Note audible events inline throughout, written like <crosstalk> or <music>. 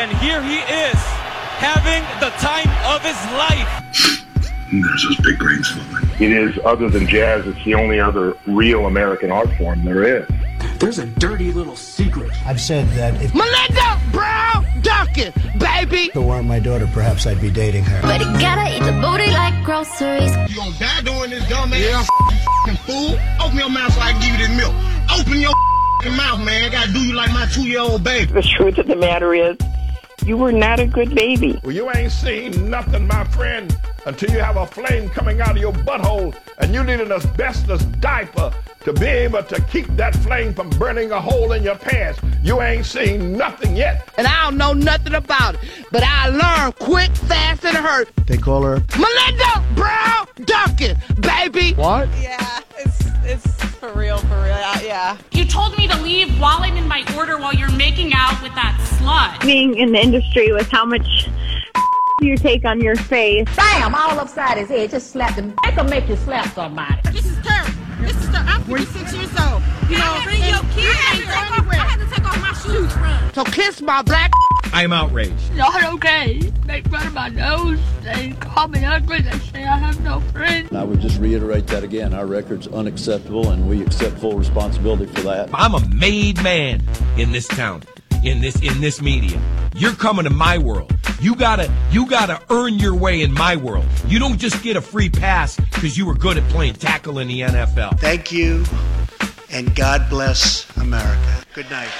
and here he is, having the time of his life. There's those big brains flowing. It is, other than jazz, it's the only other real American art form there is. There's a dirty little secret. I've said that if Melinda Brown Duncan, baby. If it weren't my daughter, perhaps I'd be dating her. But you gotta eat the booty like groceries. You gonna die doing this, dumb ass yeah. fool? Open your mouth so I can give you this milk. Open your mouth, man. I gotta do you like my two-year-old baby. The truth of the matter is, you were not a good baby. Well, you ain't seen nothing, my friend, until you have a flame coming out of your butthole and you need an asbestos diaper to be able to keep that flame from burning a hole in your pants. You ain't seen nothing yet. And I don't know nothing about it, but I learned quick, fast, and hurt. They call her Melinda Brown Duncan, baby. what? Yeah, it's it's for real, for real. Yeah. You told me to leave while I'm in my order while you're making out with that slut. Being in the industry with how much <laughs> you take on your face. Bam! All upside his head. Just slap him. Make him make you slap somebody. This is terrible. This is terrible. I'm 56 years old. You know, bring your kids. I had, to take off, I had to take off my shoes to run. So kiss my black. I am outraged. Not okay. Make fun of my nose. They call me ugly. They say I have no friends. I would just reiterate that again. Our record's unacceptable, and we accept full responsibility for that. I'm a made man in this town, in this in this media. You're coming to my world. You gotta you gotta earn your way in my world. You don't just get a free pass because you were good at playing tackle in the NFL. Thank you, and God bless America. Good night.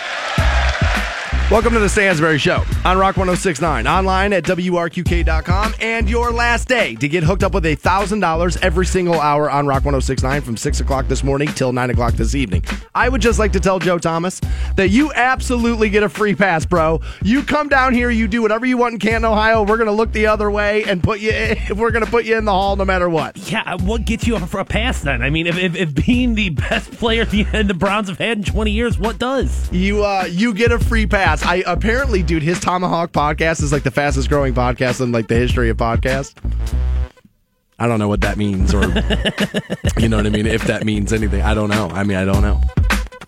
Welcome to the Stansbury Show on Rock 1069, online at WRQK.com, and your last day to get hooked up with $1,000 every single hour on Rock 1069 from 6 o'clock this morning till 9 o'clock this evening. I would just like to tell Joe Thomas that you absolutely get a free pass, bro. You come down here, you do whatever you want in Canton, Ohio. We're going to look the other way and put you in, <laughs> we're going to put you in the hall no matter what. Yeah, what gets you for a pass then? I mean, if, if, if being the best player the, the Browns have had in 20 years, what does? You uh you get a free pass. I apparently, dude, his ThomaHawk podcast is like the fastest growing podcast in like the history of podcasts. I don't know what that means, or you know what I mean. If that means anything, I don't know. I mean, I don't know.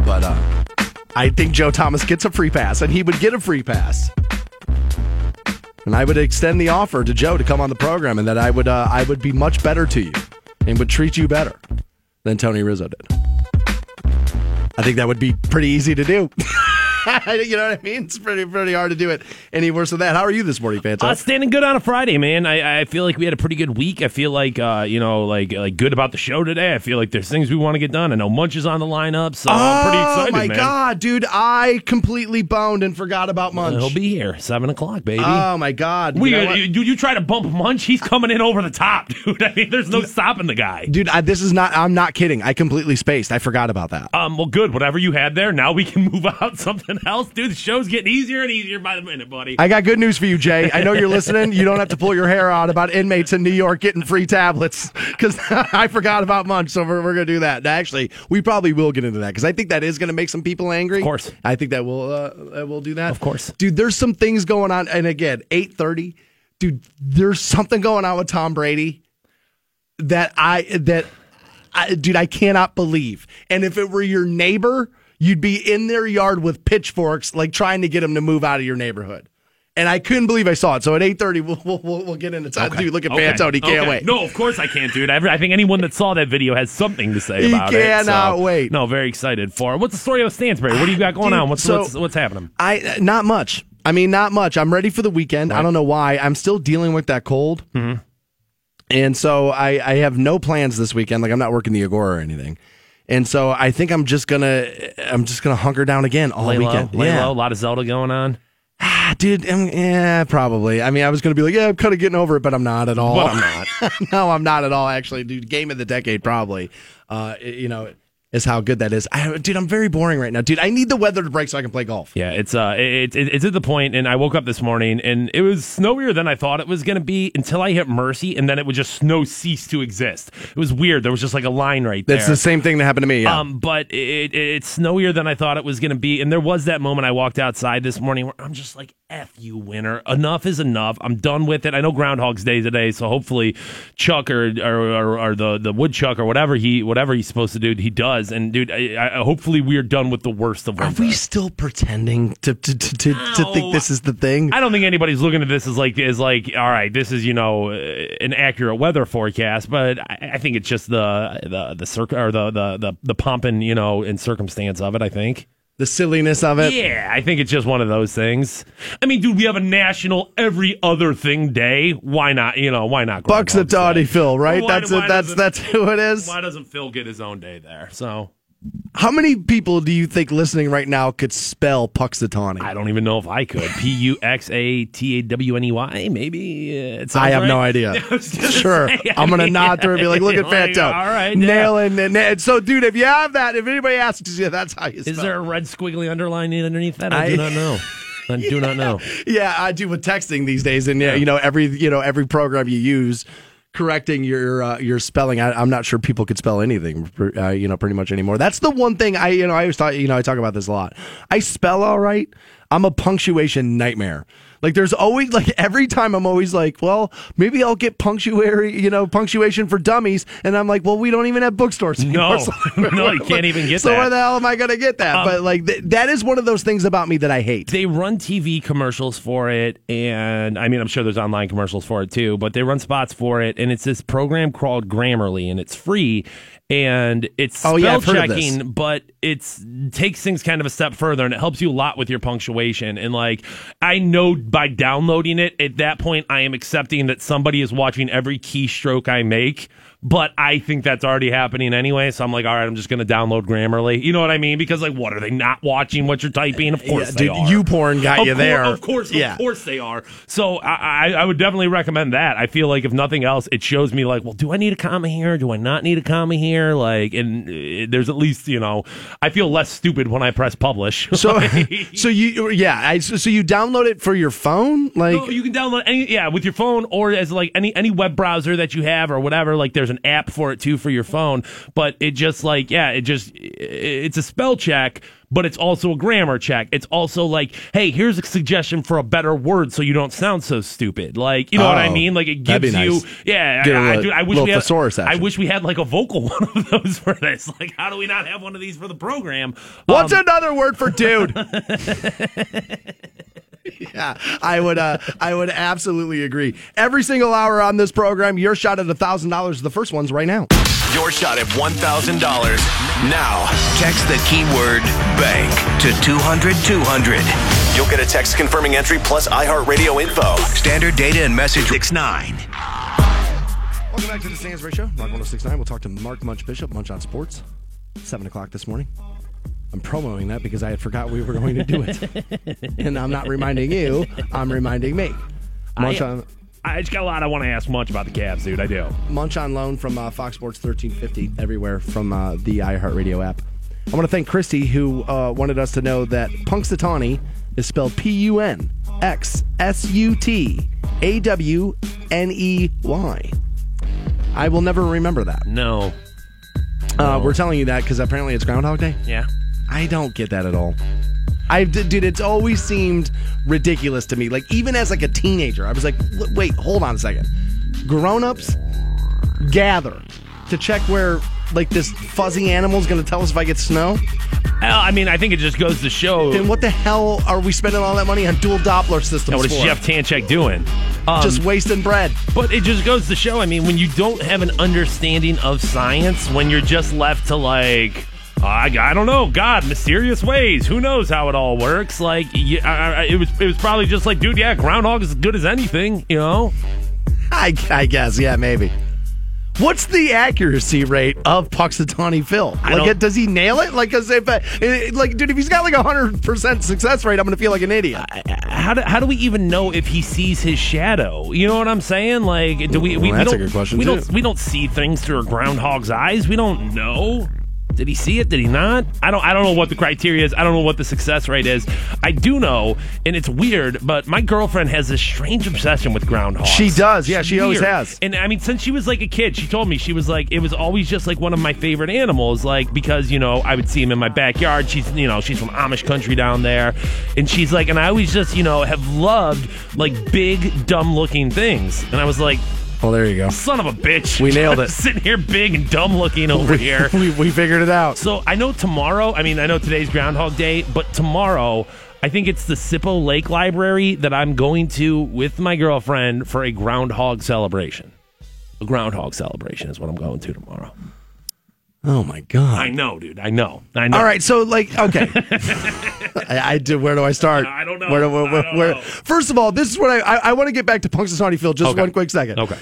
But uh I think Joe Thomas gets a free pass, and he would get a free pass. And I would extend the offer to Joe to come on the program, and that I would uh, I would be much better to you, and would treat you better than Tony Rizzo did. I think that would be pretty easy to do. <laughs> <laughs> you know what I mean? It's pretty pretty hard to do it any worse than that. How are you this morning, Fantastic? Uh, standing good on a Friday, man. I, I feel like we had a pretty good week. I feel like uh, you know, like like good about the show today. I feel like there's things we want to get done. I know Munch is on the lineup, so I'm pretty excited, Oh my man. god, dude! I completely boned and forgot about Munch. He'll be here seven o'clock, baby. Oh my god, We, You you, dude, you try to bump Munch, he's coming in over the top, <laughs> dude. I mean, there's no stopping the guy. dude! I, this is not. I'm not kidding. I completely spaced. I forgot about that. Um, well, good. Whatever you had there, now we can <laughs> move out something else, dude. The show's getting easier and easier by the minute, buddy. I got good news for you, Jay. I know you're <laughs> listening. You don't have to pull your hair out about inmates in New York getting free tablets because <laughs> I forgot about Munch. So we're, we're going to do that. Actually, we probably will get into that because I think that is going to make some people angry. Of course. I think that will uh, we'll do that. Of course. dude. There's some things going on, and again, eight thirty, dude. There's something going on with Tom Brady that I that I, dude, I cannot believe. And if it were your neighbor, you'd be in their yard with pitchforks, like trying to get them to move out of your neighborhood. And I couldn't believe I saw it. So at eight thirty, <laughs> we'll, we'll, we'll get into time. Dude, look at Okay. Fantone. He can't Okay. wait. No, of course I can't, dude. I, I think anyone that saw that video has something to say He about it. cannot so- wait. No, very excited for it. What's the story of Stansbury? What do you got going Dude, on? What's, so- what's what's happening? I not much. I mean, not much. I'm ready for the weekend. I don't know why. I'm still dealing with that cold, Mm-hmm. and so I I have no plans this weekend. Like I'm not working the Agora or anything. And so I think I'm just gonna I'm just gonna hunker down again all Lay low, weekend. lay yeah, low, a lot of Zelda going on. Ah, dude. um, yeah, probably. I mean, I was gonna be like, yeah, I'm kind of getting over it, but I'm not at all. But I'm not. <laughs> no, I'm not at all. Actually, dude. Game of the decade, probably. Uh, you know, is how good that is. I, dude, I'm very boring right now, dude. I need the weather to break so I can play golf. Yeah, it's uh, it, it, it's at the point, and I woke up this morning, and it was snowier than I thought it was going to be until I hit Mercy, and then it would just snow cease to exist. It was weird. There was just like a line right there. That's the same thing that happened to me. Yeah. Um, but it, it, it's snowier than I thought it was going to be, and there was that moment I walked outside this morning where I'm just like, "F you, winter. Enough is enough. I'm done with it." I know Groundhog's Day today, so hopefully Chuck or or, or, or the the woodchuck or whatever he whatever he's supposed to do, he does. And dude, I, I, hopefully we're done with the worst of it. Are we still pretending to to to, to, to think this is the thing? I don't think anybody's looking at this as like as like all right, this is you know uh, an accurate weather forecast, but I, I think it's just the the the circ or the the the, the pomp and you know and circumstance of it. I think. The silliness of it. Yeah, I think it's just one of those things. I mean, dude, we have a national every other thing day. Why not? You know, why not? Bucks the Day? Phil, right? Why- that's why it. That's that's who it is. Why doesn't Phil get his own day there? So How many people do you think listening right now could spell Puxatawny? I don't even know if I could. P U X A T A W N E Y. Maybe uh, it I have no idea. <laughs> I was gonna Sure, say, I'm gonna mean, nod through and be like, "Look at <laughs> like, Fantone, All right, yeah. nailing it." Na- So, dude, if you have that, if anybody asks you, that's how you. Is spell there a red squiggly underline underneath that? I, I- do not know. <laughs> I do not know. Yeah, I do with texting these days, and yeah, you know every you know every program you use correcting your uh, your spelling. I, I'm not sure people could spell anything, uh, you know, pretty much anymore. That's the one thing I you know I always thought you know I talk about this a lot. I spell all right. I'm a punctuation nightmare. Like there's always like every time I'm always like, well, maybe I'll get punctuary, you know, punctuation for dummies, and I'm like, well, we don't even have bookstores anymore. <laughs> No. <laughs> No, you can't even get so that. So where the hell am I going to get that? Um, but like th- that is one of those things about me that I hate. They run TV commercials for it, and I mean, I'm sure there's online commercials for it too, but they run spots for it, and it's this program called Grammarly, and it's free, and it's Oh, spell yeah, of this. checking, but it's takes things kind of a step further, and it helps you a lot with your punctuation. And like, I know by downloading it, at that point, I am accepting that somebody is watching every keystroke I make. But I think that's already happening anyway, so I'm like, all right, I'm just going to download Grammarly. You know what I mean? Because like, what are they not watching what you're typing? Of course Yeah, they dude, are. you porn got Of you cour- there. Of course, Yeah. of course they are. So I, I, I would definitely recommend that. I feel like if nothing else, it shows me like, well, do I need a comma here? Do I not need a comma here? Like, and uh, there's at least you know, I feel less stupid when I press publish. <laughs> So, <laughs> so you, yeah, I, so so you download it for your phone, like No, you can download any yeah with your phone or as like any any web browser that you have or whatever. Like there's an app for it too for your phone, but it just like yeah, it just it's a spell check. But it's also a grammar check. It's also like, hey, here's a suggestion for a better word so you don't sound so stupid. Like, you know what I Oh, mean? Like, it gives be you, yeah. Get a I, I, I wish we had. thesaurus I wish we had like a vocal <laughs> one of those for this. Like, how do we not have one of these for the program? what's Um, another word for dude? <laughs> <laughs> yeah, I would, uh, I would absolutely agree. Every single hour on this program, your shot at a thousand dollars. The first one's right now. Your shot at $1,000. Now, text the keyword bank to 200 200. You'll get a text confirming entry plus iHeartRadio info. Standard data and message six nine. Welcome back to the Stansbury Show, Rock 1069. We'll talk to Mark Munch Bishop, Munch on Sports, 7 o'clock this morning. I'm promoting that because I had forgot we were going to do it. <laughs> and I'm not reminding you, I'm reminding me. Munch I- on, I just got a lot I want to ask Munch about the Cavs, dude. I do. Munch on loan from uh, Fox Sports 1350 everywhere from uh, the iHeartRadio app. I want to thank Christy, who uh, wanted us to know that Punxsutawney is spelled P U N X S U T A W N E Y. I will never remember that. No. Uh, we're telling you that because apparently it's Groundhog Day. Yeah. I don't get that at all. I d- dude, it's always seemed ridiculous to me. Like even as like a teenager, I was like, wait, hold on a second. Grown-ups gather to check where like this fuzzy animal's going to tell us if I get snow. I mean, I think it just goes to show. Then what the hell are we spending all that money on dual Doppler systems Now, what is for? Jeff Tanchak doing? Um, Just wasting bread. But it just goes to show. I mean, when you don't have an understanding of science, when you're just left to like. I, I don't know, God, mysterious ways. Who knows how it all works? Like, yeah, I, I, it was it was probably just like, dude, yeah, groundhog is as good as anything, you know. I, I guess, yeah, maybe. What's the accuracy rate of Puxatawny Phil? Like, it, does he nail it? Like, if, uh, like, dude, if he's got like a hundred percent success rate, I'm gonna feel like an idiot. How do, how do we even know if he sees his shadow? You know what I'm saying? Like, do we? we Well, that's we a don't, good question, We too. don't we don't see things through a groundhog's eyes. We don't know. Did he see it? Did he not? I don't. I don't know what the criteria is. I don't know what the success rate is. I do know, and it's weird, but my girlfriend has this strange obsession with groundhogs. She does, yeah, she always has. And I mean, since she was like a kid, she told me she was like it was always just like one of my favorite animals, like because you know I would see him in my backyard. She's you know she's from Amish country down there, and she's like, and I always just you know have loved like big dumb looking things, and I was like. Well, there you go. Son of a bitch. We nailed <laughs> it. Sitting here big and dumb looking over here. we, we figured it out. So I know tomorrow, I mean, I know today's Groundhog Day, but tomorrow, I think it's the Sippo Lake Library that I'm going to with my girlfriend for a groundhog celebration. A groundhog celebration is what I'm going to tomorrow. Oh my god! I know, dude. I know. I know. All right, so like, okay, <laughs> I, I do. Where do I start? I don't know. Where, where, I where, don't know. First of all, this is what I I, I want to get back to Punxsutawney Phil. Just Okay. one quick second. Okay.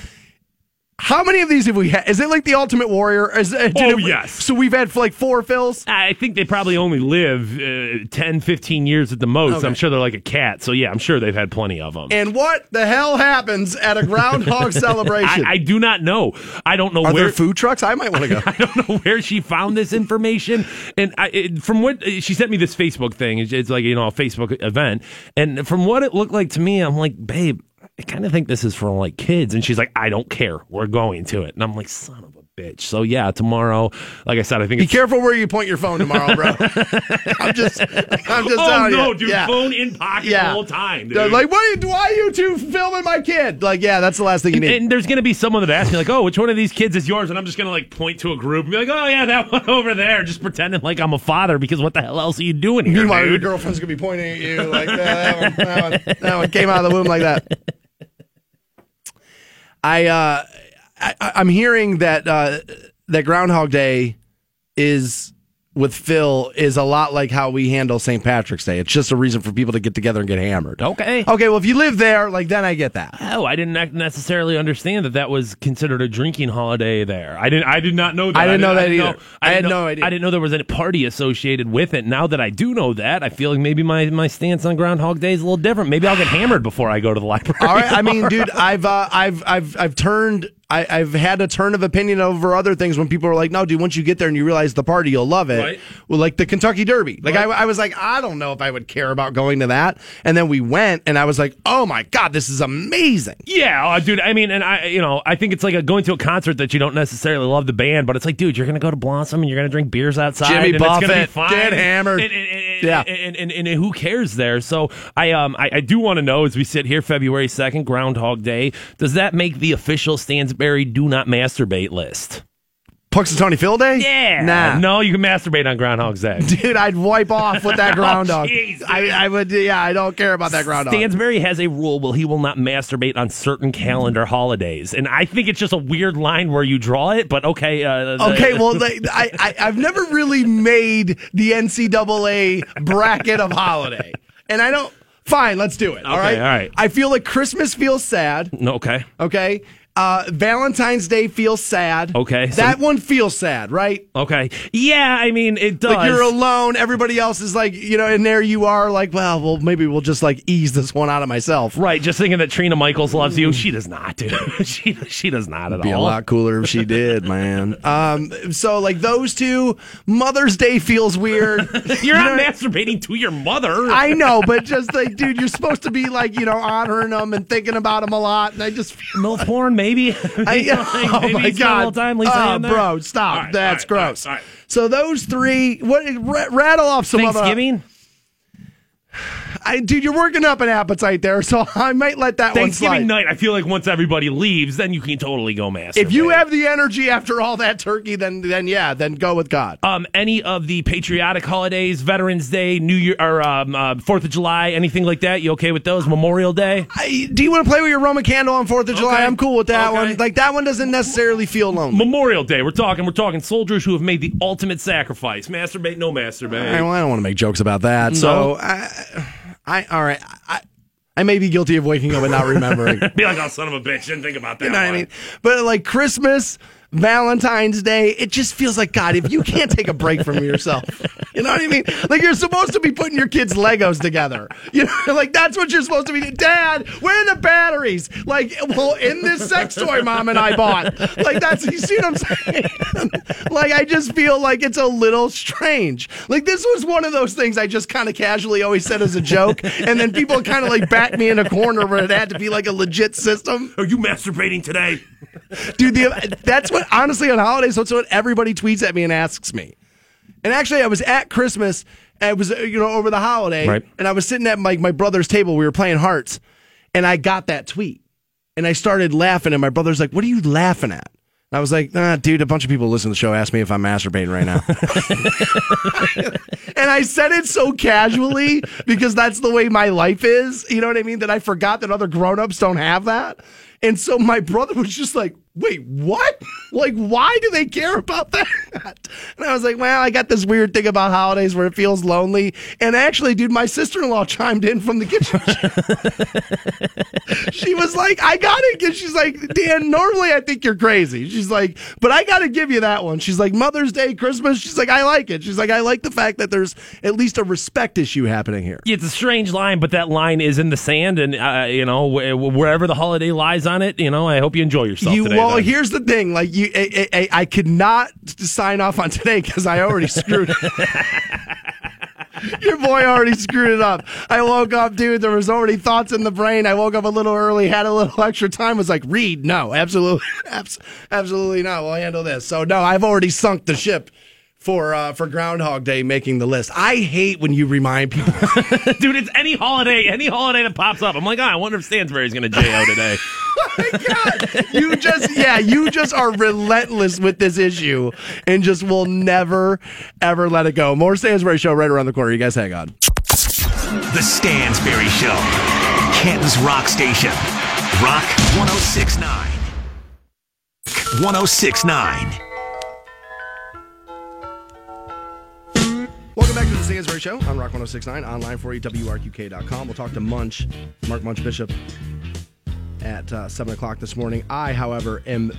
How many of these have we had? Is it like the Ultimate Warrior? Is, did Oh, it- yes. So we've had like four fills. I think they probably only live uh, 10, 15 years at the most. Okay. I'm sure they're like a cat. So, yeah, I'm sure they've had plenty of them. And what the hell happens at a groundhog <laughs> celebration? I, I do not know. I don't know Are where there food trucks? I might want to go. <laughs> I don't know where she found this information, and I, it, from what she sent me this Facebook thing, it's, it's like you know a Facebook event, and from what it looked like to me, I'm like, babe, I kind of think this is for like kids, and she's like, I don't care, we're going to it, and I'm like, son of a bitch. So yeah, tomorrow, like I said, I think Be careful where you point your phone tomorrow, bro. <laughs> I'm just, I'm just oh no, you. dude, Yeah. phone in pocket Yeah. the whole time, dude. Like, what are you, why are you two filming my kid? Like, yeah, that's the last thing you And, need. and there's going to be someone that asks me, like, oh, which one of these kids is yours? And I'm just going to, like, point to a group and be like, oh, yeah, that <laughs> one over there, just pretending like I'm a father because what the hell else are you doing here, Meanwhile, your girlfriend's gonna be pointing at you like that. That one, that one, that one came out of the womb like that. I, uh, I I'm hearing that uh, that Groundhog Day is with Phil is a lot like how we handle St. Patrick's Day. It's just a reason for people to get together and get hammered. Okay. Okay. Well, if you live there, like then I get that. Oh, I didn't necessarily understand that that was considered a drinking holiday there. I didn't. I did not know that. I didn't know that didn't either. I, I didn't had know- no idea. I didn't know there was a party associated with it. Now that I do know that, I feel like maybe my, my stance on Groundhog Day is a little different. Maybe I'll get hammered before I go to the <laughs> library. All right. I mean, dude, I've uh, I've I've I've turned. I, I've had a turn of opinion over other things when people are like, "No, dude, once you get there and you realize the party, you'll love it." Right. Well, like the Kentucky Derby. Like I, I was like, I don't know if I would care about going to that. And then we went, and I was like, Oh my god, this is amazing. Yeah, uh, dude. I mean, and I, you know, I think it's like a, going to a concert that you don't necessarily love the band, but it's like, dude, you're gonna go to Blossom and you're gonna drink beers outside, Jimmy and it's gonna be Buffett, fine. get hammered. And, and, and, Yeah. and, and, who cares there? So I, um, I, I do want to know as we sit here, February second, Groundhog Day, does that make the official Stansberry do not masturbate list? Punxsutawney Phil Day? Yeah, Nah. no, you can masturbate on Groundhog's Day. <laughs> Dude, I'd wipe off with that <laughs> Oh, groundhog. jeez, I, I would. Yeah, I don't care about that groundhog. Stansberry has a rule where he will not masturbate on certain calendar holidays, and I think it's just a weird line where you draw it. But okay, uh, Okay, well, <laughs> they, I, I I've never really made the NCAA bracket of holiday, and I don't. Fine, let's do it. All Okay, right, all right. I feel like Christmas feels sad. Okay, Okay, uh, Valentine's Day feels sad. Okay, so- that one feels sad, right? okay, yeah. I mean, it does. Like you're alone. Everybody else is like, you know, and there you are, like, well, well, maybe we'll just like ease this one out of myself. Right, just thinking that Trina Michaels loves you. She does not, dude. <laughs> she she does not at all. Be a lot cooler if she did, man. <laughs> Um, so like those two, Mother's Day feels weird. <laughs> You're You not know- masturbating to your mother. I know, but just like, dude, you're supposed to be like, you know, honoring them and thinking about them a lot, and I just feel MILF porn, maybe. I, You know, like, oh my you spend a god, time, Lisa, oh, there. bro, stop! Right, That's right, gross. right, So those three, what rattle off some other- Thanksgiving. I, dude, you're working up an appetite there, <laughs> so I might let that one Thanksgiving slide. night, I feel like once everybody leaves, then you can totally go mass. If you have the energy after all that turkey, then then yeah, then go with God. um, any of the patriotic holidays, Veterans Day, New Year, or um, uh, Fourth of July, anything like that, you okay with those? Memorial Day. I, do you want to play with your Roman candle on Fourth of July? Okay. I'm cool with that Okay. one. Like that one doesn't necessarily feel lonely. Memorial Day. We're talking. We're talking soldiers who have made the ultimate sacrifice. Masturbate, no masturbate. I, well, I don't want to make jokes about that. So I, I all right. I, I may be guilty of waking up and not remembering. <laughs> Be like, oh, son of a bitch, didn't think about that. You know what I mean? But like Christmas, Valentine's Day, it just feels like God. If you can't take a break from yourself, you know what I mean? Like you're supposed to be putting your kids' Legos together. You know, <laughs> like that's what you're supposed to be. Dad, where are the batteries? Like, well, in this sex toy mom and I bought. Like that's you see what I'm saying? <laughs> like I just feel like it's a little strange. Like this was one of those things I just kind of casually always said as a joke, and then people kind of like backed me in a corner where it had to be like a legit system. Are you masturbating today? Dude, the, that's what honestly on holidays. That's what everybody tweets at me and asks me. And actually, I was at Christmas. And it was you know over the holiday, Right. and I was sitting at my my brother's table. We were playing hearts, and I got that tweet. And I started laughing, and my brother's like, What are you laughing at? And I was like, nah, dude, a bunch of people listen to the show ask me if I'm masturbating right now. <laughs> and I said it so casually because that's the way my life is. You know what I mean? That I forgot that other grown-ups don't have that. And so my brother was just like, wait, what? <laughs> Like, why do they care about <laughs> that? And I was like, well, I got this weird thing about holidays where it feels lonely. And actually, dude, my sister in law <laughs> chimed in from the kitchen. she was like, I got it. And she's like, Dan, normally I think you're crazy. She's like, but I got to give you that one. She's like, Mother's Day, Christmas. She's like, I like it. She's like, I like the fact that there's at least a respect issue happening here. It's a strange line, but that line is in the sand, and uh, you know wh- wherever the holiday lies on it. You know, I hope you enjoy yourself. You, today, well, then. here's the thing. Like you, I, I, I could not sign off on today because I already screwed. <laughs> Your boy already screwed it up. I woke up, dude. There was already thoughts in the brain. I woke up a little early, had a little <laughs> extra time. Was like, read? No, absolutely, <laughs> abs- absolutely not. We'll handle this. So no, I've already sunk the ship for uh, for Groundhog Day making the list. I hate when you remind people. <laughs> dude. It's any holiday, any holiday that pops up. I'm like, oh, I wonder if Stansbury's going to JO today. <laughs> Oh my God, you just yeah, you just are relentless with this issue and just will never ever let it go. More Stansbury show right around the corner. You guys hang on. The Stansbury Show, Canton's Rock Station. Rock 1069. 1069. Stansbury Show on Rock 1069, online for you, WRQK.com. We'll talk to Munch, Mark Munch Bishop, at uh, 7 o'clock this morning. I, however, am.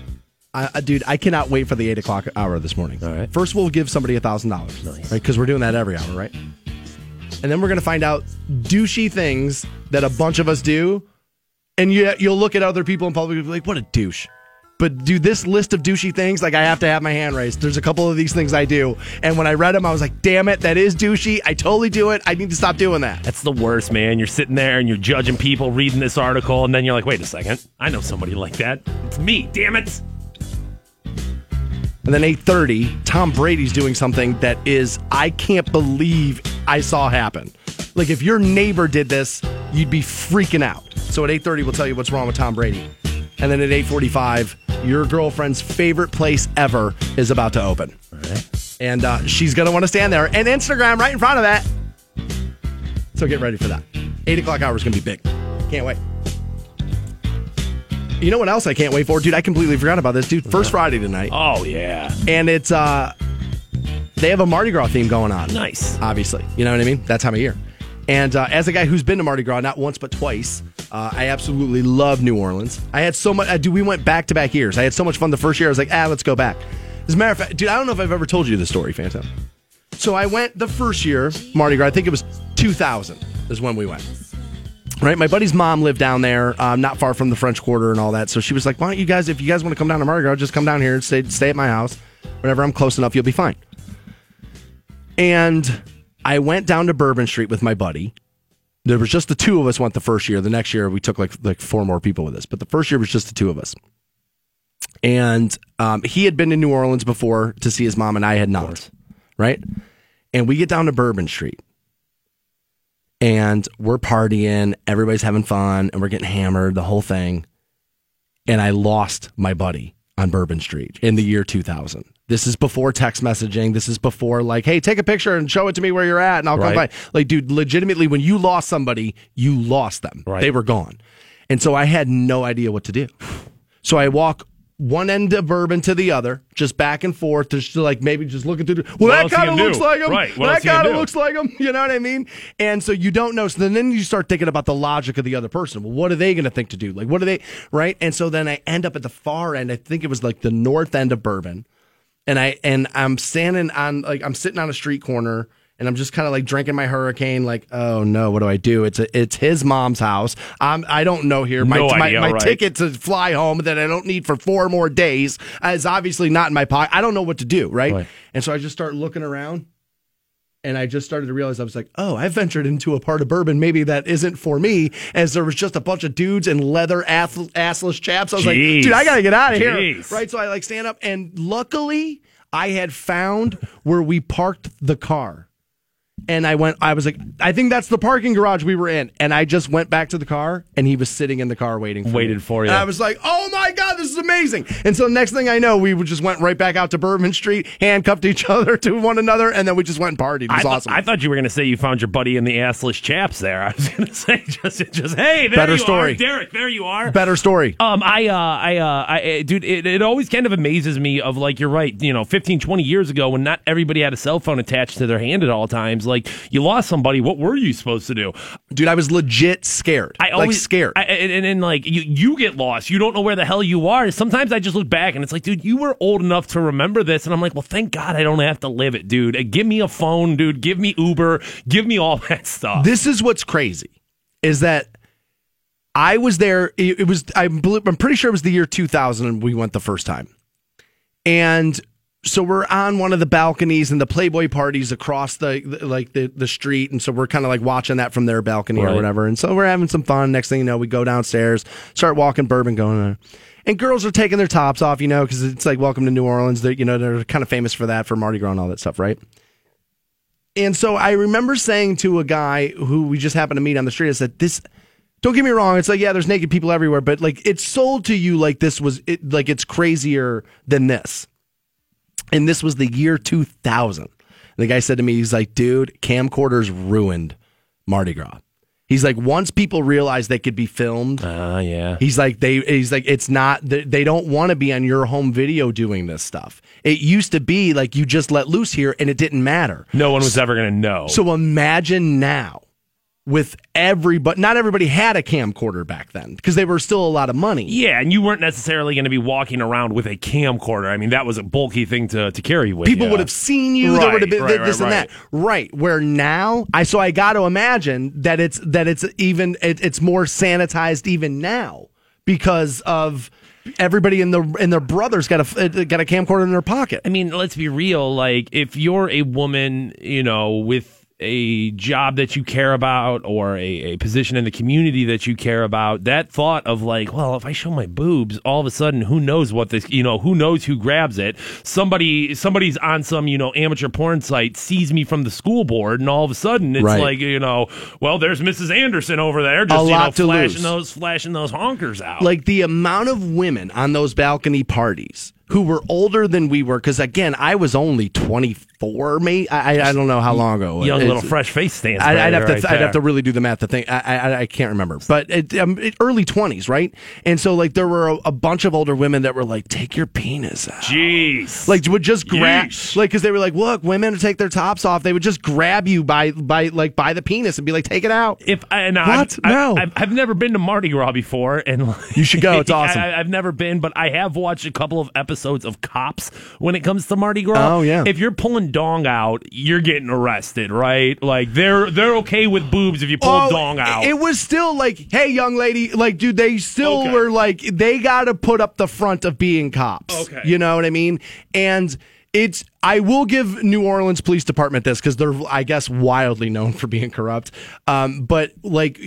I, dude, I cannot wait for the 8 o'clock hour this morning. All right. First, we'll give somebody $1,000, nice. right? Because we're doing that every hour, right? And then we're going to find out douchey things that a bunch of us do. And you, you'll look at other people in public and be like, what a douche. But do this list of douchey things, like I have to have my hand raised. There's a couple of these things I do. And when I read them, I was like, damn it, that is douchey. I totally do it. I need to stop doing that. That's the worst, man. You're sitting there and you're judging people reading this article, and then you're like, wait a second, I know somebody like that. It's me. Damn it. And then 8:30, Tom Brady's doing something that is I can't believe I saw happen. Like if your neighbor did this, you'd be freaking out. So at 8:30 we'll tell you what's wrong with Tom Brady. And then at 8:45, your girlfriend's favorite place ever is about to open. And uh, she's gonna want to stand there and Instagram right in front of that. So get ready for that. Eight o'clock hour is gonna be big. Can't wait. You know what else I can't wait for, dude? I completely forgot about this, dude. First Friday tonight. Oh yeah. And it's uh they have a Mardi Gras theme going on. Nice. Obviously. You know what I mean? That time of year. And uh, as a guy who's been to Mardi Gras not once but twice, uh, I absolutely love New Orleans. I had so much. Uh, dude, we went back to back years. I had so much fun the first year. I was like, ah, let's go back. As a matter of fact, dude, I don't know if I've ever told you this story, Phantom. So I went the first year Mardi Gras. I think it was 2000 is when we went. Right, my buddy's mom lived down there, um, not far from the French Quarter and all that. So she was like, "Why don't you guys, if you guys want to come down to Mardi Gras, just come down here and stay stay at my house. Whenever I'm close enough, you'll be fine." And I went down to Bourbon Street with my buddy. There was just the two of us went the first year. The next year we took like like four more people with us, but the first year was just the two of us. And um, he had been to New Orleans before to see his mom, and I had not. Right, and we get down to Bourbon Street, and we're partying, everybody's having fun, and we're getting hammered, the whole thing. And I lost my buddy on Bourbon Street in the year 2000. This is before text messaging. This is before like, hey, take a picture and show it to me where you're at, and I'll come by. Like, dude, legitimately, when you lost somebody, you lost them. Right. They were gone, and so I had no idea what to do. So I walk one end of bourbon to the other, just back and forth, just like maybe just looking through. The, well, What that kind of looks do? like him. Right, that else you gonna kind of looks like him. You know what I mean? And so you don't know. So then, then you start thinking about the logic of the other person. Well, what are they going to think to do? Like, what are they? Right? And so then I end up at the far end. I think it was like the north end of bourbon, and I and I'm standing on like I'm sitting on a street corner. And I'm just kind of like drinking my hurricane, like, oh no, what do I do? It's a, it's his mom's house. I'm I don't know here. My No my, idea, my right. ticket to fly home that I don't need for four more days is obviously not in my pocket. I don't know what to do, right? Right. And so I just start looking around and I just started to realize I was like, oh, I ventured into a part of bourbon maybe that isn't for me, as there was just a bunch of dudes in leather ass- assless chaps. I was Jeez. like, dude, I gotta get out of here, right? So I like stand up, and luckily I had found where we parked the car. And I went, I was like, I think that's the parking garage we were in. And I just went back to the car and he was sitting in the car waiting for Waited me. for you. And I was like, oh my God, this is amazing. And so the next thing I know, we just went right back out to Bourbon Street, handcuffed each <laughs> other to one another, and then we just went and partied. It was I, thought- awesome. I thought you were going to say you found your buddy in the assless chaps there. <laughs> I was going to say just, just hey, there Better you story. are, Derek. There you are. Better story. Um, I, uh, I, uh, I, uh, dude, it, it always kind of amazes me of like, you're right, you know, 15, 20 years ago when not everybody had a cell phone attached to their hand at all times, like you lost somebody, what were you supposed to do? Dude, I was legit scared. I like always scared. I, and, and, and like you, you get lost. You don't know where the hell you are. Sometimes I just look back and it's like, dude, you were old enough to remember this, and I'm like, well, thank God I don't have to live it, dude. Give me a phone, dude. Give me Uber. Give me all <laughs> that stuff. This is what's crazy is that I was there. It, it was I'm, I'm pretty sure it was the year 2000 and we went the first time, and so we're on one of the balconies and the Playboy parties across the, the- like the the street, and so we're kind of like watching that from their balcony Right. or whatever, and so we're having some fun. Next thing you know, we go downstairs, start walking bourbon, going. on. And girls are taking their tops off, you know, because it's like welcome to New Orleans. They're, you know, they're kind of famous for that, for Mardi Gras and all that stuff, right? And so I remember saying to a guy who we just happened to meet on the street, I said, "This, don't get me wrong. It's like yeah, there's naked people everywhere, but like it's sold to you like this was it, like it's crazier than this." And this was the year 2000. And the guy said to me, he's like, "Dude, camcorders ruined Mardi Gras." He's like, once people realize they could be filmed, Ah, yeah. He's like they. He's like it's not. They they don't want to be on your home video doing this stuff. It used to be like you just let loose here and it didn't matter. No one was ever going to know. So imagine now with everybody. Not everybody had a camcorder back then because they were still a lot of money. Yeah, and you weren't necessarily going to be walking around with a camcorder. I mean, that was a bulky thing to, to carry with People you. would have seen you. there Right, would have been right, this right, and that. Right. Where now, I so I got to imagine that it's that it's even it, it's more sanitized even now because of everybody in the and their brothers got a got a camcorder in their pocket. I mean, let's be real. Like, if you're a woman, you know, with a job that you care about or a, a position in the community that you care about, that thought of like, well, if I show my boobs, all of a sudden, who knows what this, you know, who knows who grabs it? Somebody, somebody's on some, you know, amateur porn site, sees me from the school board, and all of a sudden, it's Right. like, you know, well, there's Mrs. Anderson over there, just you know, flashing lose. those, flashing those honkers out. Like the amount of women on those balcony parties who were older than we were, because again, I was only 24, maybe. I, I- don't know how long ago. young It's- little fresh face stands. I, I'd have to right I'd have to really do the math to think I I, I can't remember but it, um, it, early 20s right and so like there were a, a bunch of older women that were like take your penis out Jeez. like would just grab Yeesh. like because they were like look women take their tops off they would just grab you by by like by the penis and be like take it out If I, and What? I've, No. I've, I've never been to Mardi Gras before, and like, You should go. It's <laughs> awesome. I, have never been, but I have watched a couple of episodes of Cops when it comes to Mardi Gras. Oh, yeah. If you're pulling dong out, you're getting arrested, right? Like they're they're okay with boobs if you pull Oh, dong out. It was still like, hey, young lady, like, dude, they still Okay. were like, they got to put up the front of being cops. Okay. You know what I mean? And it's, I will give New Orleans Police Department this because they're, I guess, wildly known for being corrupt. Um, but like,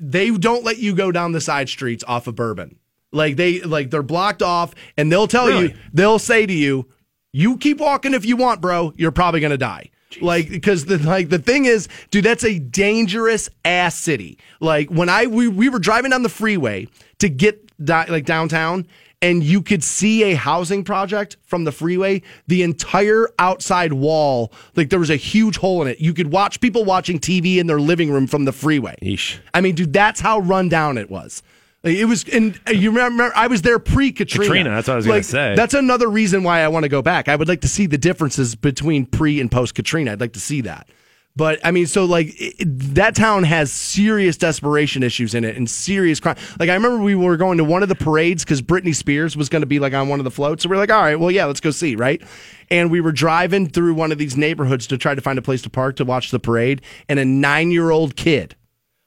they don't let you go down the side streets off of Bourbon. Like they, like they're blocked off, and they'll tell you, they'll say to you, you keep walking if you want, bro. You're probably gonna die. Like because the like the thing is, dude, that's a dangerous ass city. Like when I we, we were driving down the freeway to get di- like downtown, and you could see a housing project from the freeway. The entire outside wall, like there was a huge hole in it. You could watch people watching TV in their living room from the freeway. Yeesh. I mean, dude, that's how run down it was. Like, It was, and uh, you remember, I was there pre Katrina. That's what I was gonna Like, say. That's another reason why I want to go back. I would like to see the differences between pre and post Katrina. I'd like to see that. But I mean, so like it, that town has serious desperation issues in it and serious crime. Like I remember we were going to one of the parades because Britney Spears was going to be like on one of the floats. So we're like, all right, well, yeah, let's go see, right? And we were driving through one of these neighborhoods to try to find a place to park to watch the parade, and a nine year old kid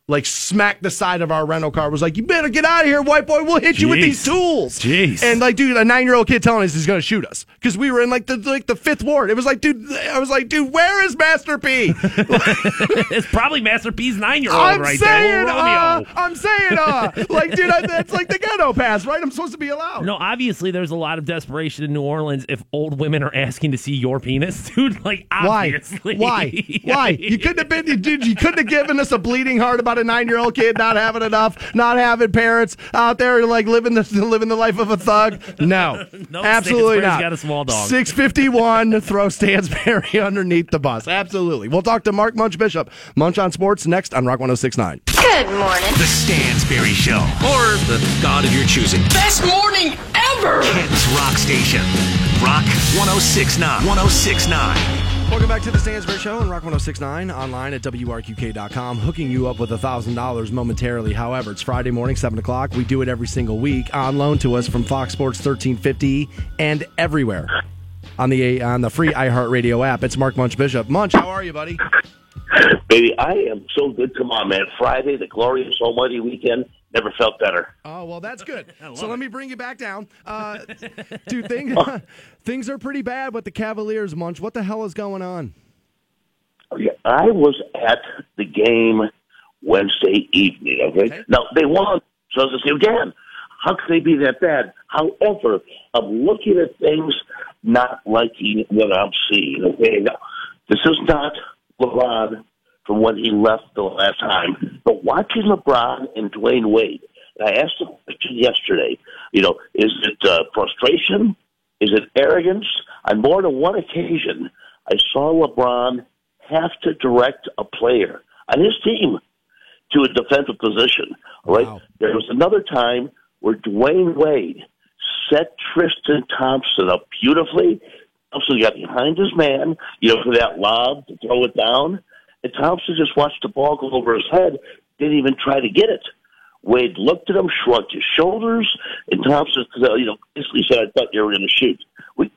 like smacked the side of our rental car. Was like, "You better get out of here, white boy. We'll hit you with these tools." Jeez. And like, dude, a nine year old kid telling us he's going to shoot us because we were in like the like the fifth ward. It was like, dude, I was like, dude, where is Master P? <laughs> it's probably Master P's nine year old right saying, there. Uh. I'm saying, uh, like, dude, I, that's like the ghetto pass, right? I'm supposed to be allowed. No, obviously there's a lot of desperation in New Orleans if old women are asking to see your penis, <laughs> dude. Like Why? Why? Why? You couldn't have been, dude. You couldn't have given us a bleeding heart about a nine-year-old kid not having enough, not having parents out there like living the living the life of a thug. No, <laughs> No, absolutely not. got a small dog. Six fifty-one. Throw Stansberry <laughs> underneath the bus. Absolutely. We'll talk to Mark Munch Bishop. Munch on sports next on Rock 106.9. Good morning. The Stansberry Show. Or the god of your choosing. Best morning ever! Ken's Rock Station. Rock 1069. 1069. Welcome back to the Stansbury Show on Rock 1069, online at WRQK.com, hooking you up with $1,000 momentarily. However, it's Friday morning, 7 o'clock. We do it every single week on loan to us from Fox Sports 1350 and everywhere on the on the free iHeartRadio app. It's Mark Munch Bishop. Munch, how are you, buddy? Baby, I am so good. Come on, man. Friday, the glorious almighty weekend. Never felt better. Oh, well, that's good. <laughs> So let me bring you back down. Uh, dude, things, <laughs> <laughs> things are pretty bad with the Cavaliers, Munch. What the hell is going on? Okay, I was at the game Wednesday evening. Okay, now they won, so I was just again, how could they be that bad? However, I'm looking at things not liking what I'm seeing. Okay, now this is not LeBron from when he left the last time, but watching LeBron and Dwyane Wade. And I asked the question yesterday. You know, is it uh, frustration? Is it arrogance? On more than one occasion, I saw LeBron have to direct a player on his team to a defensive position. All right. There was another time where Dwyane Wade set Tristan Thompson up beautifully. Thompson got behind his man, you know, for that lob to throw it down. And Thompson just watched the ball go over his head, didn't even try to get it. Wade looked at him, shrugged his shoulders, and Thompson, uh, you know, basically said, "I thought you were going to shoot."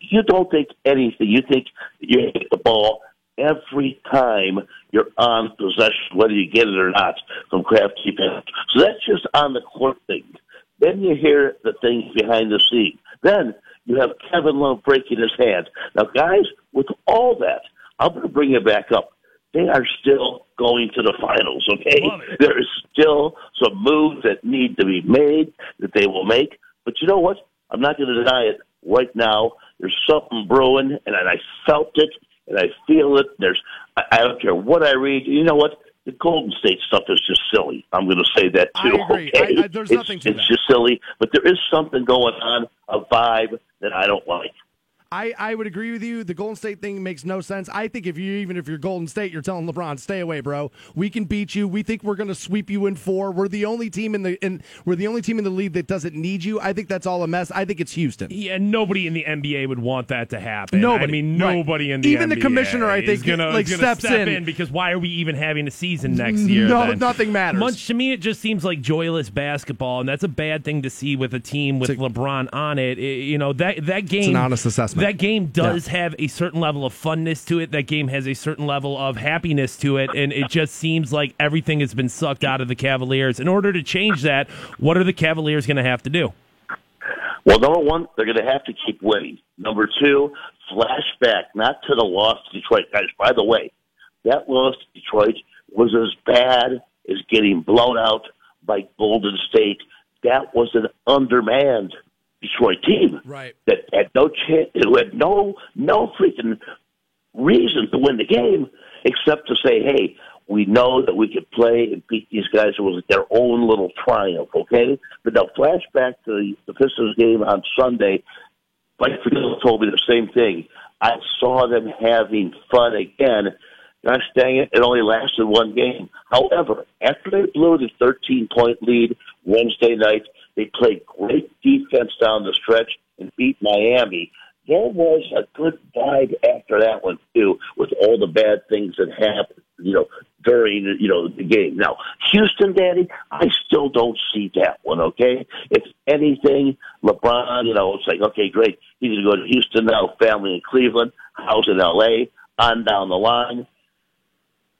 You don't think anything. You think you hit the ball every time you're on possession, whether you get it or not, from Kraft defense. So that's just on the court thing. Then you hear the things behind the scene. Then you have Kevin Love breaking his hand. Now, guys, with all that, I'm going to bring it back up. They are still going to the finals, okay? There is still some moves that need to be made that they will make. But you know what? I'm not going to deny it right now. There's something brewing, and I felt it, and I feel it. There's, I, I don't care what I read. You know what? The Golden State stuff is just silly. I'm going to say that too. I agree. Okay, I- I- there's it's, nothing to it's that. just silly, but there is something going on, a vibe that I don't like. I, I would agree with you. The Golden State thing makes no sense. I think if you even if you're Golden State, you're telling LeBron, stay away, bro. We can beat you. We think we're going to sweep you in four. We're the only team in the in we're the only team in the league that doesn't need you. I think that's all a mess. I think it's Houston. Yeah, nobody in the NBA would want that to happen. Nobody, I mean, right. nobody in the NBA. Even the commissioner, I is think, gonna, like, gonna steps step in. because why are we even having a season next mm, year? No, then? nothing matters. Munch to me, it just seems like joyless basketball, and that's a bad thing to see with a team with LeBron on it. It- You know that that game. It's an honest assessment. That game does have a certain level of funness to it. That game has a certain level of happiness to it, and it just seems like everything has been sucked out of the Cavaliers. In order to change that, what are the Cavaliers going to have to do? Well, number one, they're going to have to keep winning. Number two, flashback not to the loss to Detroit. Guys, by the way, that loss to Detroit was as bad as getting blown out by Golden State. That was an undermanned Detroit team right. that had no chance, who had no no freaking reason to win the game except to say, hey, we know that we could play and beat these guys. It was their own little triumph, okay? But now, flashback to the, the Pistons game on Sunday. Mike Field told me the same thing. I saw them having fun again. Gosh dang it, it only lasted one game. However, after they blew the 13 point lead Wednesday night, they played great defense down the stretch and beat Miami. There was a good vibe after that one too, with all the bad things that happened, you know, during you know the game. Now, Houston, Daddy, I still don't see that one. Okay, if anything, LeBron, you know, it's like okay, great, he's to go to Houston now, family in Cleveland, house in L.A., on down the line.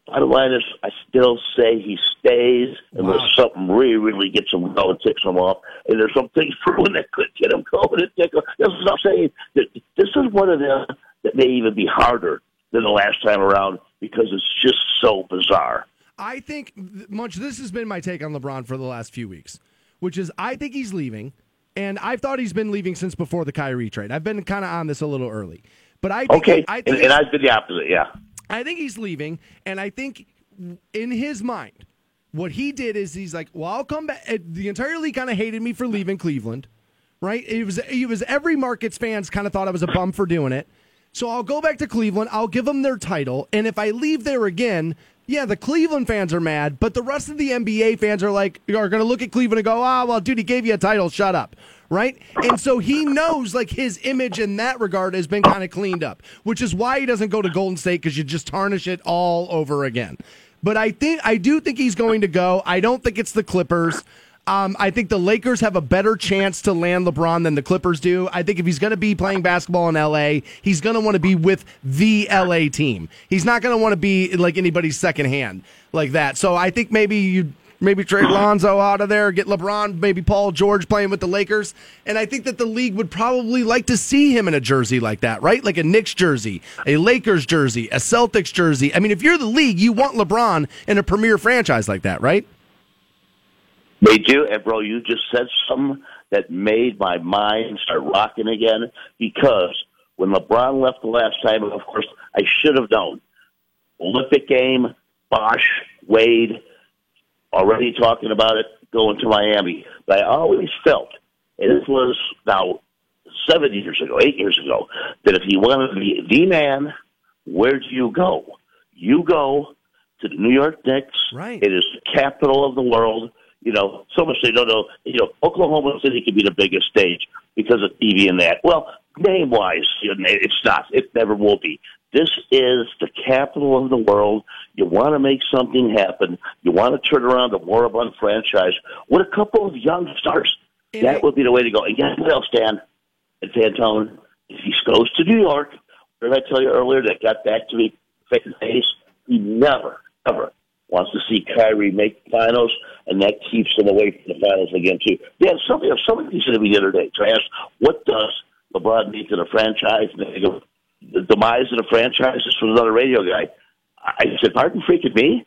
Bottom line is, I still say he stays unless something really, really gets him going, ticks him off. And there's some things <laughs> brewing that could get him going and tick him. This is what I'm saying. That This is one of them that may even be harder than the last time around because it's just so bizarre. I think, Munch this has been my take on LeBron for the last few weeks, which is I think he's leaving, and I've thought he's been leaving since before the Kyrie trade. I've been kind of on this a little early. But I think, Okay, I and, and I've been the opposite, yeah. I think he's leaving, and I think in his mind, what he did is he's like, "Well, I'll come back." The entire league kind of hated me for leaving Cleveland, right? It was it was every markets fans kind of thought I was a bum for doing it. So I'll go back to Cleveland. I'll give them their title, and if I leave there again, yeah, the Cleveland fans are mad, but the rest of the NBA fans are like are going to look at Cleveland and go, "Ah, well, dude, he gave you a title. Shut up." Right? And so he knows like his image in that regard has been kind of cleaned up, which is why he doesn't go to Golden State because you just tarnish it all over again. But I think I do think he's going to go. I don't think it's the Clippers. Um, I think the Lakers have a better chance to land LeBron than the Clippers do. I think if he's going to be playing basketball in LA, he's going to want to be with the LA team. He's not going to want to be like anybody's second hand like that. So I think maybe you maybe trade Lonzo out of there, get LeBron, maybe Paul George playing with the Lakers. And I think that the league would probably like to see him in a jersey like that, right? Like a Knicks jersey, a Lakers jersey, a Celtics jersey. I mean, if you're the league, you want LeBron in a premier franchise like that, right? They do, and bro, you just said something that made my mind start rocking again. Because when LeBron left the last time, of course, I should have known. Olympic game, Bosh, Wade, already talking about it going to Miami. But I always felt, and this was now seven years ago, eight years ago, that if you wanted to be the man, where do you go? You go to the New York Knicks. Right. It is the capital of the world. You know, so much they don't know. You know, Oklahoma City could be the biggest stage because of TV and that. Well, name wise, you know, it's not. It never will be. This is the capital of the world. You want to make something happen. You want to turn around the moribund franchise with a couple of young stars. that would be the way to go. And guess what else, Dan? And Fantone, if he goes to New York, what did I tell you earlier that got back to me face to face? He never, ever wants to see Kyrie make the finals, and that keeps him away from the finals again, too. Yeah, somebody, somebody said to me the other day, so I asked, what does LeBron need to the franchise? And they go, the demise of the franchise is from another radio guy. I said, pardon freaking me?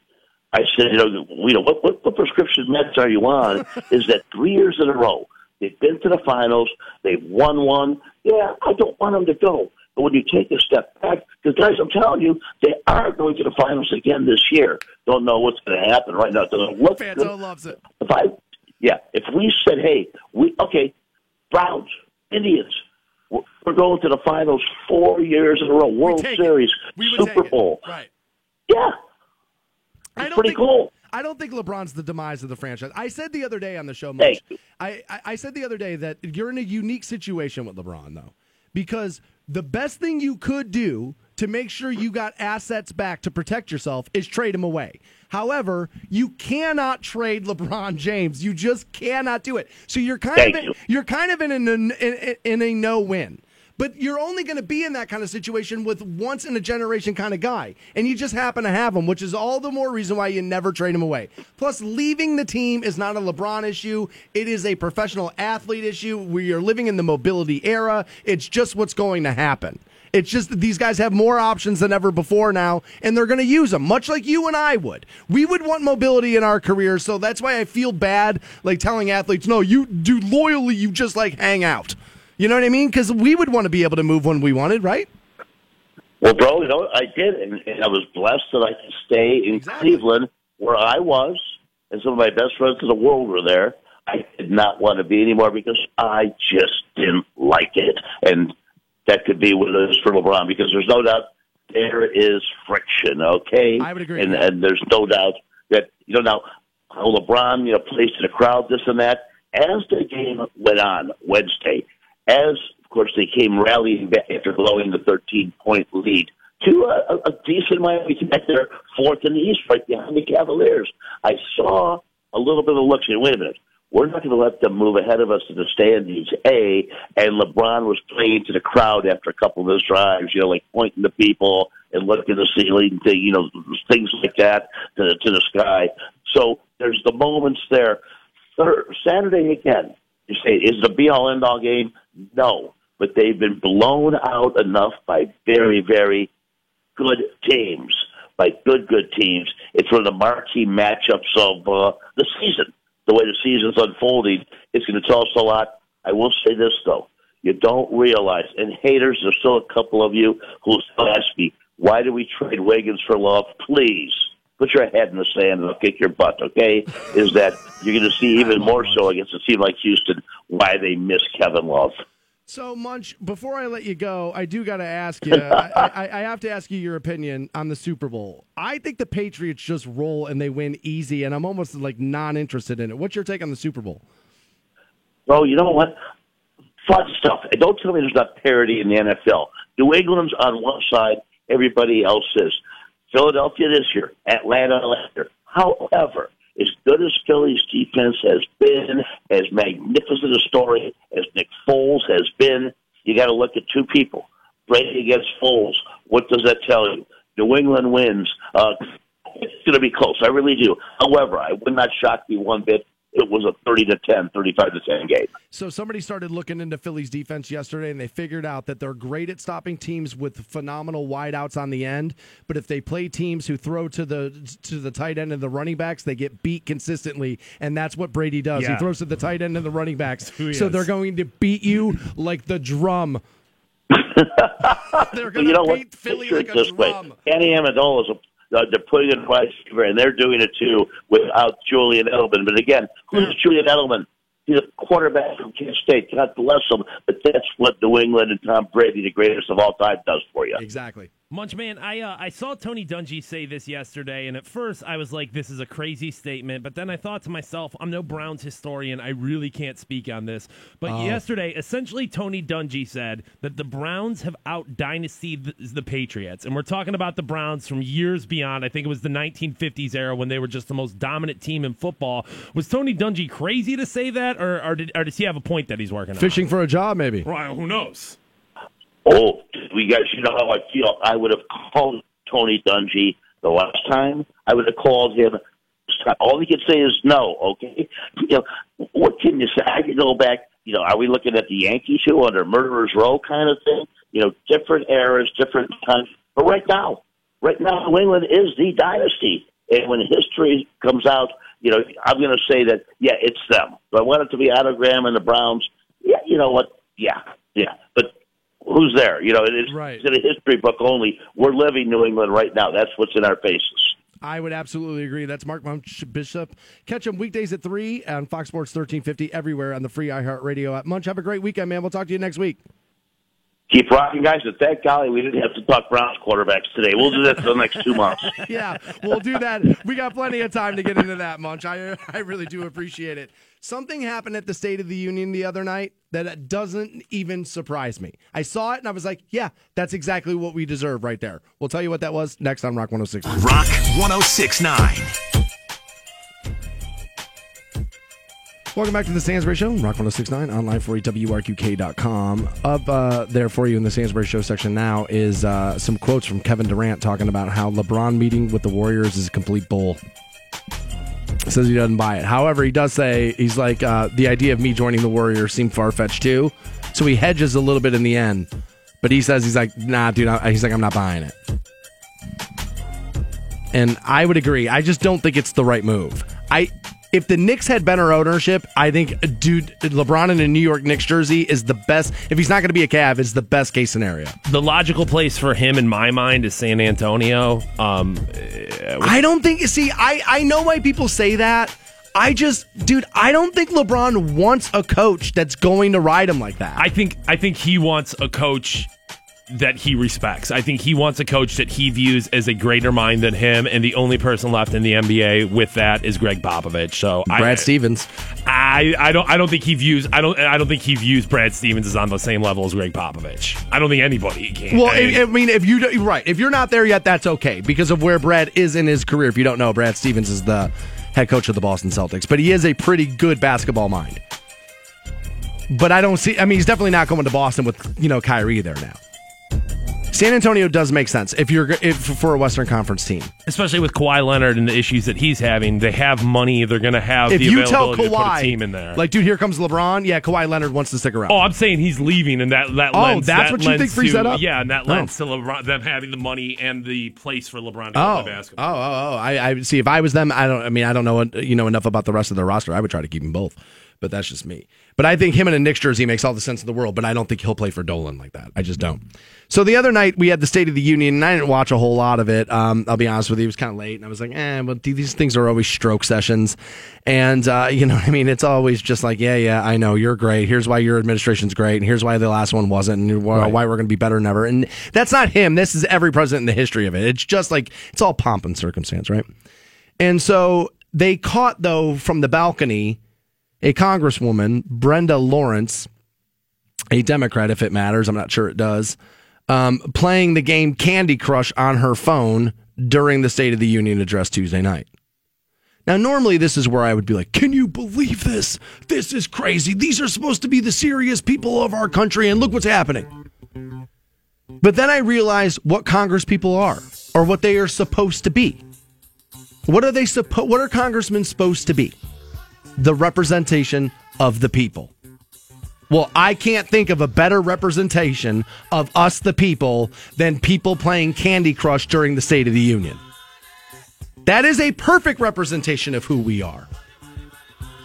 I said, you know, you know what, what, what prescription meds are you on? <laughs> is that three years in a row, they've been to the finals, they've won one. Yeah, I don't want them to go. But when you take a step back, because guys, I'm telling you, they are going to the finals again this year. Don't know what's going to happen right now. Doesn't look good. Loves it. If I, yeah, if we said, hey, we okay, Browns, Indians, we're going to the finals four years in a row, World. Series, Super. Bowl. Right. Yeah, I it's don't pretty think, cool. I don't think LeBron's the demise of the franchise. I said the other day on the show, Mitch, I, I, I said the other day that you're in a unique situation with LeBron, though, because the best thing you could do to make sure you got assets back to protect yourself is trade him away. However, you cannot trade LeBron <laughs> James. You just cannot do it. So you're kind Thank of in, you. you're kind of in a in, in a no win. But you're only going to be in that kind of situation with once in a generation kind of guy. And you just happen to have him, which is all the more reason why you never trade him away. Plus, leaving the team is not a LeBron issue. It is a professional athlete issue. We are living in the mobility era. It's just what's going to happen. It's just that these guys have more options than ever before now, and they're going to use them, much like you and I would. We would want mobility in our careers, so that's why I feel bad, like telling athletes, no, you do loyally, you just like hang out. You know what I mean? Because we would want to be able to move when we wanted, right? Well, bro, you know, I did, and, and I was blessed that I could stay in Cleveland, where I was, and some of my best friends in the world were there. I did not want to be anymore because I just didn't like it, and that could be what it is for LeBron because there's no doubt there is friction. Okay, I would agree. and and there's no doubt that you know now how LeBron you know plays to the crowd, this and that. As the game went on Wednesday, as of course they came rallying back after blowing the 13 point lead to a, a decent Miami back there, fourth in the East, right behind the Cavaliers. I saw a little bit of saying, Wait a minute. We're not going to let them move ahead of us in the standings, A. And LeBron was playing to the crowd after a couple of those drives, you know, like pointing to people, and looking at the ceiling, to, you know, things like that to, to the sky. So there's the moments there. Third, Saturday again, you say, is it a be all end all game? No. But they've been blown out enough by very, very good teams, by good, good teams. It's one of the marquee matchups of uh, the season. The way the season's unfolding, it's going to tell us a lot. I will say this, though. You don't realize, and haters, there's still a couple of you who will still ask me, why do we trade Wiggins for Love? Please put your head in the sand and I'll kick your butt, okay? Is that you're going to see even more so against a team like Houston why they miss Kevin Love. So, Munch, before I let you go, I do got to ask you. I, I, I have to ask you your opinion on the Super Bowl. I think the Patriots just roll and they win easy, and I'm almost like non-interested in it. What's your take on the Super Bowl? Well, you know what? Fun stuff. Don't tell me there's not parity in the NFL. New England's on one side, everybody else is. Philadelphia this year, Atlanta last year. However, as good as Philly's defense has been, as magnificent a story as Nick Foles has been, you got to look at two people. Brady against Foles. What does that tell you? New England wins. Uh, it's going to be close. I really do. However, I would not shock me one bit. It was a 30 to 10, 35 to 10 game. So somebody started looking into Philly's defense yesterday, and they figured out that they're great at stopping teams with phenomenal wideouts on the end. But if they play teams who throw to the to the tight end and the running backs, they get beat consistently, and that's what Brady does. Yeah. He throws to the tight end and the running backs, so is. they're going to beat you like the drum. <laughs> they're going you know to what? beat Philly Picture like it a this way. drum. Danny Amendola is a uh, they're putting in wide receiver, and they're doing it too without Julian Edelman. But again, who's Julian Edelman? He's a quarterback from Kent State. God bless him. But that's what New England and Tom Brady, the greatest of all time, does for you. Exactly. Munchman, I uh, I saw Tony Dungy say this yesterday, and at first I was like, "This is a crazy statement," but then I thought to myself, "I'm no Browns historian. I really can't speak on this." But Oh. yesterday, essentially, Tony Dungy said that the Browns have out dynastied the, the Patriots, and we're talking about the Browns from years beyond. I think it was the 1950s era when they were just the most dominant team in football. Was Tony Dungy crazy to say that, or or, did, or does he have a point that he's working on? Fishing for a job, maybe. Right, who knows? Oh, we guys, you know how I feel. I would have called Tony Dungy the last time. I would have called him. All he could say is no. Okay, you know what can you say? I could go back. You know, are we looking at the Yankees who under Murderers Row kind of thing? You know, different eras, different times. But right now, right now, New England is the dynasty. And when history comes out, you know, I'm going to say that yeah, it's them. But I want it to be Otto Graham and the Browns? Yeah, you know what? Yeah, yeah. But who's there? You know, it is Right. it's in a history book only. We're living New England right now. That's what's in our faces. I would absolutely agree. That's Mark Munch Bishop. Catch him weekdays at 3 on Fox Sports 1350 everywhere on the free iHeartRadio app. Munch, have a great weekend, man. We'll talk to you next week. Keep rocking, guys. And thank golly we didn't have to talk Browns quarterbacks today. We'll do that for the next two months. <laughs> yeah, we'll do that. We got plenty of time to get into that, Munch. I, I really do appreciate it. Something happened at the State of the Union the other night that doesn't even surprise me. I saw it and I was like, yeah, that's exactly what we deserve right there. We'll tell you what that was next on Rock 106. Rock 1069. Welcome back to the Stansbury Show, Rock 1069, online for you, WRQK.com. Up uh, there for you in the Stansbury Show section now is uh, some quotes from Kevin Durant talking about how LeBron meeting with the Warriors is a complete bull. Says he doesn't buy it. However, he does say he's like, uh, the idea of me joining the Warriors seemed far fetched too. So he hedges a little bit in the end. But he says, he's like, nah, dude, I- he's like, I'm not buying it. And I would agree. I just don't think it's the right move. I if the Knicks had better ownership, I think dude LeBron in a New York Knicks jersey is the best. If he's not going to be a Cav, is the best case scenario. The logical place for him, in my mind, is San Antonio. Um, I don't think. See, I I know why people say that. I just, dude, I don't think LeBron wants a coach that's going to ride him like that. I think I think he wants a coach that he respects. I think he wants a coach that he views as a greater mind than him, and the only person left in the NBA with that is Gregg Popovich. So Brad I, Stevens. I, I don't I don't think he views I don't I don't think he views Brad Stevens as on the same level as Gregg Popovich. I don't think anybody can. Well, I mean, I, I mean, if you do- right, if you're not there yet, that's okay because of where Brad is in his career. If you don't know, Brad Stevens is the head coach of the Boston Celtics, but he is a pretty good basketball mind. But I don't see. I mean, he's definitely not going to Boston with you know Kyrie there now. San Antonio does make sense if you're if for a Western Conference team. Especially with Kawhi Leonard and the issues that he's having, they have money. They're going to have If the you tell availability to put a Kawhi, team in there. like, dude, here comes LeBron. Yeah, Kawhi Leonard wants to stick around. Oh, I'm saying he's leaving, and that that Oh, lends. that's that what you think frees that up? Yeah, and that Oh. lends to LeBron, them having the money and the place for LeBron to Oh, play oh, basketball. Oh, oh, oh! I, I see. If I was them, I don't. I mean, I don't know. You know enough about the rest of the roster. I would try to keep them both, but that's just me. But I think him in a Knicks jersey makes all the sense in the world. But I don't think he'll play for Dolan like that. I just don't. So the other night we had the State of the Union, and I didn't watch a whole lot of it. Um, I'll be honest with you, it was kind of late, and I was like, eh, well, these things are always stroke sessions, and uh, <laughs> you know what I mean. It's always just like, yeah, yeah, I know you're great. Here's why your administration's great, and here's why the last one wasn't, and why, Right. why we're going to be better than ever. And that's not him. This is every president in the history of it. It's just like it's all pomp and circumstance, right? And so they caught though from the balcony a congresswoman, Brenda Lawrence, a Democrat, if it matters. I'm not sure it does. Um, playing the game Candy Crush on her phone during the State of the Union address Tuesday night. Now, normally this is where I would be like, "Can you believe this? This is crazy. These are supposed to be the serious people of our country, and look what's happening." But then I realized what Congress people are, or what they are supposed to be. What are they supposed? What are congressmen supposed to be? The representation of the people. Well, I can't think of a better representation of us, the people, than people playing Candy Crush during the State of the Union. That is a perfect representation of who we are.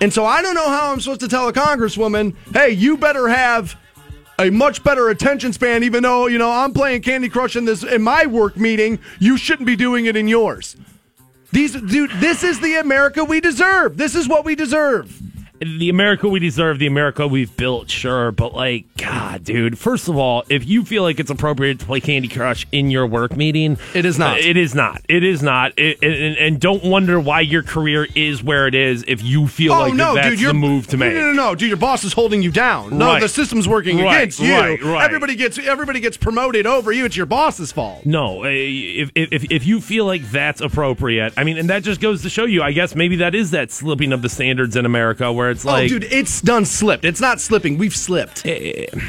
And so I don't know how I'm supposed to tell a congresswoman, hey, you better have a much better attention span, even though, you know, I'm playing Candy Crush in this in my work meeting. You shouldn't be doing it in yours. These dude, this is the America we deserve. This is what we deserve. The America we deserve, the America we've built, sure, but like, God, dude. First of all, if you feel like it's appropriate to play Candy Crush in your work meeting, it is not. uh, it is not. It is not. It, and, and don't wonder why your career is where it is if you feel oh like no, that that's dude, the move to make. No, no, no, dude, your boss is holding you down. No, Right. the system's working Right, against you. right, right. Everybody gets everybody gets promoted over you. It's your boss's fault. No, uh, if, if if you feel like that's appropriate, I mean, and that just goes to show you, I guess maybe that is that slipping of the standards in America, where it's oh, like, oh, dude, it's done slipped. It's not slipping. We've slipped. Eh, eh, eh.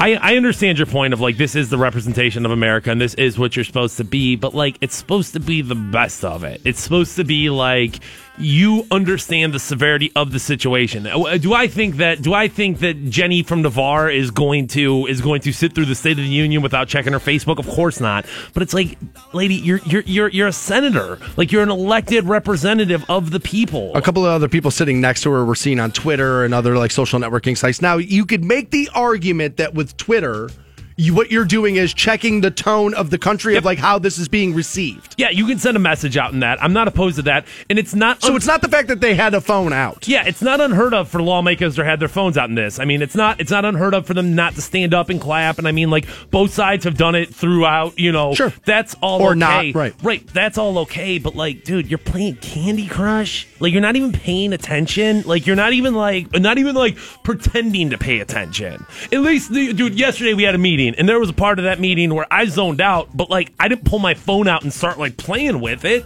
I, I understand your point of like this is the representation of America and this is what you're supposed to be, but like it's supposed to be the best of it. It's supposed to be like you understand the severity of the situation. Uh, Do I think that do I think that Jenny from Navarre is going to is going to sit through the State of the Union without checking her Facebook? Of course not. But it's like, lady, you're you're you're you're a senator. Like you're an elected representative of the people. A couple of other people sitting next to her were seen on Twitter and other like social networking sites. Now, you could make the argument that with Twitter, you, what you're doing is checking the tone of the country of like how this is being received. Yeah, you can send a message out in that. I'm not opposed to that. And it's not So it's not the fact that they had a phone out. Yeah, it's not unheard of for lawmakers to have their phones out in this. I mean, it's not it's not unheard of for them not to stand up and clap. And I mean, like both sides have done it throughout. You know, Sure. that's all Or okay. not, right. Right, that's all okay. But like, dude, you're playing Candy Crush. Like, you're not even paying attention. Like, you're not even like not even like pretending to pay attention. At least, the, dude, yesterday we had a meeting, and there was a part of that meeting where I zoned out. But like, I didn't pull my phone out and start like playing with it.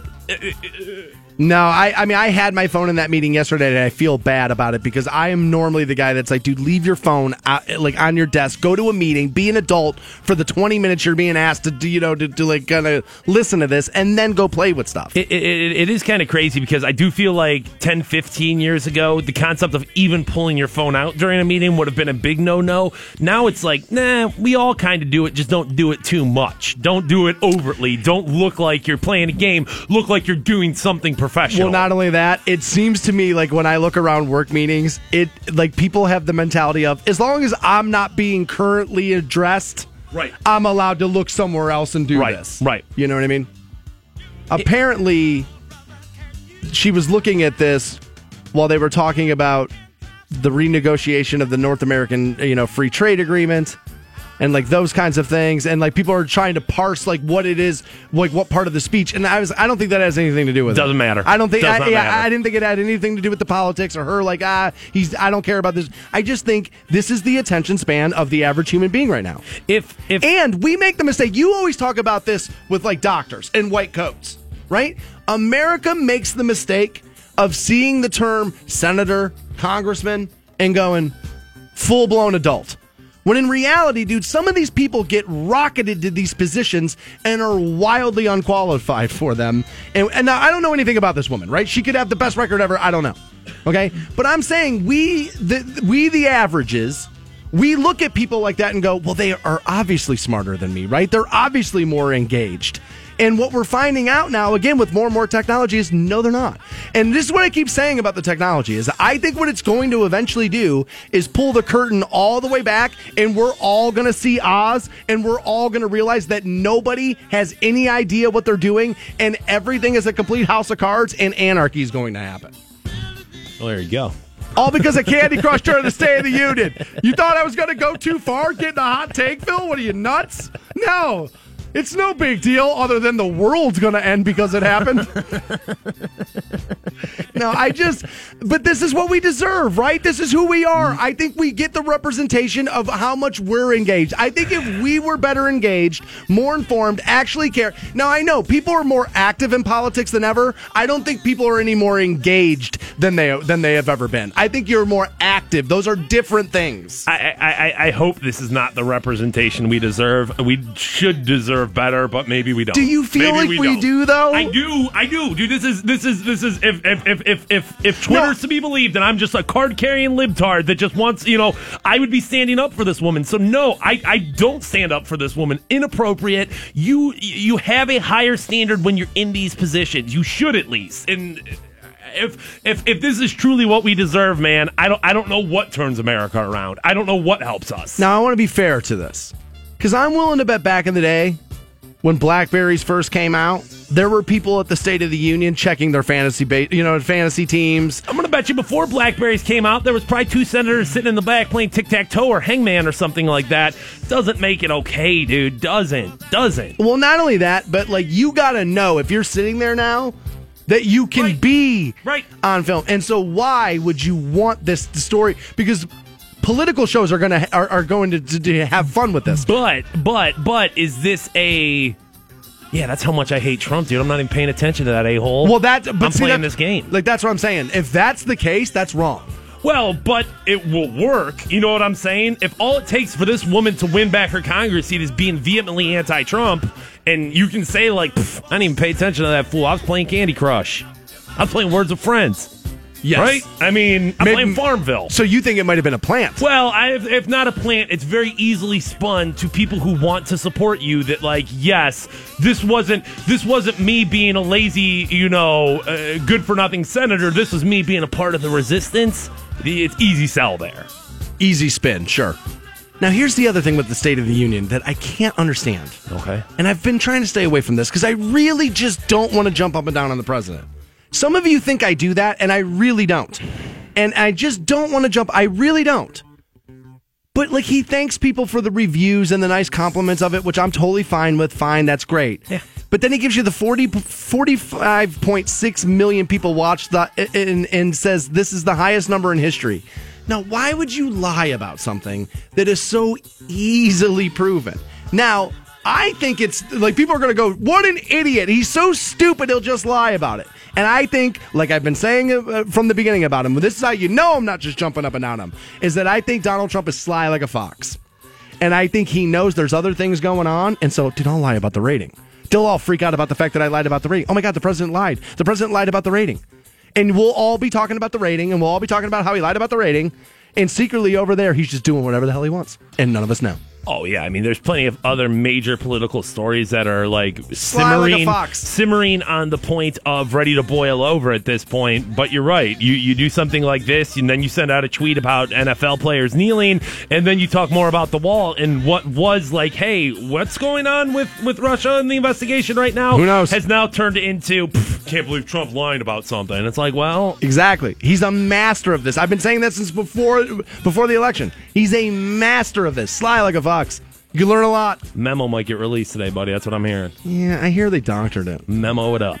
No, I, I mean, I had my phone in that meeting yesterday, and I feel bad about it because I am normally the guy that's like, dude, leave your phone out, like on your desk, go to a meeting, be an adult for the twenty minutes you're being asked to, do, you know, to, to like kind of listen to this, and then go play with stuff. It, it, it is kind of crazy because I do feel like 10, 15 years ago, the concept of even pulling your phone out during a meeting would have been a big no no. Now it's like, nah, we all kind of do it, just don't do it too much. Don't do it overtly. Don't look like you're playing a game. Look like you're doing something professional. Well, not only that, it seems to me like when I look around work meetings, it like people have the mentality of as long as I'm not being currently addressed, Right. I'm allowed to look somewhere else and do Right, this. right. You know what I mean? Apparently, she was looking at this while they were talking about the renegotiation of the North American, you know, free trade agreement and like those kinds of things and like people are trying to parse like what it is like what part of the speech and I was I don't think that has anything to do with it. Doesn't it. matter. I don't think I, yeah. I didn't think it had anything to do with the politics or her like ah he's I don't care about this. I just think this is the attention span of the average human being right now. If if And we make the mistake. You always talk about this with like doctors and white coats, right? America makes the mistake of seeing the term senator, congressman, and going full blown adult. When in reality, dude, some of these people get rocketed to these positions and are wildly unqualified for them. And, and now I don't know anything about this woman, right? She could have the best record ever. I don't know. Okay, but I'm saying we, the, we the averages, we look at people like that and go, well, they are obviously smarter than me, right? They're obviously more engaged. And what we're finding out now, again, with more and more technology, is no, they're not. And this is what I keep saying about the technology: is I think what it's going to eventually do is pull the curtain all the way back, and we're all going to see Oz, and we're all going to realize that nobody has any idea what they're doing, and everything is a complete house of cards, and anarchy is going to happen. Well, there you go. All because of Candy Crush <laughs> during the State of the Union. You thought I was going to go too far getting a hot take, Phil? What are you, nuts? No. It's no big deal other than the world's going to end because it happened. <laughs> no, I just, but this is what we deserve, right? This is who we are. Mm. I think we get the representation of how much we're engaged. I think if we were better engaged, more informed, actually care. Now, I know people are more active in politics than ever. I don't think people are any more engaged than they than they have ever been. I think you're more active. Those are different things. I, I, I hope this is not the representation we deserve. We should deserve better, but maybe we don't. Do you feel Maybe like we don't. do, though? I do. I do. Dude, this is this is this is if if if if if, if Twitter's to be believed, and I'm just a card carrying libtard that just wants, you know, I would be standing up for this woman. So no, I I don't stand up for this woman. Inappropriate. You you have a higher standard when you're in these positions. You should at least. And if if if this is truly what we deserve, man, I don't I don't know what turns America around. I don't know what helps us. Now, I want to be fair to this because I'm willing to bet back in the day when Blackberries first came out, there were people at the State of the Union checking their fantasy, ba- you know, fantasy teams. I'm gonna bet you before Blackberries came out, there was probably two senators sitting in the back playing tic tac toe or hangman or something like that. Doesn't make it okay, dude. Doesn't. Doesn't. Well, not only that, but like you got to know if you're sitting there now that you can be right. on film. And so, why would you want this story? Because political shows are gonna are, are going to, to, to have fun with this. But but but is this a yeah, that's how much I hate Trump, dude. I'm not even paying attention to that a hole. Well, that but I'm see, playing this game. Like that's what I'm saying. If that's the case, that's wrong. Well, but it will work. You know what I'm saying? If all it takes for this woman to win back her Congress seat is being vehemently anti-Trump, and you can say like, I didn't even pay attention to that fool. I was playing Candy Crush. I was playing Words of Friends. Yes. Right? I mean, I'm Maybe- Farmville. So you think it might have been a plant? Well, I, if, if not a plant, it's very easily spun to people who want to support you. That like, yes, this wasn't this wasn't me being a lazy, you know, uh, good for nothing senator. This was me being a part of the resistance. It's easy sell there. Easy spin, sure. Now, here's the other thing with the State of the Union that I can't understand. Okay. And I've been trying to stay away from this because I really just don't want to jump up and down on the president. Some of you think I do that, and I really don't. And I just don't want to jump. I really don't. But like he thanks people for the reviews and the nice compliments of it, which I'm totally fine with. Fine, that's great. Yeah. But then he gives you the 40, 45.6 million people watched the and, and says this is the highest number in history. Now, why would you lie about something that is so easily proven? Now, I think it's like people are going to go, "What an idiot! He's so stupid. He'll just lie about it." And I think, like I've been saying uh, from the beginning about him, this is how you know I'm not just jumping up and down him. Is that I think Donald Trump is sly like a fox, and I think he knows there's other things going on, and so dude, I'll lie about the rating. They'll all freak out about the fact that I lied about the rating. Oh my god, the president lied. The president lied about the rating, and we'll all be talking about the rating, and we'll all be talking about how he lied about the rating. And secretly over there, he's just doing whatever the hell he wants, and none of us know. Oh yeah, I mean, there's plenty of other major political stories that are like Sly like simmering, simmering on the point of ready to boil over at this point. But you're right. You you do something like this, and then you send out a tweet about NFL players kneeling, and then you talk more about the wall and what was like, hey, what's going on with with Russia and the investigation right now? Who knows? Has now turned into "Pff, can't believe Trump lying about something. It's like, well, Exactly. He's a master of this. I've been saying that since before before the election. He's a master of this. Sly like a fox. You can learn a lot. memo might get released today, buddy. That's what I'm hearing. Yeah, I hear they doctored it. Memo it up.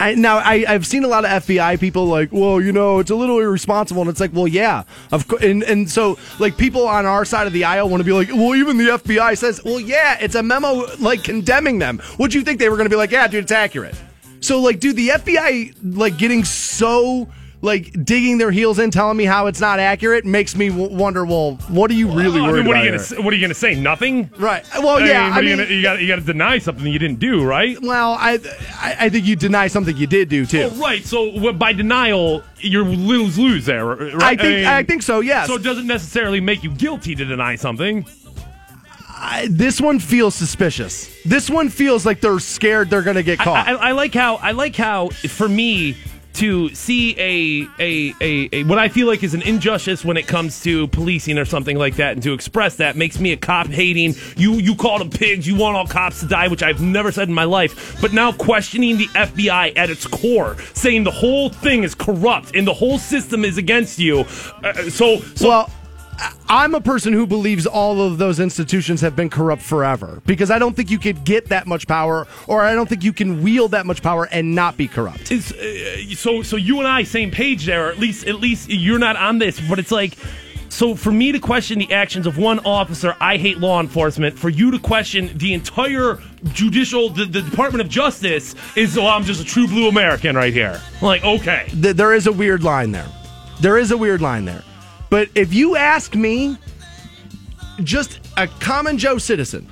I, now I, I've seen a lot of FBI people like, well, you know, it's a little irresponsible, and it's like, well, yeah, of course, and and so like people on our side of the aisle want to be like, well, even the FBI says, well, yeah, it's a memo like condemning them. Would you think they were going to be like, yeah, dude, it's accurate? So like, dude, the FBI like getting so like digging their heels in, telling me how it's not accurate, makes me w- wonder. Well, what are you really I mean, worried what are about? you gonna here? What are you going to say? Nothing. Right. Well, I yeah. mean, I you mean, gonna, you got you got to deny something you didn't do, right? well, I, I I think you deny something you did do too. Oh, right. So w- by denial, you're lose lose there. Right? I think mean, I think so. Yes. So it doesn't necessarily make you guilty to deny something. I, this one feels suspicious. This one feels like they're scared they're going to get caught. I, I, I like how I like how for me to see a, a a a what I feel like is an injustice when it comes to policing or something like that, and to express that makes me a cop hating. You you call them pigs. You want all cops to die, which I've never said in my life. But now questioning the FBI at its core, saying the whole thing is corrupt and the whole system is against you. Uh, so so. well, I'm a person who believes all of those institutions have been corrupt forever because I don't think you could get that much power, or I don't think you can wield that much power and not be corrupt. Is, uh, so so you and I same page there, or at least at least you're not on this. But it's like, so for me to question the actions of one officer, I hate law enforcement. For you to question the entire judicial, the, the Department of Justice is, oh, I'm just a true blue American right here. Like, okay, there is a weird line there. There is a weird line there. But if you ask me, just a common Joe citizen,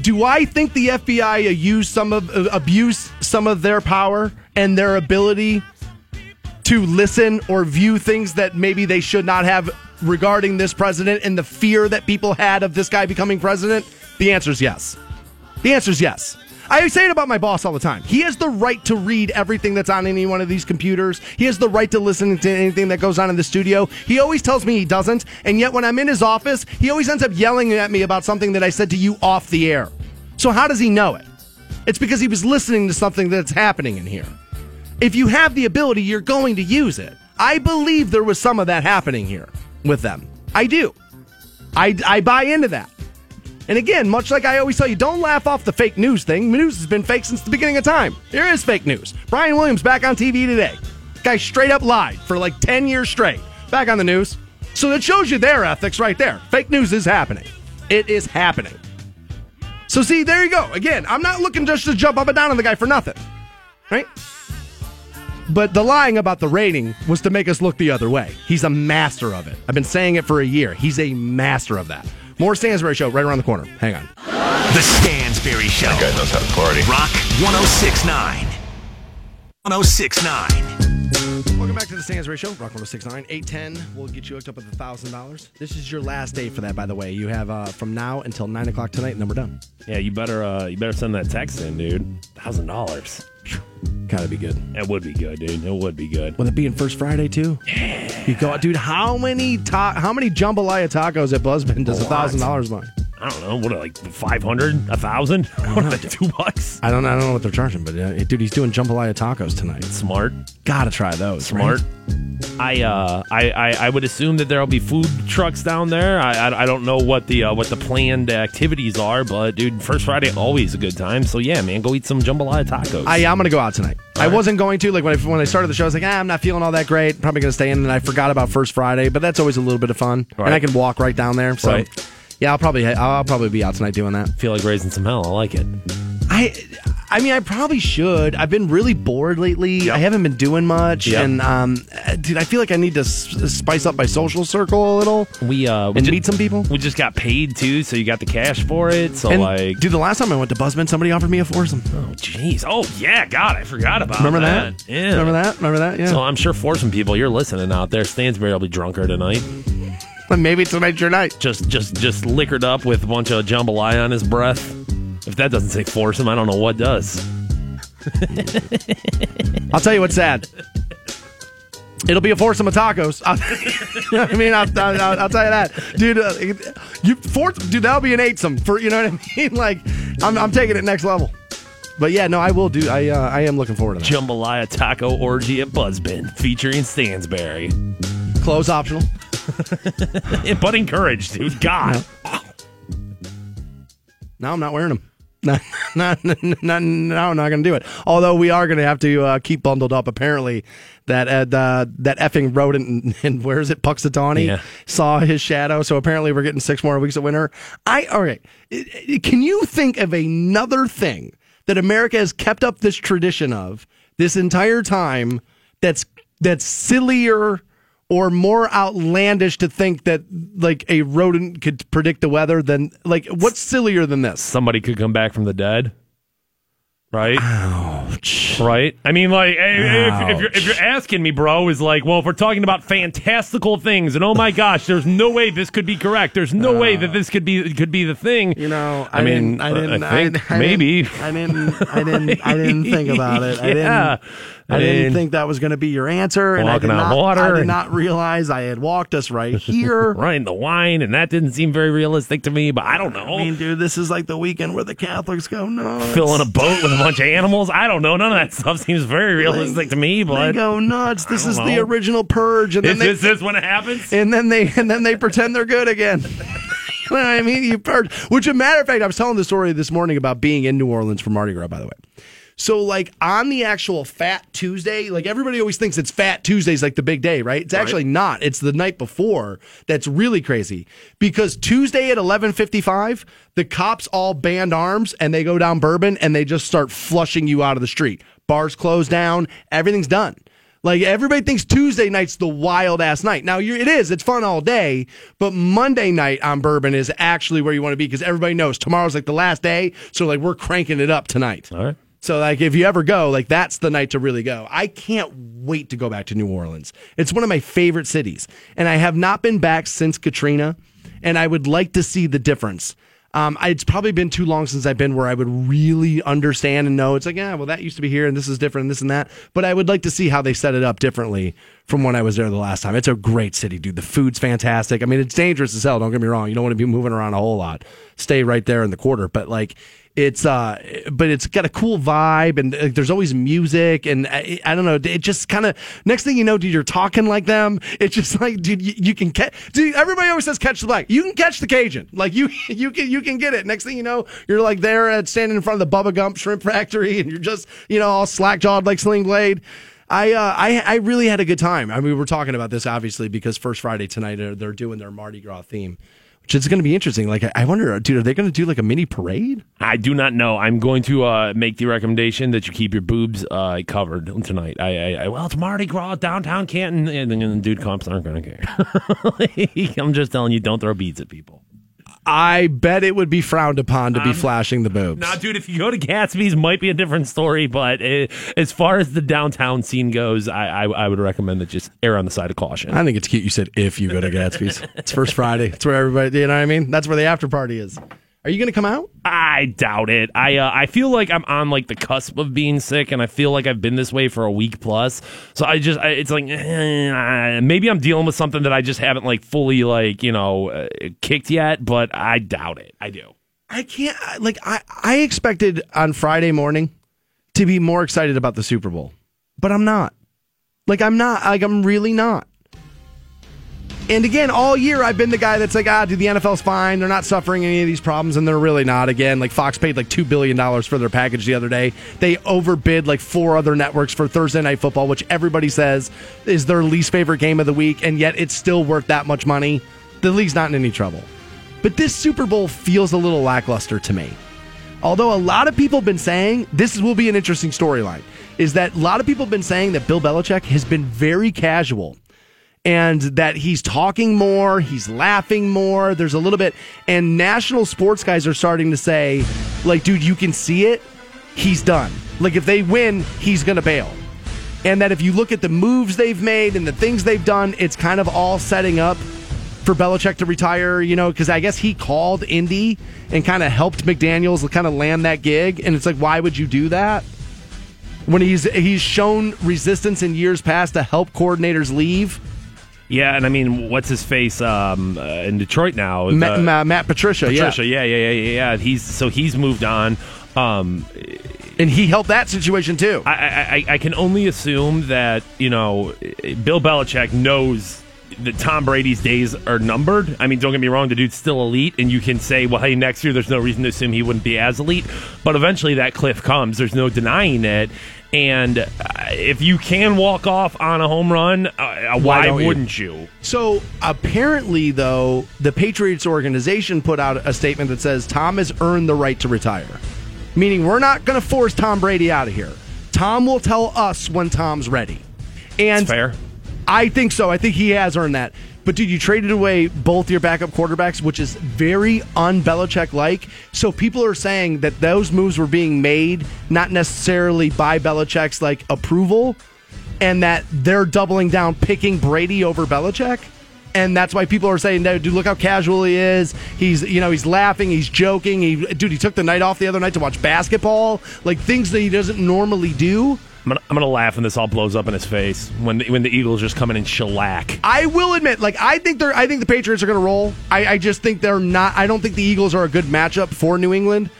do I think the FBI use some of uh, abuse some of their power and their ability to listen or view things that maybe they should not have regarding this president and the fear that people had of this guy becoming president? The answer is yes. The answer is yes. I say it about my boss all the time. He has the right to read everything that's on any one of these computers. He has the right to listen to anything that goes on in the studio. He always tells me he doesn't, and yet when I'm in his office, he always ends up yelling at me about something that I said to you off the air. So how does he know it? It's because he was listening to something that's happening in here. If you have the ability, you're going to use it. I believe there was some of that happening here with them. I do. I, I buy into that. And again, much like I always tell you, don't laugh off the fake news thing. News has been fake since the beginning of time. Here is fake news. Brian Williams back on TV today. Guy straight up lied for like 10 years straight. Back on the news. So that shows you their ethics right there. Fake news is happening. It is happening. So see, there you go. Again, I'm not looking just to jump up and down on the guy for nothing. Right? But the lying about the rating was to make us look the other way. He's a master of it. I've been saying it for a year. He's a master of that. More Stansbury Show right around the corner. Hang on. The Stansberry Show. That guy knows how to party. Rock 1069. 1069. Welcome back to the Stansbury Ratio, Rock 1069. 810 will get you hooked up with $1,000. This is your last day for that, by the way. You have uh, from now until 9 o'clock tonight, and then we're done. yeah, you better uh, you better send that text in, dude. Thousand dollars. Gotta be good. It would be good, dude. It would be good. With it being First Friday, too? Yeah. You go, dude, how many ta- how many jambalaya tacos at Buzzbin does A $1,000 buy? I don't know. What like five hundred, a thousand? <laughs> What are they? Two bucks? I don't, I don't know what they're charging, but uh, dude, he's doing jambalaya tacos tonight. Smart. Gotta try those. Smart. right? I uh I, I I would assume that there'll be food trucks down there. I I, I don't know what the uh, what the planned activities are, but dude, first Friday always a good time. So yeah, man, go eat some jambalaya tacos. I, I'm gonna go out tonight. I wasn't going to like when I, when I started the show. I was like, ah, I'm not feeling all that great. Probably gonna stay in, and I forgot about First Friday. But that's always a little bit of fun, Right. and I can walk right down there. So Right. Yeah, I'll probably I'll probably be out tonight doing that. feel like raising some hell. I like it. I I mean, I probably should. I've been really bored lately. I haven't been doing much, Yep. and um, dude, I feel like I need to s- spice up my social circle a little We uh we and ju- meet some people. We just got paid too, so you got the cash for it. So and, like, dude, the last time I went to Buzzbin, somebody offered me a foursome. oh jeez, oh yeah, God, I forgot about Remember that? Yeah, Remember that? Remember that? Yeah. So I'm sure for some people you're listening out there, Stansbury will be drunker tonight. Maybe tonight's your night. Just just just liquored up with a bunch of jambalaya on his breath. If that doesn't say foursome, I don't know what does. <laughs> I'll tell you what's sad. It'll be a foursome of tacos. <laughs> I'll, mean, I'll, I'll, I'll tell you that, dude. Uh, you four, dude, that'll be an eightsome for you know what I <laughs> mean. Like, I'm, I'm taking it next level. But yeah, no, I will do. I uh, I am looking forward to that. Jambalaya taco orgy at Buzzbin featuring Stansberry. Clothes optional. <laughs> but encouraged, dude. God. No, I'm not wearing them. No, <laughs> not, not, not, no, I'm not going to do it. Although we are going to have to uh, keep bundled up. Apparently, that uh, that effing rodent and, and where is it, Punxsutawney, Yeah. saw his shadow. So apparently, we're getting six more weeks of winter. I all right. Can you think of another thing that America has kept up this tradition of this entire time? That's that's sillier or more outlandish to think that like a rodent could predict the weather than like what's sillier than this? Somebody could come back from the dead. Right? Right? I mean, like, if, if, you're, if you're asking me, bro, is like, well, if we're talking about fantastical things, and oh my gosh, there's no way this could be correct. There's no way that this could be could be the thing. You know, I, mean, I didn't. I think I, I maybe. Didn't, I didn't. I didn't. I didn't think about it. I <laughs> didn't. I, didn't think that was going to be your answer, and I walking did not. water I did not realize I had walked us right <laughs> here. right in the wine, and that didn't seem very realistic to me, but I don't know. I mean, dude, this is like the weekend where the Catholics go nuts. Filling a boat with a bunch of animals. I don't know. None of that <laughs> stuff seems very realistic to me, but They go nuts. This is don't the original purge, and then is they this, this when it happens? and then they and then they pretend they're good again. <laughs> you know what I mean? You purge. Which, a matter of fact, I was telling the story this morning about being in New Orleans for Mardi Gras. By the way, so like on the actual Fat Tuesday, like everybody always thinks it's Fat Tuesday's like the big day, right? It's actually not. It's the night before that's really crazy because Tuesday at eleven fifty five, the cops all band arms and they go down Bourbon and they just start flushing you out of the street. Bars close down. Everything's done. Like everybody thinks Tuesday night's the wild ass night. Now you it is. It's fun all day, but Monday night on Bourbon is actually where you want to be because everybody knows tomorrow's like the last day. So like we're cranking it up tonight. All right. So like if you ever go, like that's the night to really go. I can't wait to go back to New Orleans. It's one of my favorite cities, and I have not been back since Katrina, and I would like to see the difference. Um, it's probably been too long since I've been where I would really understand and know it's like, yeah, well, that used to be here and this is different and this and that. But I would like to see how they set it up differently from when I was there the last time. It's a great city, dude. The food's fantastic. I mean, it's dangerous as hell. Don't get me wrong. You don't want to be moving around a whole lot. Stay right there in the quarter. But like, it's uh, but it's got a cool vibe and uh, there's always music and I, I don't know. It just kind of next thing you know, dude, you're talking like them. It's just like, dude, you, you can catch. Dude, everybody always says catch the black. You can catch the Cajun. Like you, <laughs> you can you can get it. Next thing you know, you're like there at standing in front of the Bubba Gump Shrimp Factory and you're just you know all slack jawed like Sling Blade. I, uh, I I really had a good time. I mean, we were talking about this obviously because First Friday tonight uh, they're doing their Mardi Gras theme, which is going to be interesting. Like, I- wonder, dude, are they going to do like a mini parade? I do not know. I'm going to uh, make the recommendation that you keep your boobs uh, covered tonight. I, I, I well, it's Mardi Gras downtown Canton, and then the dude comps aren't going to care. <laughs> I'm just telling you, don't throw beads at people. I bet it would be frowned upon to be flashing the boobs. Now, dude, if you go to Gatsby's, might be a different story. But uh, as far as the downtown scene goes, I, I, I would recommend that just err on the side of caution. I think it's cute. You said if you go to Gatsby's, it's First Friday. It's where everybody, you know what I mean. That's where the after party is. Are you going to come out? I doubt it. I uh, I feel like I'm on like the cusp of being sick, and I feel like I've been this way for a week plus. So I just I, it's like eh, maybe I'm dealing with something that I just haven't like fully like you know uh, kicked yet, but I doubt it. I do. I can't. Like I, I expected on Friday morning to be more excited about the Super Bowl, but I'm not. Like I'm not. Like I'm really not. And again, all year I've been the guy that's like, ah, dude, the NFL's fine. They're not suffering any of these problems, and they're really not. Again, like Fox paid like two billion dollars for their package the other day. They overbid like four other networks for Thursday Night Football, which everybody says is their least favorite game of the week, and yet it's still worth that much money. The league's not in any trouble. But this Super Bowl feels a little lackluster to me. Although a lot of people have been saying this will be an interesting storyline, is that a lot of people have been saying that Bill Belichick has been very casual and that he's talking more, he's laughing more. There's a little bit, and national sports guys are starting to say, like, dude, you can see it. He's done. Like, if they win, he's going to bail. And that if you look at the moves they've made and the things they've done, it's kind of all setting up for Belichick to retire, you know, because I guess he called Indy and kind of helped McDaniels kind of land that gig. And it's like, why would you do that? When he's he's shown resistance in years past to help coordinators leave. Yeah, and I mean, what's his face um, uh, in Detroit now? Ma- Uh, Ma- Matt Patricia, Patricia, yeah, yeah, yeah, yeah, yeah. He's so he's moved on. Um, and he helped that situation too. I, I, I can only assume that you know Bill Belichick knows that Tom Brady's days are numbered. I mean, don't get me wrong, the dude's still elite, and you can say, well, hey, next year there's no reason to assume he wouldn't be as elite. But eventually that cliff comes. There's no denying it. And uh, if you can walk off on a home run, uh, why, don't wouldn't you? So apparently, though, the Patriots organization put out a statement that says Tom has earned the right to retire, meaning we're not going to force Tom Brady out of here. Tom will tell us when Tom's ready. And fair. I think so. I think he has earned that. But dude, you traded away both your backup quarterbacks, which is very un-Belichick like. So people are saying that those moves were being made not necessarily by Belichick's like approval, and that they're doubling down, picking Brady over Belichick. And that's why people are saying, "No, dude, look how casual he is. He's, you know, he's laughing, he's joking. He, dude, he took the night off the other night to watch basketball, like things that he doesn't normally do." I'm gonna, I'm gonna laugh when this all blows up in his face when the, when the Eagles just come in and shellac. I will admit, like I think they're, I think the Patriots are to roll. I, I just think they're not. I don't think the Eagles are a good matchup for New England.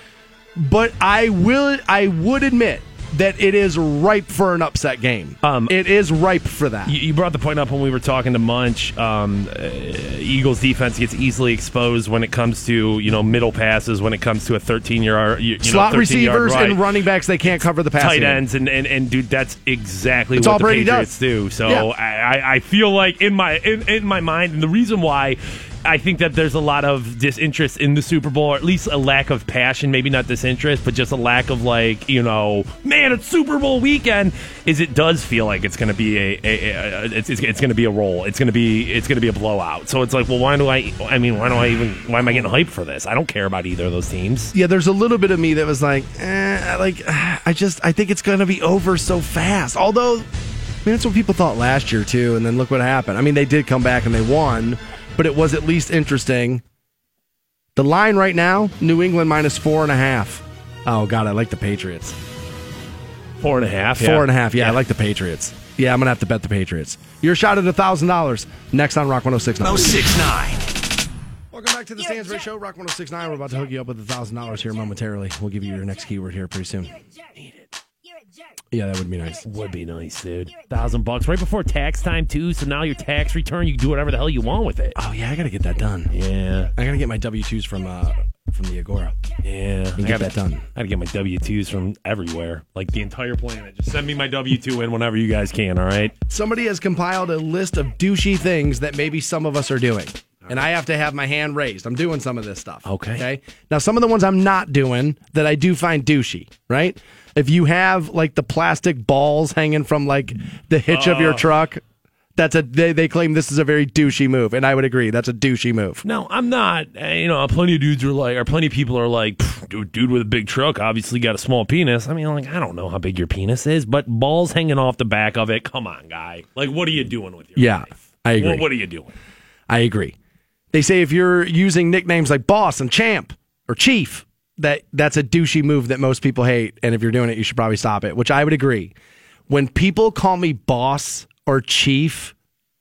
But I will, I would admit that it is ripe for an upset game. Um, it is ripe for that. You, you brought the point up when we were talking to Munch. Um, uh, Eagles defense gets easily exposed when it comes to you know middle passes, when it comes to a 13 yard you, slot receivers right. and running backs. They can't cover the pass. tight ends and, and and dude, that's exactly It's what all the Brady Patriots does. do. So Yeah. I, I- I feel like in my in, in my mind, and the reason why. I think that there's a lot of disinterest in the Super Bowl, or at least a lack of passion. Maybe not disinterest, but just a lack of like, you know, man, it's Super Bowl weekend. Is it does feel like it's going to be a, a, a it's, it's, it's going to be a roll. It's going to be it's going to be a blowout. So it's like, well, why do I? I mean, why do I even? Why am I getting hyped for this? I don't care about either of those teams. Yeah, there's a little bit of me that was like, eh, like <sighs> I just I think it's going to be over so fast. Although, I mean, that's what people thought last year too, and then look what happened. I mean, they did come back and they won, but it was at least interesting. The line right now, New England minus four and a half. Oh God, I like the Patriots. Four and a half. Four yeah. and a half. Yeah, I like the Patriots. Yeah, I'm gonna have to bet the Patriots. Your shot at a thousand dollars next on Rock 1069. 1069. Welcome back to the Stansbury Show, Rock 1069. We're about to hook you up with a thousand dollars here momentarily. We'll give you your next keyword here pretty soon. Yeah, that would be nice. Would be nice, dude. Thousand bucks right before tax time too. So now your tax return, you can do whatever the hell you want with it. Oh yeah, I gotta get that done. Yeah, I gotta get my W twos from uh from the Agora. yeah. And I get gotta, that done. I gotta get my W twos from everywhere, like the entire planet. Just send me my W two in whenever you guys can. All right. Somebody has compiled a list of douchey things that maybe some of us are doing. And I have to have my hand raised. I'm doing some of this stuff. Okay. Okay. Now, some of the ones I'm not doing that I do find douchey, right? If you have like the plastic balls hanging from like the hitch of your Oh. truck, that's a they, they claim this is a very douchey move, and I would agree that's a douchey move. No, I'm not. Uh, You know, plenty of dudes are like, or plenty of people are like, dude, dude with a big truck obviously got a small penis. I mean, like, I don't know how big your penis is, but balls hanging off the back of it. Come on, guy. Like, what are you doing with your Yeah, life? I agree. What are you doing? I agree. They say if you're using nicknames like boss and champ or chief, that that's a douchey move that most people hate, and if you're doing it, you should probably stop it. Which I would agree. When people call me boss or chief,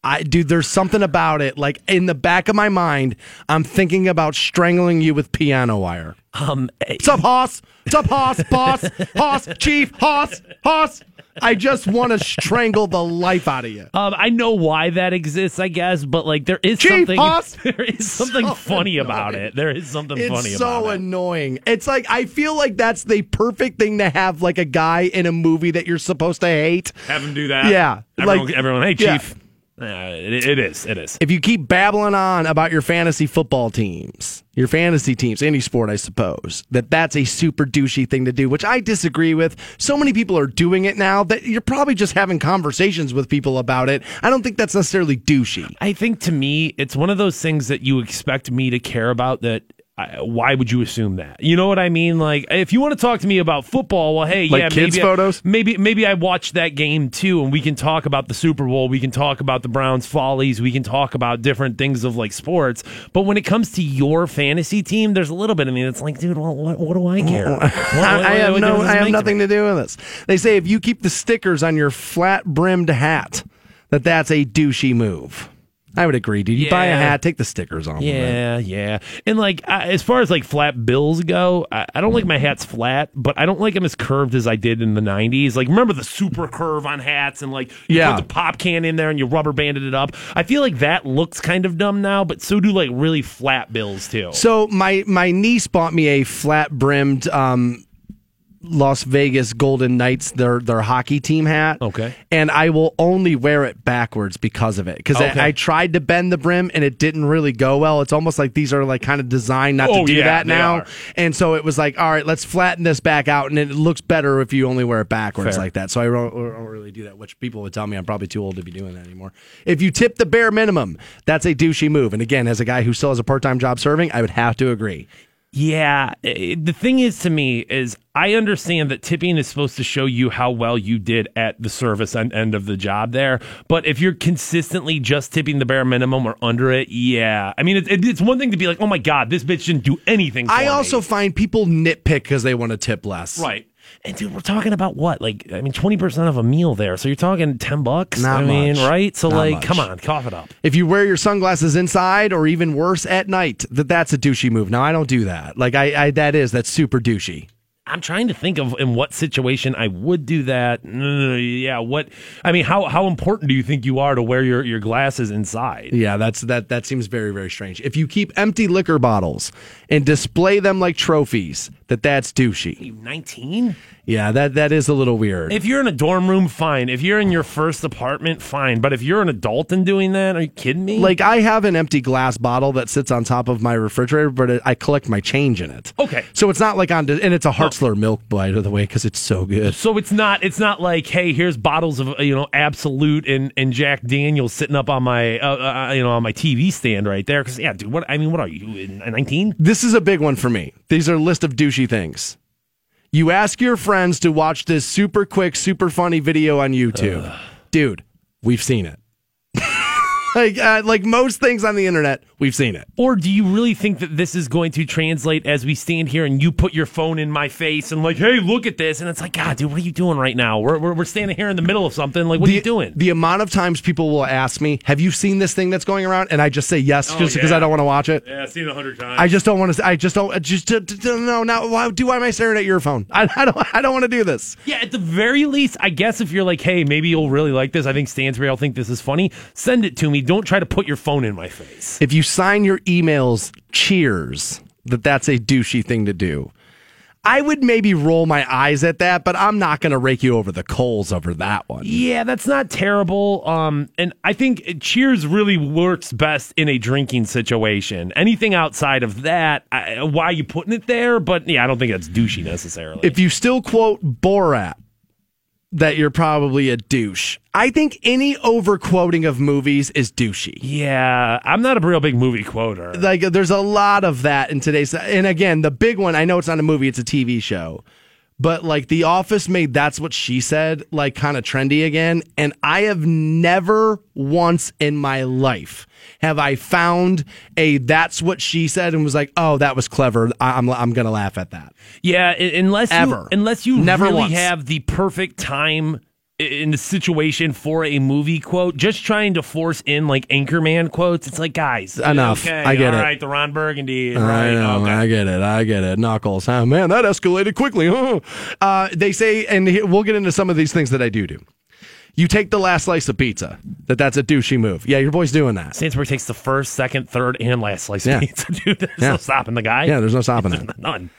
I dude, there's something about it. Like in the back of my mind, I'm thinking about strangling you with piano wire. Um, What's up, Hoss? What's up, Hoss? Boss, Hoss, Chief, Hoss, Hoss. <laughs> I just want to strangle the life out of you. Um, I know why that exists, I guess, but like there is Chief something <laughs> Hoss! there is something So funny about it. There is something It's funny so about it. annoying. It's like I feel like that's the perfect thing to have like a guy in a movie that you're supposed to hate. Have him do that. Yeah, Everyone, like- everyone hey yeah. chief. Uh, it, it is. It is. If you keep babbling on about your fantasy football teams, your fantasy teams, any sport, I suppose, that that's a super douchey thing to do, which I disagree with. So many people are doing it now that you're probably just having conversations with people about it. I don't think that's necessarily douchey. I think to me, it's one of those things that you expect me to care about. That I, why would you assume that? You know what I mean? Like, if you want to talk to me about football, well, hey, Like yeah, kids' maybe photos? maybe maybe I watched that game too, and we can talk about the Super Bowl. We can talk about the Browns' follies. We can talk about different things of like sports. But when it comes to your fantasy team, there's a little bit of me that's like, dude, well, what, what do I care? <laughs> What- what- I have no, I have nothing to do with this. They say if you keep the stickers on your flat brimmed hat, that that's a douchey move. I would agree, dude. You buy a hat, take the stickers off. Yeah, yeah. And like uh, as far as like flat bills go, I, I don't like my hats flat, but I don't like them as curved as I did in the '90s. Like remember the super curve on hats and like you Yeah. put the pop can in there and you rubber banded it up. I feel like that looks kind of dumb now, but so do like really flat bills too. So my my niece bought me a flat brimmed um Las Vegas Golden Knights their their hockey team hat. Okay. And I will only wear it backwards because of it. Because Okay. I, I tried to bend the brim and it didn't really go well. It's almost like these are like kind of designed not Oh, to do yeah, that now. are. And so it was like, all right, let's flatten this back out, and it looks better if you only wear it backwards Fair. like that. So I don't, I don't really do that, which people would tell me I'm probably too old to be doing that anymore. If you tip the bare minimum, that's a douchey move. And again, as a guy who still has a part time job serving, I would have to agree. Yeah, the thing is to me is I understand that tipping is supposed to show you how well you did at the service end, end of the job there. But if you're consistently just tipping the bare minimum or under it, yeah. I mean, it, it- it's one thing to be like, oh my god, this bitch didn't do anything. For I me." also find people nitpick because they want to tip less. right. And dude, we're talking about what? Like, I mean, twenty percent of a meal there. So you're talking ten bucks. Not I mean, much. right? So Not like, much. come on, cough it up. If you wear your sunglasses inside or even worse at night, that that's a douchey move. Now I don't do that. Like I, I that is that's super douchey. I'm trying to think of in what situation I would do that. Yeah, what? I mean, how how important do you think you are to wear your, your glasses inside? Yeah, that's that that seems very very strange. If you keep empty liquor bottles and display them like trophies, that that's douchey. 19? Yeah, that that is a little weird. If you're in a dorm room, fine. If you're in your first apartment, fine. But if you're an adult and doing that, are you kidding me? like I have an empty glass bottle that sits on top of my refrigerator, but it, I collect my change in it. Okay. So it's not like on, and it's a Hartzler milk, by the way, because it's so good. So it's not it's not like hey here's bottles of you know Absolut and, and Jack Daniels sitting up on my uh, uh, you know on my TV stand right there because yeah dude what I mean what are you nineteen This is a big one for me. These are a list of douchey things. You ask your friends to watch this super quick, super funny video on YouTube. Dude, we've seen it. <laughs> like uh, like most things on the internet, we've seen it. or do you really think that this is going to translate as we stand here and you put your phone in my face and like hey look at this and it's like God dude what are you doing right now we're we're, we're standing here in the middle of something like what the, are you doing The amount of times people will ask me, "Have you seen this thing that's going around?" and I just say yes, Oh, just because yeah. I don't want to watch it. yeah I've seen it a hundred times I just don't want to. I just don't. Just d- d- d- no. Now, why do why am I staring at your phone? <laughs> I, I don't. I don't want to do this. Yeah, at the very least, I guess if you're like, hey, maybe you'll really like this. I think Stansbury will think this is funny. Send it to me. Don't try to put your phone in my face. If you sign your emails, cheers. That that's a douchey thing to do. I would maybe roll my eyes at that, but I'm not going to rake you over the coals over that one. Yeah, that's not terrible. Um, and I think Cheers really works best in a drinking situation. Anything outside of that, I, why are you putting it there? But yeah, I don't think that's douchey necessarily. If you still quote Borat, that you're probably a douche. I think any overquoting of movies is douchey. yeah, I'm not a real big movie quoter. like there's a lot of that in today's and again the big one i know it's not a movie it's a tv show but like the office made that's what she said like kind of trendy again and i have never once in my life have i found a that's what she said and was like oh that was clever I- i'm, I'm gonna laugh at that Yeah, unless Ever. you, unless you Never really once. have the perfect time in the situation for a movie quote, just trying to force in like Anchorman quotes, it's like guys, Enough. Okay, I get all it. right, the Ron Burgundy, I right? know, okay. I get it, I get it. Knuckles, huh? Man, that escalated quickly. Huh? <laughs> Uh, they say, and we'll get into some of these things that I do do. You take the last slice of pizza. That that's a douchey move. Yeah, your boy's doing that. Stansbury takes the first, second, third, and last slice Yeah. of pizza, <laughs> dude. There's Yeah. no stopping the guy. Yeah, there's no stopping <laughs> that. None.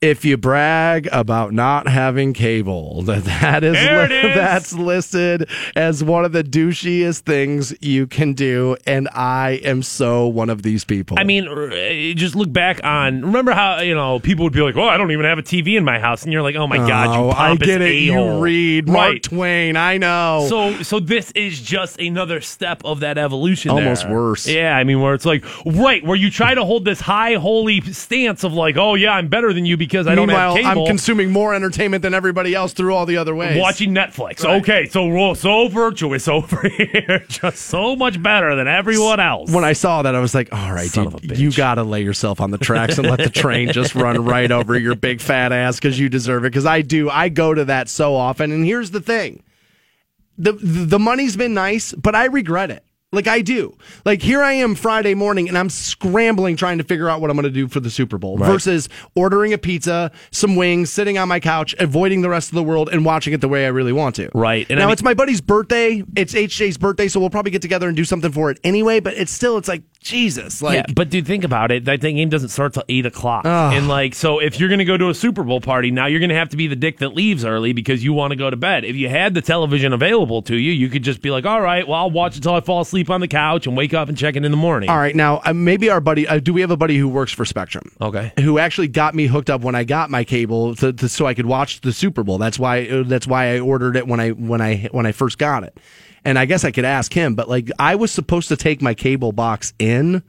If you brag about not having cable, <laughs> that that is, li- is. that's listed as one of the douchiest things you can do, and I am so one of these people. I mean, uh, just look back on. Remember how you know people would be like, "Oh, I don't even have a TV in my house," and you're like, "Oh my god, you Oh, I get it. a-hole." You read Mark right? Twain. I know. So, so this is just another step of that evolution. Almost there. worse. Yeah, I mean, where it's like, right, where you try to hold this high holy stance of like, oh yeah, I'm better than you because I don't have cable. I'm consuming more entertainment than everybody else through all the other ways. Watching Netflix. Right. Okay, so we're so virtuous over <laughs> here, just so much better than everyone else. When I saw that, I was like, "All right, Son of dude, you got to lay yourself on the tracks and let the train <laughs> just run right over your big fat ass because you deserve it." Because I do, I go to that so often. And here's the thing: the the money's been nice, but I regret it. Like I do. Like here I am Friday morning and I'm scrambling trying to figure out what I'm going to do for the Super Bowl Right. versus ordering a pizza, some wings, sitting on my couch, avoiding the rest of the world and watching it the way I really want to. Right. And I now mean- it's my buddy's birthday. It's HJ's birthday, so we'll probably get together and do something for it anyway, but it's still it's like Jesus, like, yeah, but dude, think about it. That game doesn't start till eight o'clock, and like, so if you're gonna go to a Super Bowl party, now you're gonna have to be the dick that leaves early because you want to go to bed. If you had the television available to you, you could just be like, all right, well, I'll watch until I fall asleep on the couch and wake up and check it in the morning. all right, now uh, maybe our buddy, uh, do we have a buddy who works for Spectrum? Okay. Who actually got me hooked up when I got my cable to, to, so I could watch the Super Bowl. That's why uh, that's why I ordered it when I when I when I first got it. And I guess I could ask him, but like I was supposed to take my cable box in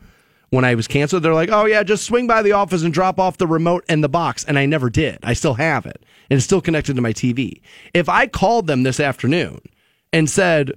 when I was canceled. They're like, "Oh yeah, just swing by the office and drop off the remote and the box." And I never did. I still have it, and it's still connected to my TV. If I called them this afternoon and said,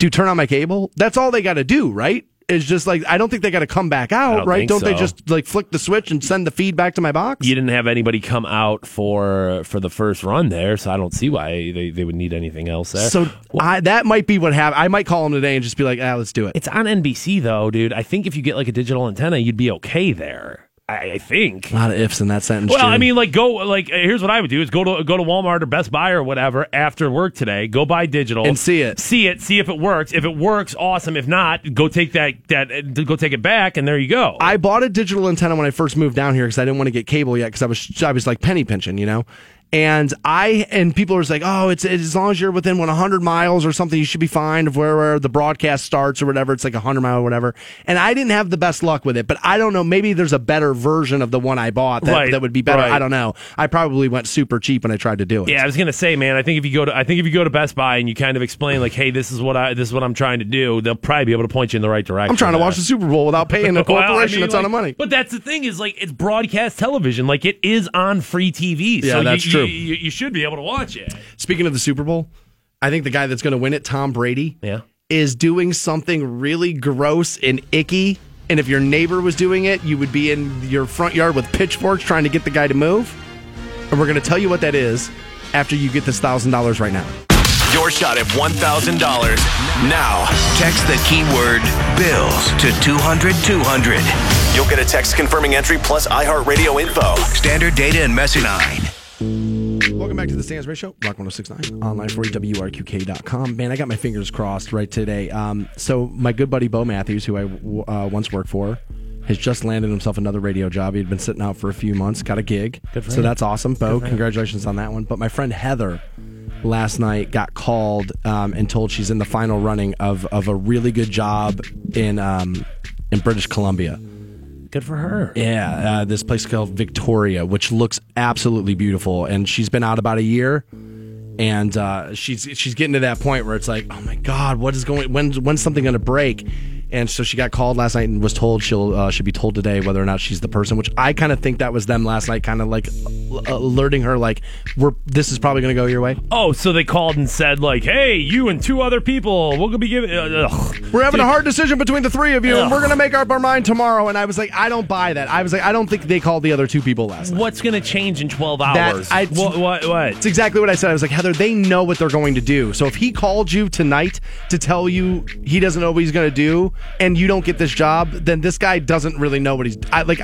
"Do turn on my cable?" That's all they got to do, right? It's just like I don't think they got to come back out, don't right? Don't they just like flick the switch and send the feed back to my box? You didn't have anybody come out for for the first run there, so I don't see why they, they would need anything else there. So I, that might be what happened. I might call them today and just be like, "Ah, let's do it." It's on NBC though, dude. I think if you get like a digital antenna, you'd be okay there. I, I think. A lot of ifs in that sentence. Well, I mean, like go like uh, here's what I would do is go to go to Walmart or Best Buy or whatever after work today. Go buy digital And see it. see it, see if it works. If it works, awesome. If not, go take that that uh, go take it back, and there you go. I bought a digital antenna when I first moved down here because I didn't want to get cable yet because I was I was like penny pinching, you know. And I and people are just like, oh, it's, it's as long as you're within 100 miles or something, you should be fine of where, where the broadcast starts or whatever. It's like 100 mile or whatever. And I didn't have the best luck with it, but I don't know. Maybe there's a better version of the one I bought that, Right, that would be better. right. I don't know. I probably went super cheap when I tried to do it. Yeah, I was gonna say, man. I think if you go to, I think if you go to Best Buy and you kind of explain, like, hey, this is what I, this is what I'm trying to do, they'll probably be able to point you in the right direction. I'm trying to watch the Super Bowl without paying <laughs> a Well, I corporation mean, a ton like- of money. But that's the thing is like it's broadcast television, like it is on free TV. Yeah, so that's you, true. You, you should be able to watch it. Speaking of the Super Bowl, I think the guy that's going to win it, Tom Brady, Yeah. is doing something really gross and icky. And if your neighbor was doing it, you would be in your front yard with pitchforks trying to get the guy to move. And we're going to tell you what that is after you get this thousand dollars right now. Your shot at $1,000. Now, text the keyword bills to 200 200. You'll get a text confirming entry plus iHeartRadio info. Standard data and message 9. Welcome back to the Stansbury Show, Rock 1069, online for WRQK.com. Man, I got my fingers crossed right today. Um, so, my good buddy Bo Matthews, who I uh, once worked for, has just landed himself another radio job. He'd been sitting out for a few months, got a gig. Good so, that's awesome. Bo, Good for him. congratulations on that one. But my friend Heather last night got called um, and told she's in the final running of, of a really good job in, um, in British Columbia. Good for her. Yeah, uh, this place called Victoria, which looks absolutely beautiful, and she's been out about a year, and uh, she's she's getting to that point where it's like, oh my god, what is going? When when's something going to break? And so she got called last night and was told she'll uh, should be told today whether or not she's the person. Which I kind of think that was them last night, kind of like uh, alerting her, like we're this is probably going to go your way. Oh, so they called and said like, "Hey, you and two other people, we're gonna be giving." Uh. We're having a hard decision between the three of you, and we're going to make up our mind tomorrow. And I was like, I don't buy that. I was like, I don't think they called the other two people last night. What's gonna change in twelve That- hours? I- what? What? What? It's exactly what I said. I was like, Heather, they know what they're going to do. So if he called you tonight to tell you he doesn't know what he's going to do, and you don't get this job, then this guy doesn't really know what he's. I, like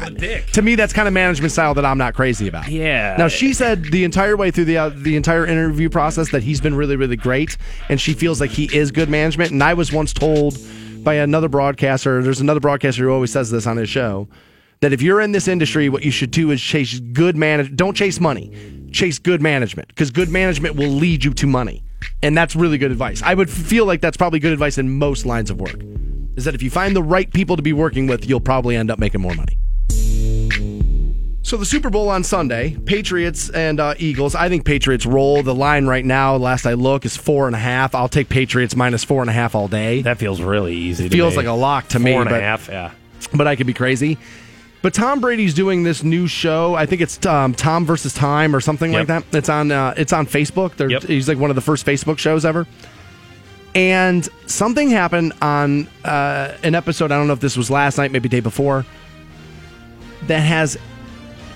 to me, that's kind of management style that I'm not crazy about. Yeah. Now she said the entire way through the uh, the entire interview process that he's been really really great, and she feels like he is good management. And I was once told by another broadcaster. There's another broadcaster who always says this on his show that if you're in this industry, what you should do is chase good manage. Don't chase money, chase good management because good management will lead you to money, and that's really good advice. I would feel like that's probably good advice in most lines of work. Is that if you find the right people to be working with, you'll probably end up making more money. So the Super Bowl on Sunday, Patriots and uh, Eagles. I think Patriots roll. The line right now, last I look, is four and a half. I'll take Patriots minus four and a half all day. That feels really easy. to Feels me. like a lock to Four me, and a but- half, Yeah. but I could be crazy. But Tom Brady's doing this new show. I think it's um, Tom versus Time or something like that. It's on. Uh, it's on Facebook. Yep. He's like one of the first Facebook shows ever. And something happened on uh, an episode. I don't know if this was last night, maybe day before. That has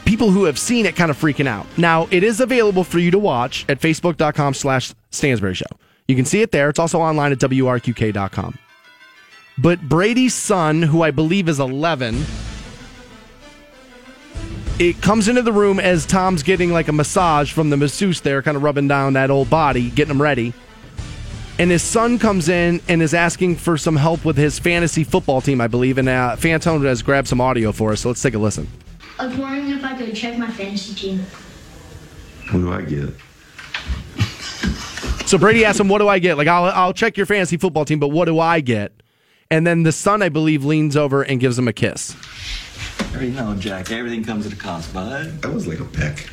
people who have seen it kind of freaking out. Now it is available for you to watch at Facebook.com/slash Stansbury Show. You can see it there. It's also online at WRQK.com. But Brady's son, who I believe is 11, it comes into the room as Tom's getting like a massage from the masseuse there, kind of rubbing down that old body, getting him ready. And his son comes in and is asking for some help with his fantasy football team, I believe. And uh, Fantone has grabbed some audio for us, so let's take a listen. I was wondering if I could check my fantasy team. What do I get? <laughs> So Brady asks him, "What do I get?" Like, I'll I'll check your fantasy football team, but what do I get? And then the son, I believe, leans over and gives him a kiss. You know, Jack, everything comes at a cost, bud. That was like a peck.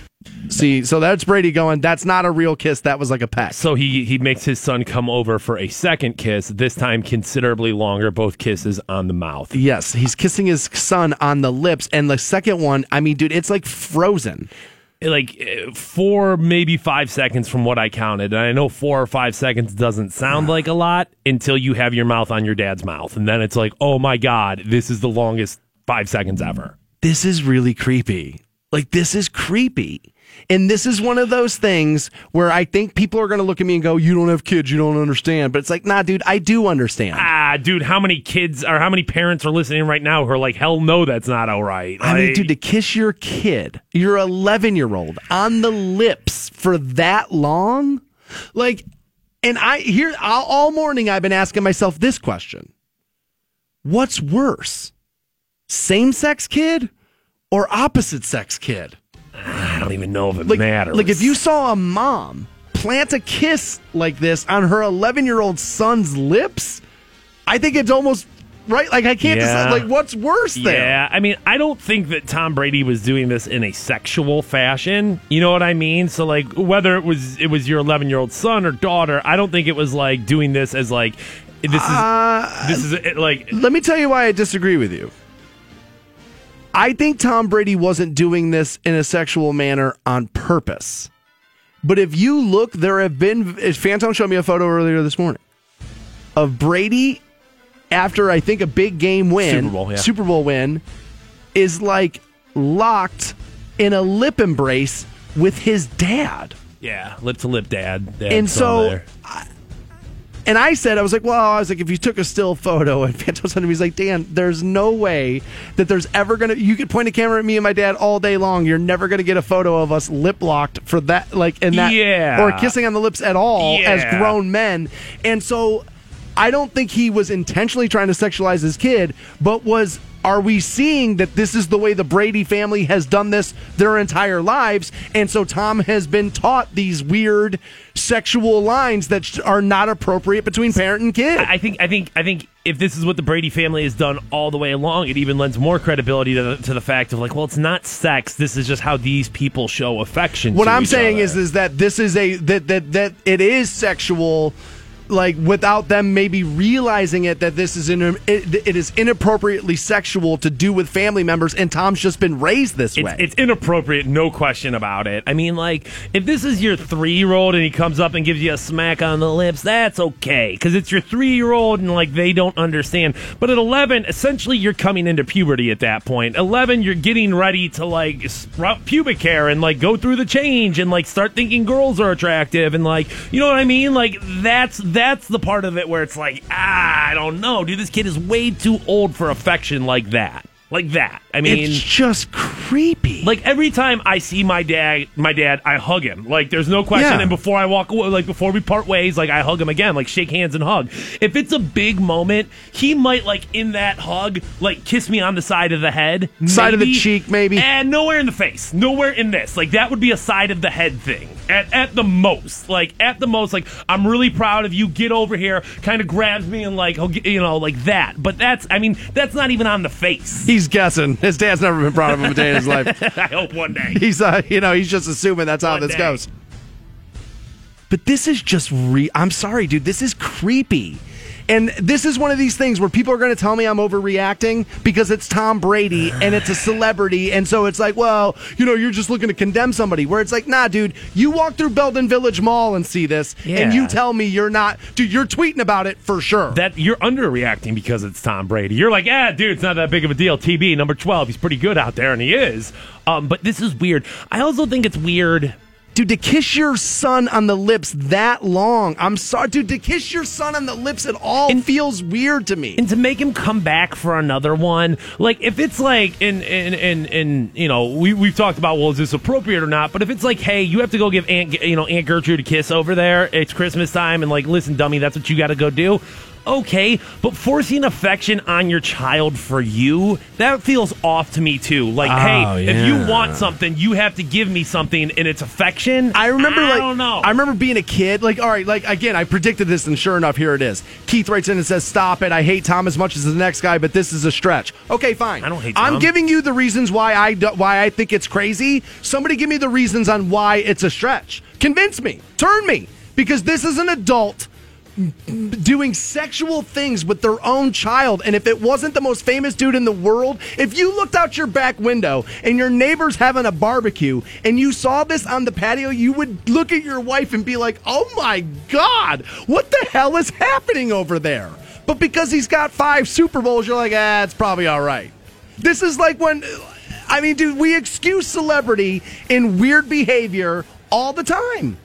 See, so that's Brady going. That's not a real kiss. That was like a peck. So he he makes his son come over for a second kiss. This time considerably longer. Both kisses on the mouth. Yes, he's kissing his son on the lips, and the second one, I mean, dude, it's like frozen. Like eh, four, maybe five seconds from what I counted. And I know four or five seconds doesn't sound like a lot until you have your mouth on your dad's mouth, and then it's like, oh my god, this is the longest five seconds ever. This is really creepy. Like this is creepy. And this is one of those things where I think people are going to look at me and go, "You don't have kids, you don't understand." But it's like, "Nah, dude, I do understand." Ah, dude, how many kids or how many parents are listening right now who are like, hell no, that's not all right. I mean, dude, to kiss your kid, your 11 year old, on the lips for that long, like, and I here all all morning I've been asking myself this question: What's worse, same sex kid or opposite sex kid? I don't even know if it Like, matters. like if you saw a mom plant a kiss like this on her 11 year old son's lips, I think it's almost right. Like I can't Yeah. decide. Like what's worse there? Yeah, I mean, I don't think that Tom Brady was doing this in a sexual fashion. You know what I mean? So like whether it was it was your 11-year-old son or daughter, I don't think it was like doing this as like this is Uh, this is like Let me tell you why I disagree with you. I think Tom Brady wasn't doing this in a sexual manner on purpose. But if you look, there have been. Fantone showed me a photo earlier this morning of Brady after I think a big game win, Super Bowl, yeah. Super Bowl win, is like locked in a lip embrace with his dad. yeah, lip to lip dad. And so, there. And I said, I was like, well, I was like, if you took a still photo, and <laughs> Fantone said to me, he's like, Dan, there's no way that there's ever gonna. You could point a camera at me and my dad all day long. You're never gonna get a photo of us lip locked for that, like, in that, Yeah. or kissing on the lips at all as grown men. And so, I don't think he was intentionally trying to sexualize his kid, but was. Are we seeing that this is the way the Brady family has done this their entire lives? And so Tom has been taught these weird sexual lines that are not appropriate between parent and kid. I think I think I think if this is what the Brady family has done all the way along, it even lends more credibility to the, to the fact of like, well, it's not sex. This is just how these people show affection. what I'm saying other. is is that this is a that that that it is sexual like without them maybe realizing it that this is in it, it is inappropriately sexual to do with family members and Tom's just been raised this way. It's, it's inappropriate, no question about it. I mean, like, if this is your three year old and he comes up and gives you a smack on the lips, that's okay. Because it's your three year old and, like, they don't understand. But at 11, essentially, you're coming into puberty at that point. 11, you're getting ready to, like, sprout pubic hair and, like, go through the change and, like, start thinking girls are attractive. And, like, you know what I mean? Like, that's, that's the part of it where it's like, ah, I don't know. Dude, this kid is way too old for affection like that. Like that. I mean, it's just creepy. like every time I see my dad, my dad, I hug him. Like there's no question. Yeah. And before I walk away, like before we part ways, like I hug him again, like shake hands and hug. If it's a big moment, he might like in that hug, like kiss me on the side of the head, Side of the cheek, maybe. and nowhere in the face, nowhere in this. Like that would be a side of the head thing at at the most. Like at the most, like I'm really proud of you. Get over here, kind of grabs me and like you know like that. But that's I mean that's not even on the face. He's guessing. His dad's never been proud of him a day in his life. <laughs> I hope one day. He's uh, you know, he's just assuming that's how One this day. goes. But this is just re I'm sorry, dude. This is creepy. And this is one of these things where people are going to tell me I'm overreacting because it's Tom Brady and it's a celebrity. And so it's like, well, you know, you're just looking to condemn somebody. Where it's like, nah, dude, you walk through Belden Village Mall and see this, and you tell me you're not, dude, you're tweeting about it for sure. that you're underreacting because it's Tom Brady. You're like, ah, dude, it's not that big of a deal. TB number twelve, he's pretty good out there, and he is. Um, but this is weird. I also think it's weird Dude, to kiss your son on the lips that long, I'm sorry, dude. To kiss your son on the lips at all feels weird to me. and to make him come back for another one like if it's like in in in, in you know we, we've talked about well is this appropriate or not but if it's like hey you have to go give aunt you know aunt gertrude a kiss over there it's christmas time and like listen dummy that's what you got to go do okay but forcing affection on your child for you that feels off to me too like Oh, hey if you want something you have to give me something and it's affection I remember, I like, don't know I remember being a kid. Like, all right, like again, I predicted this, and sure enough, here it is. Keith writes in and says, "Stop it! I hate Tom as much as the next guy, but this is a stretch." Okay, fine. I don't hate I'm giving you the reasons why I do, why I think it's crazy. Somebody give me the reasons on why it's a stretch. Convince me. Turn me. Because this is an adult doing sexual things with their own child. And if it wasn't the most famous dude in the world, if you looked out your back window and your neighbor's having a barbecue and you saw this on the patio, you would look at your wife and be like, oh my God, what the hell is happening over there? But because he's got five Super Bowls, you're like, ah, it's probably all right. This is like when, I mean, dude, we excuse celebrity in weird behavior all the time.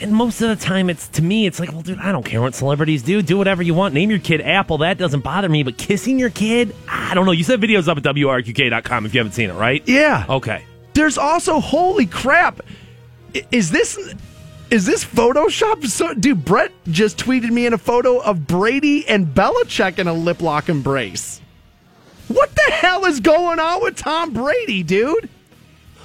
And most of the time, it's to me, it's like, well, dude, I don't care what celebrities do. Do whatever you want. Name your kid Apple. That doesn't bother me. But kissing your kid, I don't know. You said videos up at WRQK.com if you haven't seen it, right? Yeah. Okay. There's also holy crap. Is this is this Photoshop? So, dude, Brett just tweeted me in a photo of Brady and Belichick in a lip lock embrace. What the hell is going on with Tom Brady, dude?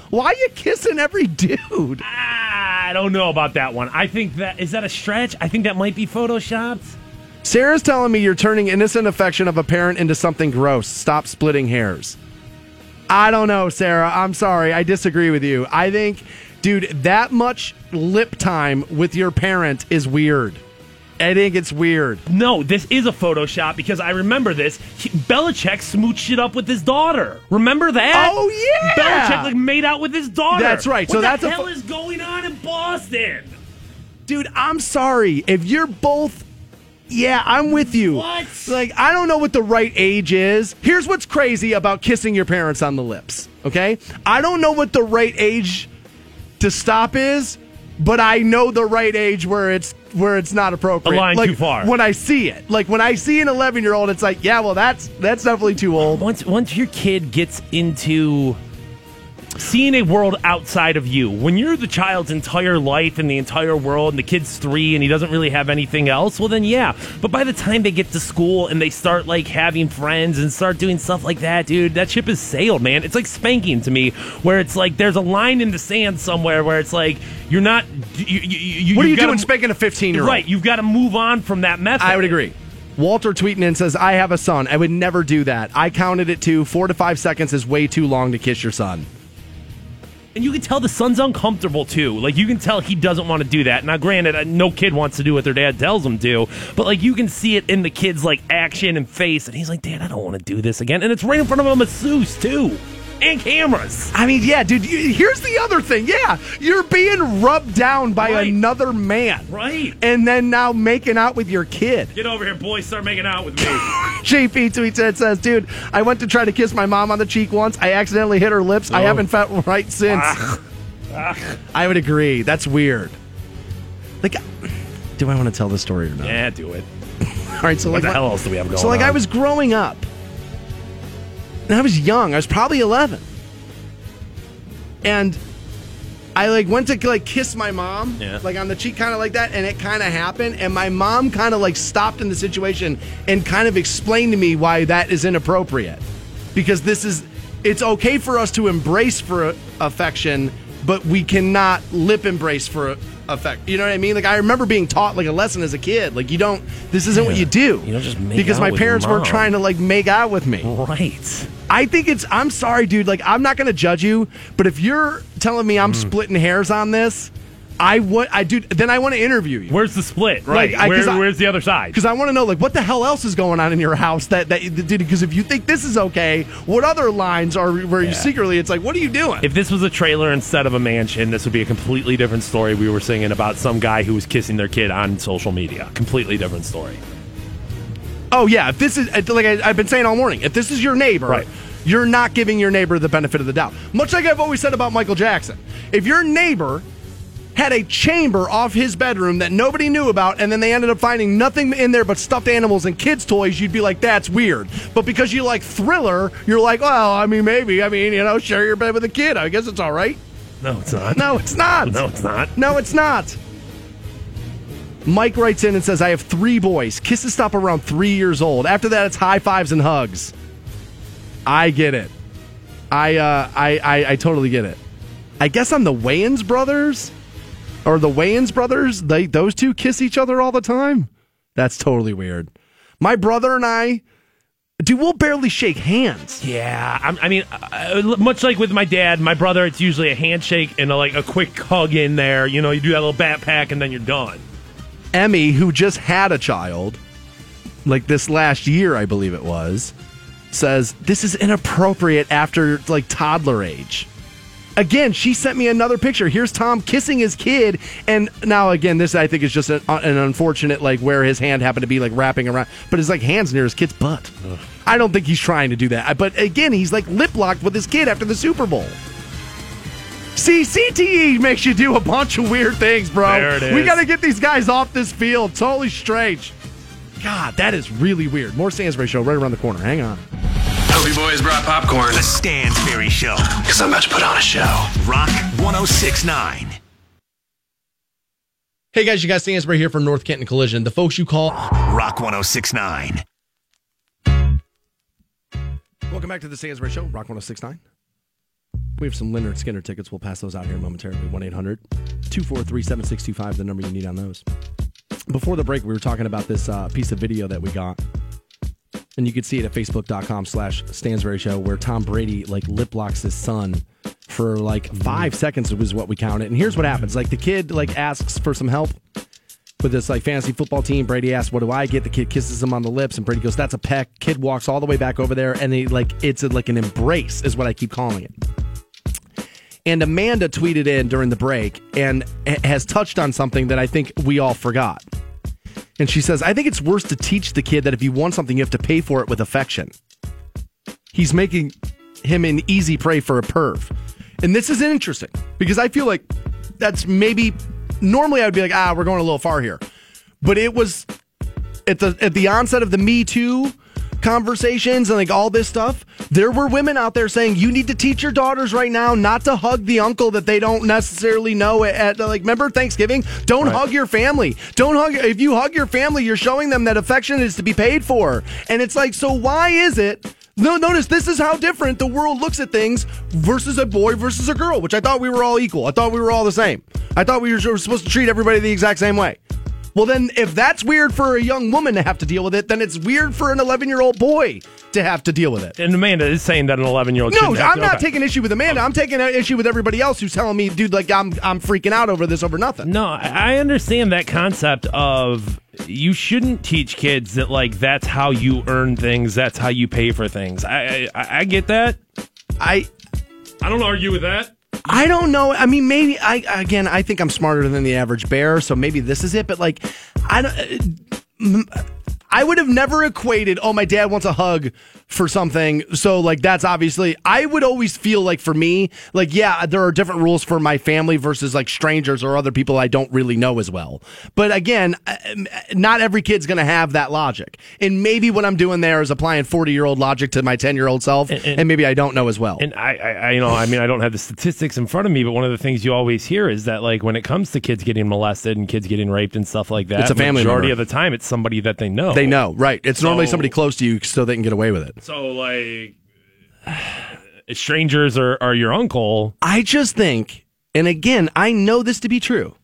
Why are you kissing every dude? I don't know about that one. I think that is that a stretch. I think that might be photoshopped. Sarah's telling me you're turning innocent affection of a parent into something gross. Stop splitting hairs. I don't know, Sarah. I'm sorry. I disagree with you. I think, dude, that much lip time with your parent is weird. I think it's weird. No, this is a Photoshop because I remember this. He, Belichick smooched it up with his daughter. Remember that? Oh, yeah! Belichick like made out with his daughter. That's right. What So the that's a hell is going on in Boston? Dude, I'm sorry. If you're both. Yeah, I'm with you. What? Like, I don't know what the right age is. Here's what's crazy about kissing your parents on the lips, okay? I don't know what the right age to stop is, but I know the right age where it's where it's not appropriate. A line like, too far. When I see it. Like when I see an 11-year-old, it's like, yeah, well that's that's definitely too old. Once once your kid gets into seeing a world outside of you, when you're the child's entire life and the entire world, and the kid's three and he doesn't really have anything else, well then yeah. But by the time they get to school and they start like having friends and start doing stuff like that, dude, that ship has sailed, man. It's like spanking to me, where it's like there's a line in the sand somewhere where it's like you're not. You, you, you, What are you doing spanking a 15-year-old? Right, you've got to move on from that method. I would agree. Walter tweeting in says, I have a son. I would never do that. I counted it to four to five seconds is way too long to kiss your son. And you can tell the son's uncomfortable too. Like you can tell he doesn't want to do that. Now, granted, uh, no kid wants to do what their dad tells them to, but like you can see it in the kid's like action and face, and he's like, "Dad, I don't want to do this again." And it's right in front of a masseuse too, and cameras. I mean, yeah, dude. You, here's the other thing. Yeah, you're being rubbed down by Right. another man, Right. and then now making out with your kid. Get over here, boy. Start making out with me. <laughs> JP tweets and says, "Dude, I went to try to kiss my mom on the cheek once. I accidentally hit her lips. I Oh. haven't felt right since." Ah. I would agree. That's weird. Like, do I want to tell the story or not? yeah, do it. <laughs> All right. So What like, the hell else do we have going So like, on? I was growing up, and I was young. I was probably eleven, and I like went to like kiss my mom, Yeah. like on the cheek, kind of like that, and it kind of happened. And my mom kind of like stopped in the situation and kind of explained to me why that is inappropriate, because this is it's okay for us to embrace for affection, but we cannot lip embrace for affect. You know what I mean? Like I remember being taught like a lesson as a kid. Like you don't. This isn't what you do. You don't just make because my parents weren't trying to like make out with me. Right. I think it's. I'm sorry, dude. Like, I'm not going to judge you, but if you're telling me. I'm mm. splitting hairs on this, I would. I do. Then I want to interview you Where's the split? Right. Like, I- Where- I- where's the other side? because I want to know like what the hell else is going on in your house that that dude. Because if you think this is okay, what other lines are where you secretly it's like, what are you doing? If this was a trailer instead of a mansion, this would be a completely different story. We were singing about some guy who was kissing their kid on social media. Completely different story. oh yeah, if this is uh, like I, I've been saying all morning, if this is your neighbor. Right. You're not giving your neighbor the benefit of the doubt. Much like I've always said about Michael Jackson. If your neighbor had a chamber off his bedroom that nobody knew about, and then they ended up finding nothing in there but stuffed animals and kids' toys, you'd be like, that's weird. But because you like thriller, you're like, well, I mean, maybe. I mean, you know, share your bed with a kid. I guess it's all right. No, it's not. No, it's not. No, it's not. No, it's not. Mike writes in and says, I have three boys. Kisses stop around three years old. After that, it's high fives and hugs. I get it. I, uh, I, I, I totally get it. I guess I'm the Wayans brothers or the Wayans brothers. They those two kiss each other all the time. That's totally weird. My brother and I, dude, we'll barely shake hands. Yeah, I, I mean, uh, much like with my dad, my brother, it's usually a handshake and a, like a quick hug in there. You know, you do that little bat pack and then you're done. Emmy, who just had a child, like this last year, I believe it was, says this is inappropriate after like toddler age. Again, she sent me another picture. Here's Tom kissing his kid, and now again, this I think is just an, an unfortunate like where his hand happened to be like wrapping around, but his like hands near his kid's butt. I don't think he's trying to do that, but again, he's like lip locked with his kid after the Super Bowl. See, CTE makes you do a bunch of weird things, bro. There it We got to get these guys off this field. Totally strange. God, that is really weird. More Stansbury Show right around the corner. Hang on. Toby Boys brought popcorn. The Stansbury Show. Because I'm about to put on a show. Rock 1069. Hey guys, you guys, Stansbury here from North Canton Collision. The folks you call Rock 1069. Welcome back to the Stansbury Show, Rock 1069. We have some Lynyrd Skynyrd tickets. We'll pass those out here momentarily. 1 800 243 7625, the number you need on those. Before the break, we were talking about this uh, piece of video that we got. And you can see it at facebook.com slash Stansbury Show, where Tom Brady like lip locks his son for like five seconds was what we counted. And here's what happens. Like the kid like asks for some help with this like fantasy football team. Brady asks, "What do I get?" The kid kisses him on the lips, and Brady goes, "That's a peck." Kid walks all the way back over there, and they like it's a, like an embrace, is what I keep calling it. And Amanda tweeted in during the break and has touched on something that I think we all forgot. And she says, "I think it's worse to teach the kid that if you want something, you have to pay for it with affection." He's making him an easy prey for a perv. And this is interesting because I feel like that's maybe normally I would be like, ah, we're going a little far here. But it was at the at the onset of the Me Too conversations and like all this stuff, there were women out there saying you need to teach your daughters right now not to hug the uncle that they don't necessarily know at, at like remember Thanksgiving? Don't hug your family. Don't hug if you hug your family, you're showing them that affection is to be paid for. And it's like, so why is it no, notice this is how different the world looks at things versus a boy versus a girl, which I thought we were all equal. I thought we were all the same. I thought we were supposed to treat everybody the exact same way. Well, then, if that's weird for a young woman to have to deal with it, then it's weird for an 11 year old boy to have to deal with it. And Amanda is saying that an 11 year old. Kid. No, I'm not taking issue with Amanda. I'm taking an issue with everybody else who's telling me, dude, like I'm I'm freaking out over this over nothing. No, I I understand that concept of you shouldn't teach kids that like that's how you earn things, that's how you pay for things. I I, I get that. I I don't argue with that. I don't know. I mean, maybe I again. I think I'm smarter than the average bear, so maybe this is it. But like, I don't. Uh, I would have never equated. Oh, my dad wants a hug for something, so like that's obviously. I would always feel like for me, like yeah, there are different rules for my family versus like strangers or other people I don't really know as well. But again, uh, not every kid's gonna have that logic, and maybe what I'm doing there is applying 40 year old logic to my 10 year old self, and, maybe I don't know as well. And I, I, I, you know, I mean, I don't have the statistics in front of me, but one of the things you always hear is that, like, when it comes to kids getting molested and kids getting raped and stuff like that, It's a family majority member. of the time, it's somebody that they know. They know, right? It's normally somebody close to you, so they can get away with it. So, like, <sighs> strangers are, are your uncle. I just think, and again, I know this to be true.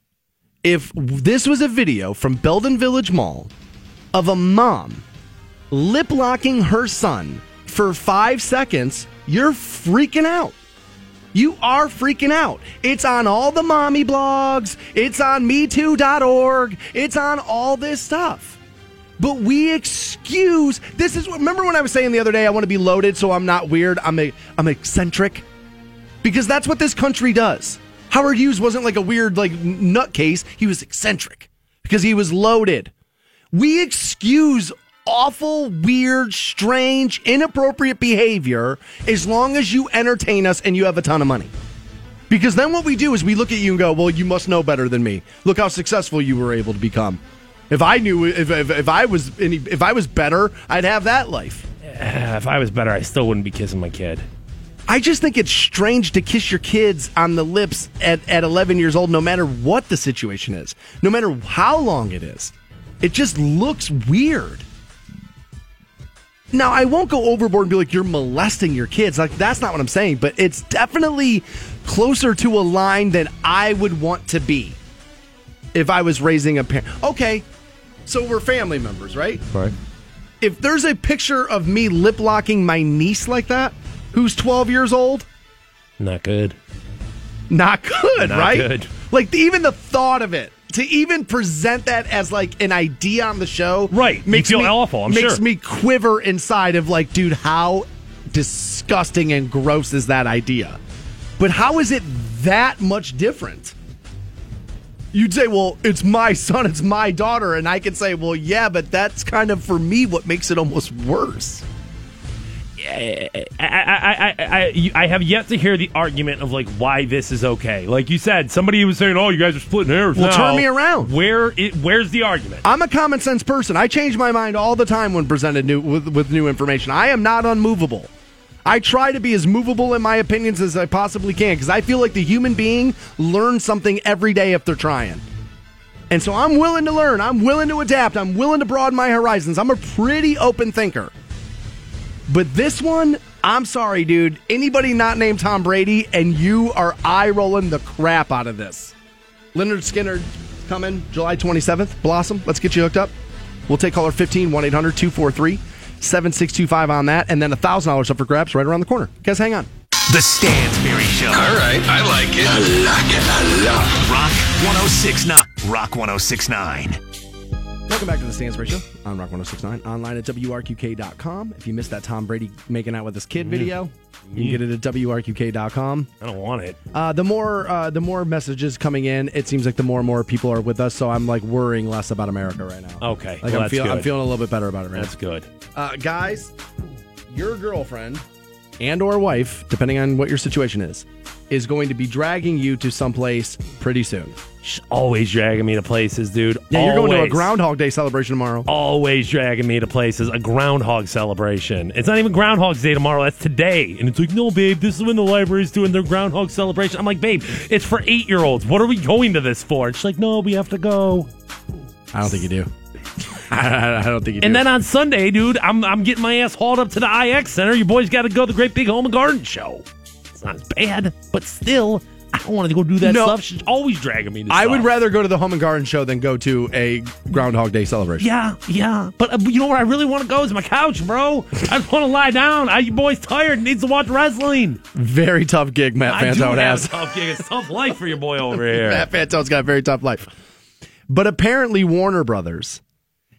If this was a video from Belden Village Mall of a mom lip locking her son for five seconds, you're freaking out. You are freaking out. It's on all the mommy blogs, it's on MeToo.org, it's on all this stuff. But we excuse this is remember when I was saying the other day I want to be loaded so I'm not weird, I'm a I'm eccentric? Because that's what this country does. Howard Hughes wasn't like a weird like nutcase, he was eccentric because he was loaded. We excuse awful, weird, strange, inappropriate behavior as long as you entertain us and you have a ton of money. Because then what we do is we look at you and go, "Well, you must know better than me. Look how successful you were able to become." If I knew, if if, if I was any, if I was better, I'd have that life. <sighs> if I was better, I still wouldn't be kissing my kid. I just think it's strange to kiss your kids on the lips at, at 11 years old, no matter what the situation is, no matter how long it is. It just looks weird. Now, I won't go overboard and be like, you're molesting your kids. Like, that's not what I'm saying, but it's definitely closer to a line than I would want to be if I was raising a parent. Okay, so we're family members, right? Right. If there's a picture of me lip locking my niece like that, who's 12 years old, Not good. not good, Not right? good. Like even the thought of it, to even present that as like an idea on the show, Right. Makes me, awful, I'm sure. makes sure. me quiver inside of like, dude, how disgusting and gross is that idea? But how is it that much different? You'd say, well, it's my son, it's my daughter, and I could say, well, yeah, but that's kind of for me what makes it almost worse. I, I, I, I, I have yet to hear the argument of like why this is okay. Like you said, somebody was saying, "Oh, you guys are splitting hairs." Well, now." turn me around. Where it, where's the argument? I'm a common sense person. I change my mind all the time when presented new, with, with new information. I am not unmovable. I try to be as movable in my opinions as I possibly can because I feel like the human being learns something every day if they're trying. And so I'm willing to learn. I'm willing to adapt. I'm willing to broaden my horizons. I'm a pretty open thinker. But this one, I'm sorry, dude. Anybody not named Tom Brady, and you are eye rolling the crap out of this. Lynyrd Skynyrd coming July 27th. Blossom, let's get you hooked up. We'll take caller 15 1 800 243 7625 on that, and then $1,000 up for grabs right around the corner. Guys, hang on. The Stansbury Show. All right, I like it. I like it a lot. Rock 1069. Rock 1069. Welcome back to the Stansbury Show on Rock 1069, online at WRQK.com. If you missed that Tom Brady making out with his kid mm. video, you can get it at WRQK.com. I don't want it. Uh, the more uh, the more messages coming in, it seems like the more and more people are with us. So I'm like worrying less about America right now. Okay, like well, I'm, feel, I'm feeling a little bit better about it right That's good. Uh, guys, your girlfriend and or wife, depending on what your situation is, is going to be dragging you to someplace pretty soon. She's always dragging me to places, dude. Yeah, you're going to a Groundhog Day celebration tomorrow. Always dragging me to places. A groundhog celebration. It's not even Groundhog's Day tomorrow. That's today. And it's like, no, babe, this is when the library's doing their groundhog celebration. I'm like, babe, it's for eight year olds. What are we going to this for? And she's like, no, we have to go. I don't think you do. <laughs> I don't think you do. And then on Sunday, dude, I'm I'm getting my ass hauled up to the IX Center. You boys got to go to the Great Big Home and Garden Show. It's not as bad, but still, I don't want to go do that No. stuff. She's always dragging me. To I would stuff. rather go to the Home and Garden show than go to a Groundhog Day celebration. Yeah, yeah. But uh, you know where I really want to go is my couch, bro. I just want to lie down. I, you boys tired. Needs to watch wrestling. Very tough gig Matt I do Fantone have has. tough gig. It's tough life for your boy over <laughs> here. Matt Fantone's got a very tough life. But apparently, Warner Brothers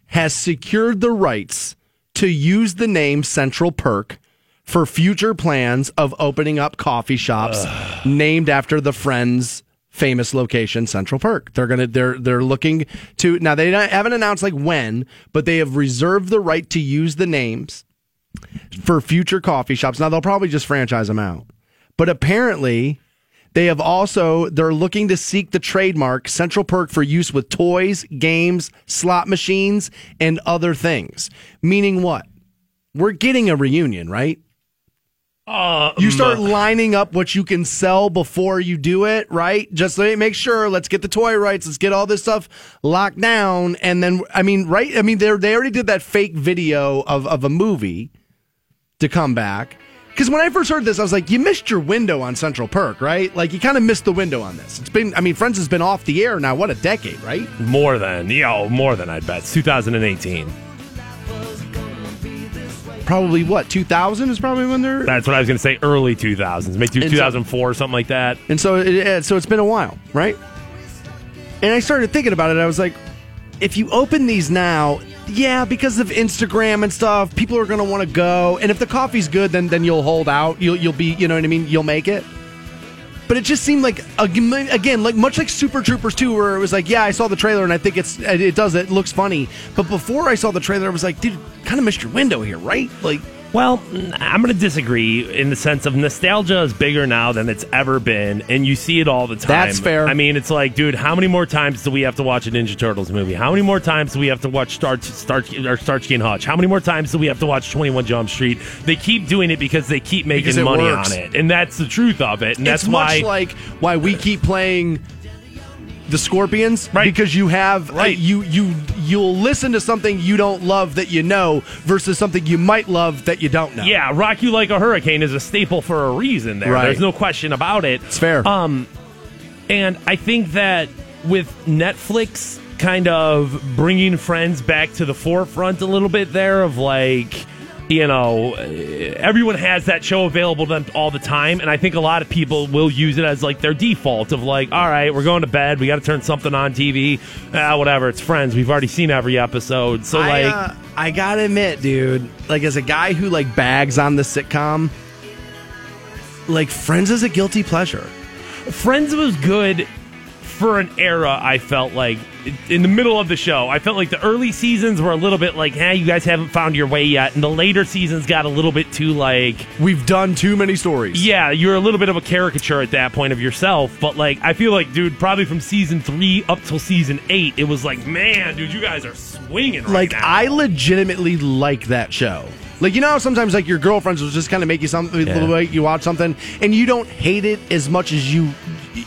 has secured the rights to use the name Central Perk for future plans of opening up coffee shops named after the Friends famous location Central Perk. They're going to they're they're looking to now they haven't announced like when, but they have reserved the right to use the names for future coffee shops. Now they'll probably just franchise them out. But apparently they have also they're looking to seek the trademark Central Perk for use with toys, games, slot machines, and other things. Meaning what? We're getting a reunion, right? Uh, You start lining up what you can sell before you do it, right? Just make sure. Let's get the toy rights. Let's get all this stuff locked down, and then I mean, right? I mean, they they already did that fake video of of a movie to come back. Because when I first heard this, I was like, you missed your window on Central Perk, right? Like you kind of missed the window on this. It's been, I mean, Friends has been off the air now. What a decade, right? More than, yo, more than I'd bet. It's 2018. Probably what 2000 is probably when they're. That's what I was going to say. Early 2000s, maybe And so- something like that. And so, it- so it's been a while, right? And I started thinking about it. I was like, if you open these now, yeah, because of Instagram and stuff, people are going to want to go. And if the coffee's good, then then you'll hold out. You'll you'll be, you know what I mean? You'll make it. But it just seemed like again, like much like Super Troopers 2, where it was like, yeah, I saw the trailer and I think it's it does it looks funny. But before I saw the trailer, I was like, dude, kind of missed your window here, right? Like, Well, I'm going to disagree in the sense of nostalgia is bigger now than it's ever been, and you see it all the time. That's fair. I mean, it's like, dude, how many more times do we have to watch a Ninja Turtles movie? How many more times do we have to watch Star Star or Starsky and Hutch? How many more times do we have to watch 21 Jump Street? They keep doing it because they keep making money works. on it, and that's the truth of it. And that's it's why much like why we keep playing the Scorpions, right? Because you have right. you you you'll listen to something you don't love that you know versus something you might love that you don't know. Yeah, Rock You Like a Hurricane is a staple for a reason there. Right. There's no question about it. It's fair. Um, and I think that with Netflix kind of bringing Friends back to the forefront a little bit there of like, you know, everyone has that show available to them all the time. And I think a lot of people will use it as like their default of like, all right, we're going to bed. We got to turn something on TV. Ah, whatever. It's Friends. We've already seen every episode. So I, like, uh, I gotta admit, dude, like as a guy who like bags on the sitcom, like Friends is a guilty pleasure. Friends was good for an era, I felt like. In the middle of the show, I felt like the early seasons were a little bit like, hey, you guys haven't found your way yet. And the later seasons got a little bit too like. We've done too many stories. Yeah, you're a little bit of a caricature at that point of yourself. But like, I feel like, dude, probably from season three up till season eight, it was like, man, dude, you guys are swinging right like now. I legitimately like that show. Like you know, how sometimes like your girlfriends will just kind of make you something. Yeah. You watch something and you don't hate it as much as you,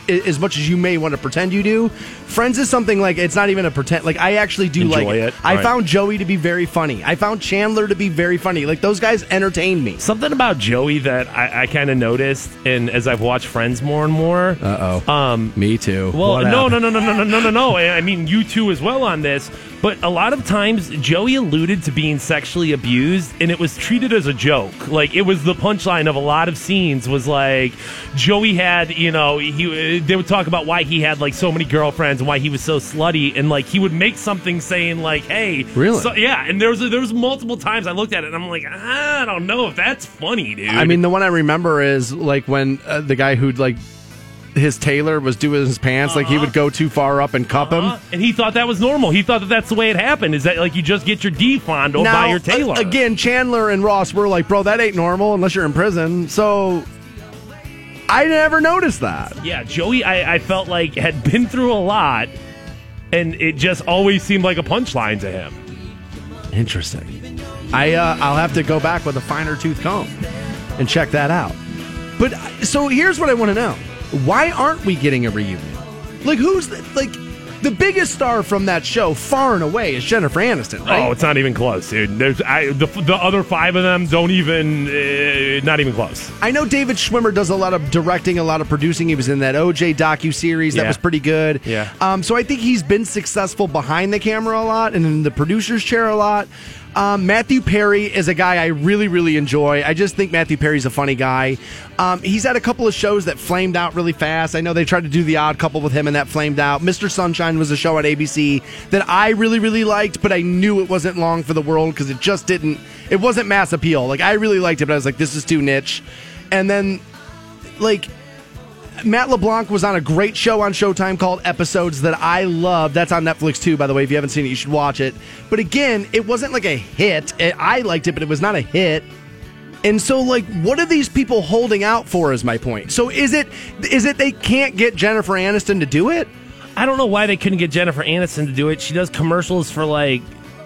as much as you may want to pretend you do. Friends is something like it's not even a pretend. Like I actually do Enjoy like it. I Right. found Joey to be very funny. I found Chandler to be very funny. Like those guys entertained me. Something about Joey that I, I kind of noticed, and as I've watched Friends more and more. Uh oh. Um, me too. Well, What no, happened? no, no, no, no, no, no, no, no. I I mean, you too as well on this. But a lot of times, Joey alluded to being sexually abused, and it was treated as a joke. Like it was the punchline of a lot of scenes. Was like Joey had, you know, he Uh, they would talk about why he had like so many girlfriends and why he was so slutty, and like he would make something saying like, "Hey, Really? so- yeah." And there was there was multiple times I looked at it, and I'm like, ah, I don't know if that's funny, dude. I mean, the one I remember is like when uh, the guy who'd like his tailor was doing his pants, like he would go too far up and cup him. Uh-huh. and he thought that was normal. He thought that that's the way it happened. Is that like you just get your D fondled by your tailor? again, Chandler and Ross were like, bro, that ain't normal unless you're in prison. So I never noticed that. Yeah, Joey, I, I felt like had been through a lot, and it just always seemed like a punchline to him. Interesting. I uh, I'll have to go back with a finer tooth comb and check that out. But so here's what I want to know: Why aren't we getting a reunion? Like who's the, like the biggest star from that show, far and away, is Jennifer Aniston, right? Oh, it's not even close, dude. There's I, the the other five of them don't even uh, not even close. I know David Schwimmer does a lot of directing, a lot of producing. He was in that OJ docu series that Yeah. was pretty good. Yeah. Um, so I think he's been successful behind the camera a lot and in the producer's chair a lot. Um, Matthew Perry is a guy I really, really enjoy. I just think Matthew Perry's a funny guy. Um, he's had a couple of shows that flamed out really fast. I know they tried to do the odd couple with him and that flamed out. Mr. Sunshine was a show on ABC that I really, really liked, but I knew it wasn't long for the world because it just didn't, it wasn't mass appeal. Like, I really liked it, but I was like, this is too niche. And then, like, Matt LeBlanc was on a great show on Showtime called Episodes that I love. That's on Netflix too, by the way. If you haven't seen it, you should watch it. But again, it wasn't like a hit. It- I liked it, but it was not a hit. And so, like, what are these people holding out for? Is my point. So, is it is it they can't get Jennifer Aniston to do it? I don't know why they couldn't get Jennifer Aniston to do it. She does commercials for like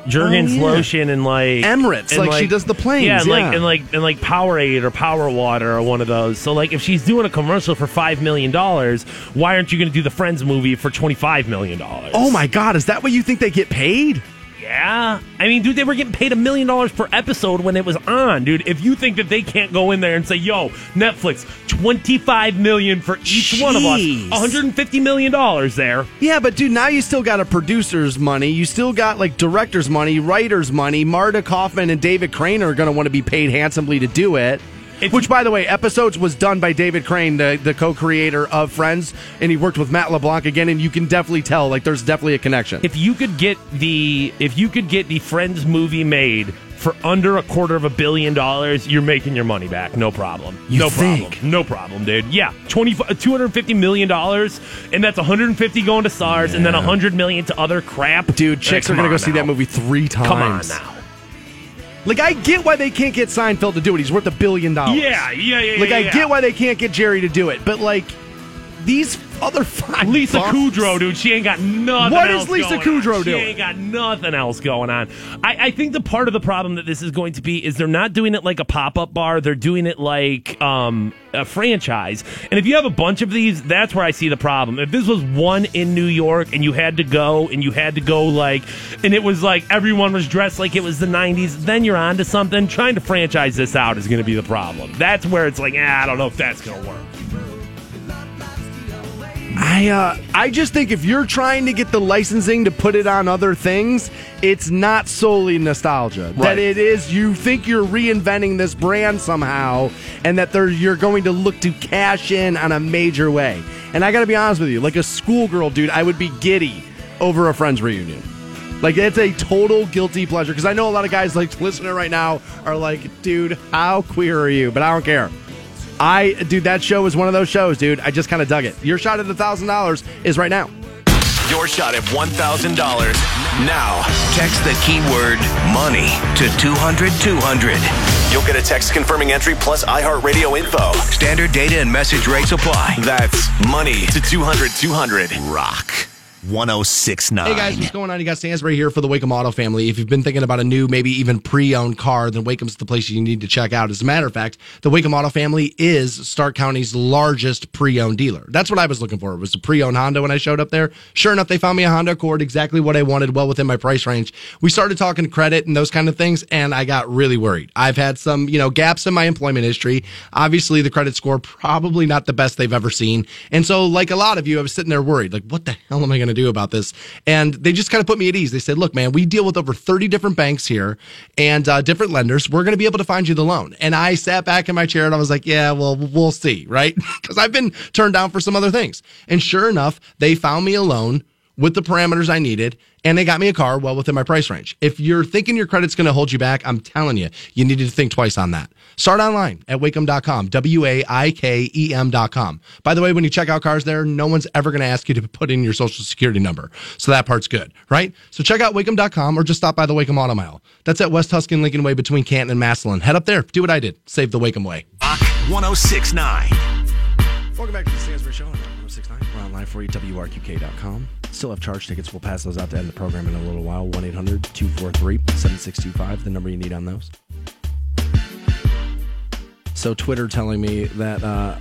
Jergens Oh, yeah. lotion and like Emirates, and, like, she does the planes, Yeah, and yeah. like and like and like Powerade or Power Water or one of those. So like if she's doing a commercial for five million dollars, why aren't you going to do the Friends movie for twenty five million dollars? Oh my God, is that what you think they get paid? Yeah, I mean, dude, they were getting paid a million dollars per episode when it was on, dude. If you think that they can't go in there and say, "Yo, Netflix, twenty five million for each one of us, one hundred and fifty million dollars," there. Yeah, but dude, now you still got a producer's money. You still got like director's money, writer's money. Marta Kauffman and David Crane are going to want to be paid handsomely to do it. Which, by the way, episodes was done by David Crane, the, the co-creator of Friends, and he worked with Matt LeBlanc again. And you can definitely tell, like, there's definitely a connection. If you could get the if you could get the Friends movie made for under a quarter of a billion dollars, you're making your money back. No problem. You no think? problem. No problem, dude. Yeah, 20, uh, 250 million dollars, and that's 150 going to SARS, and then 100 million to other crap. Dude, chicks are going to go on see that movie three times. Come on now. Like I get why they can't get Seinfeld to do it. He's worth a billion dollars. Yeah, yeah, yeah, Like yeah, I yeah. get why they can't get Jerry to do it, but like these other five. Lisa bums- Kudrow, dude, she ain't got nothing. What is Lisa going on. Kudrow She ain't got nothing else going on. I, I think the part of the problem that this is going to be is they're not doing it like a pop up bar. They're doing it like um, a franchise. And if you have a bunch of these, that's where I see the problem. If this was one in New York and you had to go and you had to go like, and it was like everyone was dressed like it was the '90s, then you're on to something. Trying to franchise this out is going to be the problem. That's where it's like, eh, I don't know if that's going to work. I uh, I just think if you're trying to get the licensing to put it on other things, it's not solely nostalgia. That it is you think you're reinventing this brand somehow, and that you're going to look to cash in on a major way. And I got to be honest with you, like a schoolgirl, dude, I would be giddy over a friends reunion. Like it's a total guilty pleasure because I know a lot of guys like listening right now are like, dude, how queer are you? But I don't care. I dude, that show was one of those shows, dude. I just kind of dug it. Your shot at a thousand dollars is right now. Your shot at $1,000. Now, text the keyword money to 200 200. You'll get a text confirming entry plus iHeartRadio info. Standard data and message rates apply. That's money to 200 200. Rock 1069. Hey guys, what's going on? You got Stansbury here for the Waikem Auto family. If you've been thinking about a new, maybe even pre-owned car, then Waikem's the place you need to check out. As a matter of fact, the Waikem Auto family is Stark County's largest pre-owned dealer. That's what I was looking for. It was a pre-owned Honda when I showed up there. Sure enough, they found me a Honda Accord, exactly what I wanted, well within my price range. We started talking credit and those kind of things, and I got really worried. I've had some, you know, gaps in my employment history. Obviously, the credit score probably not the best they've ever seen. And so, like a lot of you, I was sitting there worried, like, what the hell am I going to do about this? And they just kind of put me at ease. They said, look, man, we deal with over 30 different banks here and uh, different lenders. We're going to be able to find you the loan. And I sat back in my chair and I was like, yeah, well, we'll see, right? <laughs> Because I've been turned down for some other things. And sure enough, they found me a loan with the parameters I needed, and they got me a car well within my price range. If you're thinking your credit's going to hold you back, I'm telling you, you need to think twice on that. Start online at waikem.com, W A I K E M.com. By the way, when you check out cars there, no one's ever going to ask you to put in your social security number. So that part's good, right? So check out waikem.com or just stop by the Waikem Auto Mile. That's at West Tuscan Lincoln Way between Canton and Massillon. Head up there, do what I did, save the Waikem way. Rock 1069. Welcome back to the Stansbury Show on 1069. We're online for you, WRQK.com. Still have charge tickets. We'll pass those out to end the program in a little while. 1 800 243 7625, the number you need on those. So, Twitter telling me that uh,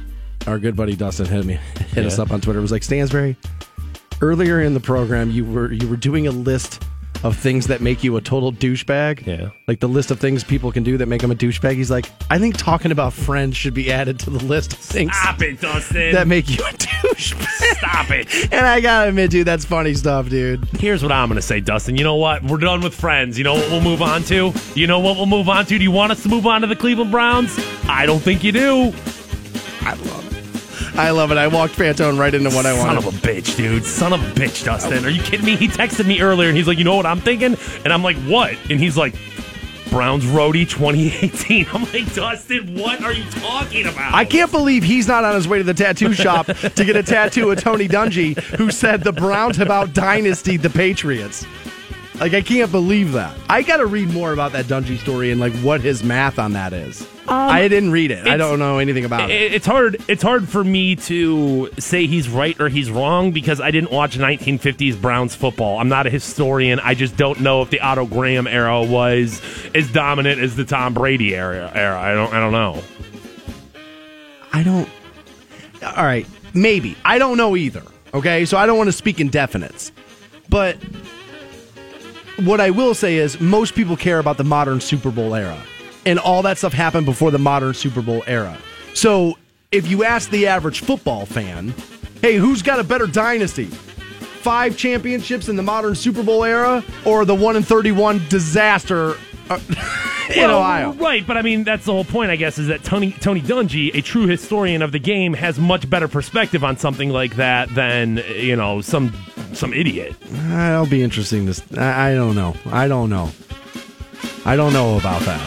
our good buddy Dustin hit me, hit us up on Twitter. was like, Stansbury, earlier in the program, you were you were doing a list of things that make you a total douchebag. Yeah. Like the list of things people can do that make them a douchebag. He's like, I think talking about friends should be added to the list of things Stop it, Dustin. that make you a douchebag. Stop it. And I gotta admit, dude, that's funny stuff, dude. Here's what I'm going to say, Dustin. You know what? We're done with friends. You know what we'll move on to? You know what we'll move on to? Do you want us to move on to the Cleveland Browns? I don't think you do. I love it. I love it. I walked Fantone right into what I wanted. Son of a bitch, dude. Son of a bitch, Dustin. Are you kidding me? He texted me earlier and he's like, you know what I'm thinking? And I'm like, what? And he's like, Browns Roadie 2018. <laughs> I'm like, Dustin, what are you talking about? I can't believe he's not on his way to the tattoo shop to get a tattoo of Tony Dungy, who said the Browns have out dynastied the Patriots. Like, I can't believe that. I got to read more about that Dungy story and like what his math on that is. Um, I didn't read it. I don't know anything about it. It- It's hard. It's hard for me to say he's right or he's wrong because I didn't watch 1950s Browns football. I'm not a historian. I just don't know if the Otto Graham era was as dominant as the Tom Brady era. Era. I don't. I don't know. I don't. All right, maybe. I don't know either. Okay, so I don't want to speak in definites. But what I will say is most people care about the modern Super Bowl era. And all that stuff happened before the modern Super Bowl era. So if you ask the average football fan, hey, who's got a better dynasty? Five championships in the modern Super Bowl era or the 1 in 31 disaster uh, <laughs> in Well, Ohio? Right, but I mean that's the whole point, I guess, is that Tony Tony Dungy, a true historian of the game, has much better perspective on something like that than you know some some idiot. That'll be interesting. This I, I don't know. I don't know. I don't know about that.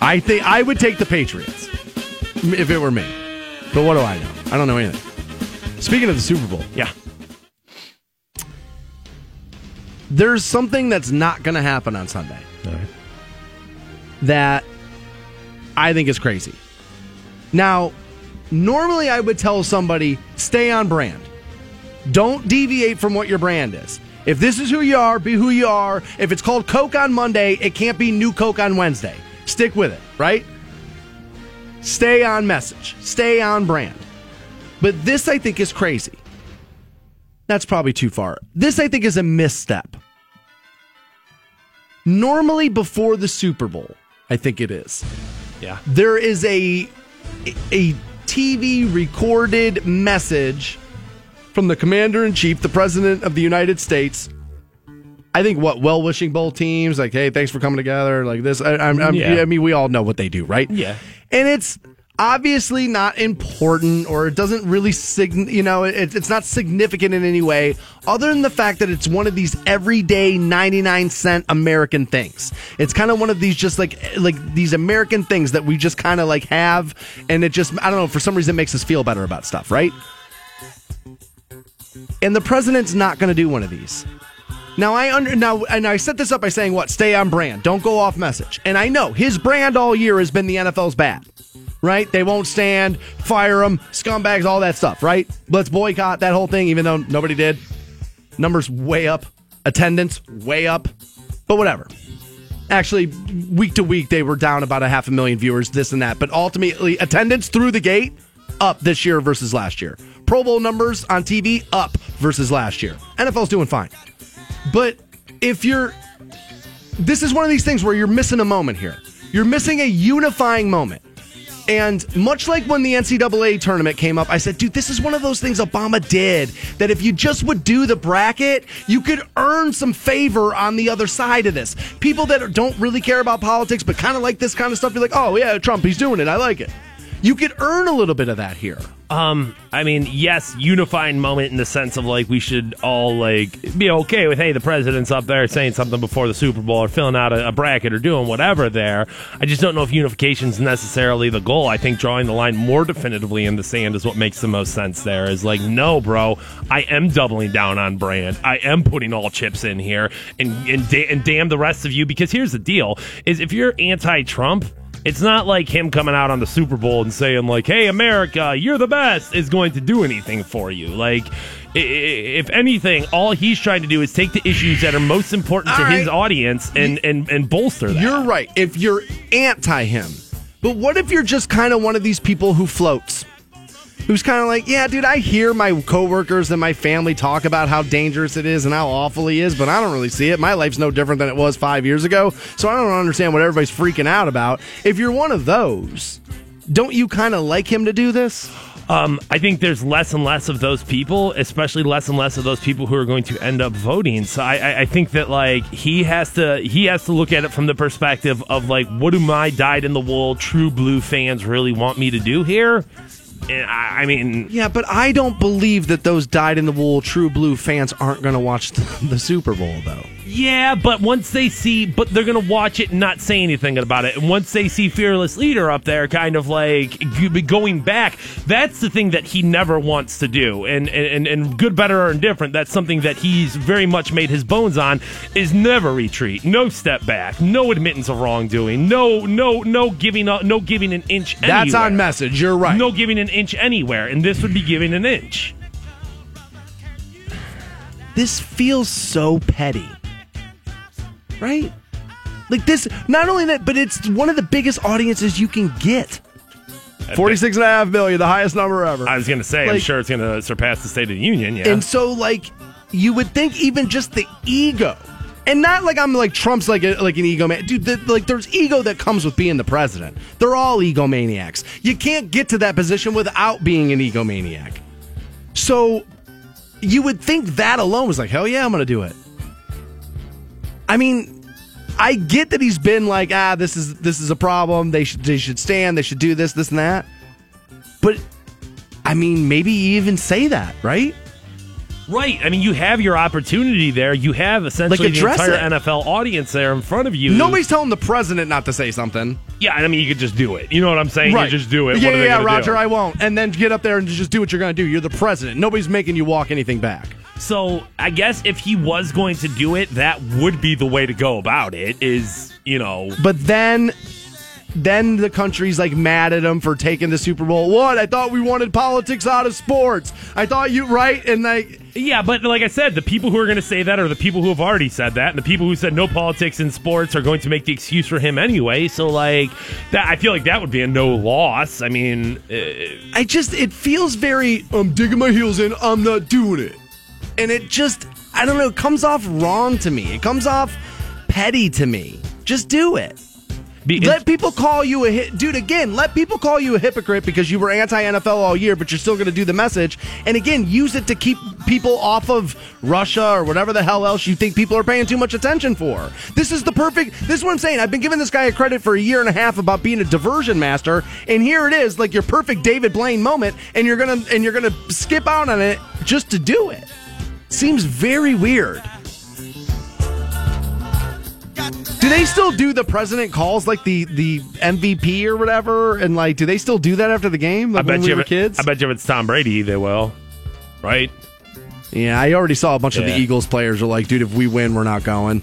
I think I would take the Patriots if it were me. But what do I know? I don't know anything. Speaking of the Super Bowl, Yeah. There's something that's not going to happen on Sunday that I think is crazy. Now, normally I would tell somebody stay on brand. Don't deviate from what your brand is. If this is who you are, be who you are. If it's called Coke on Monday, it can't be new Coke on Wednesday. Stick with it, right? Stay on message. Stay on brand. But this I think is crazy. That's probably too far. This I think is a misstep. Normally before the Super Bowl, I think it is. Yeah. There is a a TV recorded message from the commander in chief, the president of the United States. I think what well wishing both teams, like, hey, thanks for coming together, like this. I, I'm, I'm, Yeah. I mean, we all know what they do, right? Yeah. and it's obviously not important or it doesn't really sign you know it, it's not significant in any way other than the fact that it's one of these everyday 99 cent american things it's kind of one of these just like like these american things that we just kind of like have and it just i don't know for some reason it makes us feel better about stuff right and the president's not going to do one of these now I under now and I set this up by saying what stay on brand, don't go off message. And I know his brand all year has been the NFL's bad, right? They won't stand, fire them, scumbags, all that stuff, right? Let's boycott that whole thing, even though nobody did. Numbers way up, attendance way up, but whatever. Actually, week to week they were down about a half a million viewers, this and that, but ultimately attendance through the gate up this year versus last year. Pro Bowl numbers on TV up versus last year. NFL's doing fine. But if you're, this is one of these things where you're missing a moment here. You're missing a unifying moment. And much like when the NCAA tournament came up, I said, dude, this is one of those things Obama did that if you just would do the bracket, you could earn some favor on the other side of this. People that don't really care about politics but kind of like this kind of stuff, you're like, oh, yeah, Trump, he's doing it. I like it. You could earn a little bit of that here. Um, I mean, yes, unifying moment in the sense of like we should all like be okay with hey, the president's up there saying something before the Super Bowl or filling out a, a bracket or doing whatever there. I just don't know if unification's necessarily the goal. I think drawing the line more definitively in the sand is what makes the most sense there. Is like, no, bro, I am doubling down on brand. I am putting all chips in here and and, da- and damn the rest of you because here's the deal is if you're anti-Trump it's not like him coming out on the Super Bowl and saying like, "Hey, America, you're the best," is going to do anything for you. Like, if anything, all he's trying to do is take the issues that are most important to All his right. audience and and and bolster that. You're right. If you're anti him, but what if you're just kind of one of these people who floats? Who's kind of like, yeah, dude, I hear my coworkers and my family talk about how dangerous it is and how awful he is, but I don't really see it. My life's no different than it was five years ago, so I don't understand what everybody's freaking out about. If you're one of those, don't you kind of like him to do this? Um, I think there's less and less of those people, especially less and less of those people who are going to end up voting. So I, I, I think that like he has to he has to look at it from the perspective of like, what do my dyed in the wool true blue fans really want me to do here? I, I mean, Yeah, but I don't believe that those dyed in the wool true blue fans aren't going to watch the, <laughs> the Super Bowl, though. Yeah, but once they see, but they're gonna watch it and not say anything about it. And once they see fearless leader up there, kind of like going back, that's the thing that he never wants to do. And and and good, better, or indifferent, that's something that he's very much made his bones on. Is never retreat, no step back, no admittance of wrongdoing, no no no giving up, no giving an inch. That's anywhere. on message. You're right. No giving an inch anywhere, and this would be giving an inch. this feels so petty. Right? Like this, not only that, but it's one of the biggest audiences you can get. 46 and a half million, the highest number ever. I was gonna say, I'm Like- sure it's gonna surpass the State of the Union. Yeah. And so, like, you would think even just the ego, and not like I'm like Trump's like a, like an ego man, dude. The, like, there's ego that comes with being the president. They're all egomaniacs. You can't get to that position without being an egomaniac. So, you would think that alone was like, hell yeah, I'm gonna do it. I mean, I get that he's been like, ah, this is this is a problem. They should they should stand. They should do this, this, and that. But I mean, maybe you even say that, right? Right. I mean, you have your opportunity there. You have essentially Like, the entire it. NFL audience there in front of you. Nobody's telling the president not to say something. Yeah, I mean, you could just do it. You know what I'm saying? right. You just do it. Yeah, what are they yeah, Roger, do? I won't. And then get up there and just do what you're going to do. You're the president. Nobody's making you walk anything back. So I guess if he was going to do it, that would be the way to go about it. Is you know, But then then the country's like mad at him for taking the Super Bowl. What? I thought we wanted politics out of sports. I thought you right and like yeah, but like I said, the people who are going to say that are the people who have already said that, and the people who said no politics in sports are going to make the excuse for him anyway. So like that, I feel like that would be a no loss. I mean, uh, I just it feels very I'm digging my heels in. I'm not doing it. And it just I don't know, it comes off wrong to me. It comes off petty to me. Just do it. let people call you a hit, dude. Again, let people call you a hypocrite because you were anti NFL all year, but you're still going to do the message. And again, use it to keep people off of Russia or whatever the hell else you think people are paying too much attention for. This is the perfect. This is what I'm saying. I've been giving this guy a credit for a year and a half about being a diversion master, and here it is, like your perfect David Blaine moment, and you're gonna and you're gonna skip out on it just to do it. Seems very weird. Do they still do the president calls like the the MVP or whatever? And like, do they still do that after the game? Like I bet when we you, were it- kids. I bet you if it's Tom Brady, they will, right? Yeah, I already saw a bunch of the Eagles players are like, dude, if we win, we're not going.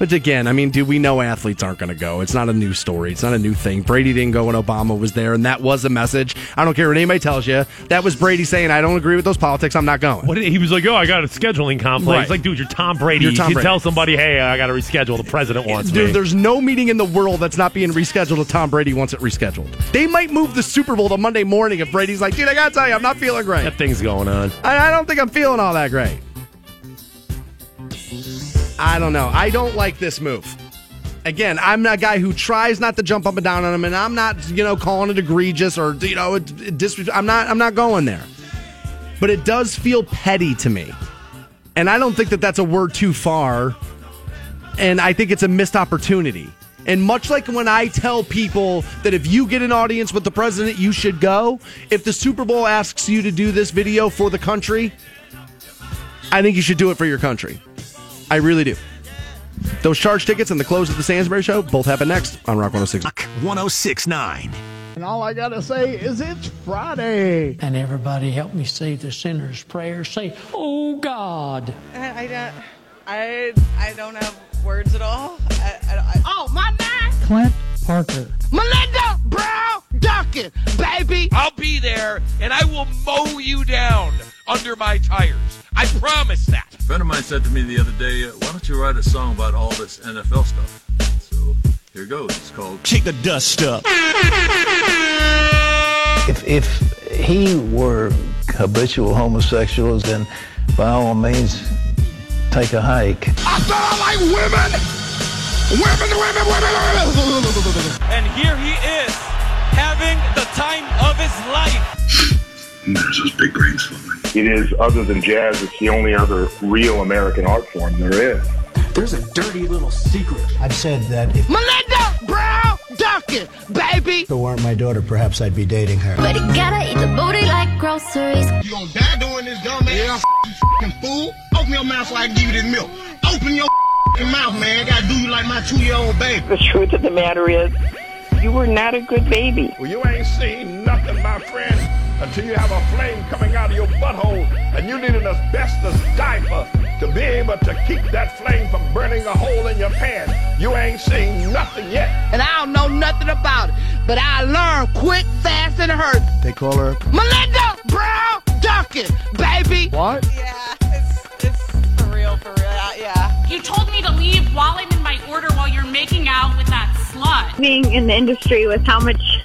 But again, I mean, dude, we know athletes aren't going to go. It's not a new story. It's not a new thing. Brady didn't go when Obama was there, and that was a message. I don't care what anybody tells you. That was Brady saying, I don't agree with those politics. I'm not going. What he was like, oh, I got a scheduling conflict. Right. It's like, dude, you're Tom Brady. You're you Tom can Brady. tell somebody, hey, I got to reschedule. The president wants Dude, me. there's no meeting in the world that's not being rescheduled if Tom Brady wants it rescheduled. They might move the Super Bowl to Monday morning if Brady's like, dude, I gotta tell you, I'm not feeling great. That thing's going on. I, I don't think I'm feeling all that great. I don't know. I don't like this move. Again, I'm a guy who tries not to jump up and down on him, and I'm not, you know, calling it egregious or you know, it- it dis- I'm not. I'm not going there. But it does feel petty to me, and I don't think that that's a word too far. And I think it's a missed opportunity. And much like when I tell people that if you get an audience with the president, you should go. If the Super Bowl asks you to do this video for the country, I think you should do it for your country. I really do. Those charge tickets and the close of the Stansbury Show both happen next on Rock 106. 1069. And all I gotta say is it's Friday. And everybody help me say the sinner's prayer. Say, oh God. I, I don't. I I don't have words at all. I, I, I, oh, my name. Clint Parker. Melinda Brown Duncan, baby. I'll be there and I will mow you down under my tires. I promise that. A friend of mine said to me the other day, uh, "Why don't you write a song about all this NFL stuff?" So here goes. It's called "Kick the Dust Up." If, if he were habitual homosexuals, then by all means, take a hike. I said I like women. Women, women, women, women. And here he is, having the time of his life. <laughs> Mm, There's those big brains flowing. It is, other than jazz, it's the only other real American art form there is. There's a dirty little secret. I've said that if Melinda Brown Duncan, baby. if it weren't my daughter, perhaps I'd be dating her. But you gotta eat the booty like groceries. You gonna die doing this, dumb man? Yeah, you fucking fool. Open your mouth so I can give you this milk. Open your fucking mouth, man. I Gotta do you like my two-year-old baby. The truth of the matter is, you were not a good baby. Well, you ain't seen nothing, my friend, until you have a flame coming out of your butthole and you need an asbestos diaper to be able to keep that flame from burning a hole in your pants. You ain't seen nothing yet. And I don't know nothing about it, but I learned quick, fast, and hurt. They call her Melinda Brown Duncan, baby. What? Yeah, it's it's for real, for real. Yeah, yeah. You told me to leave while I'm in my order while you're making out with that slut. Being in the industry with how much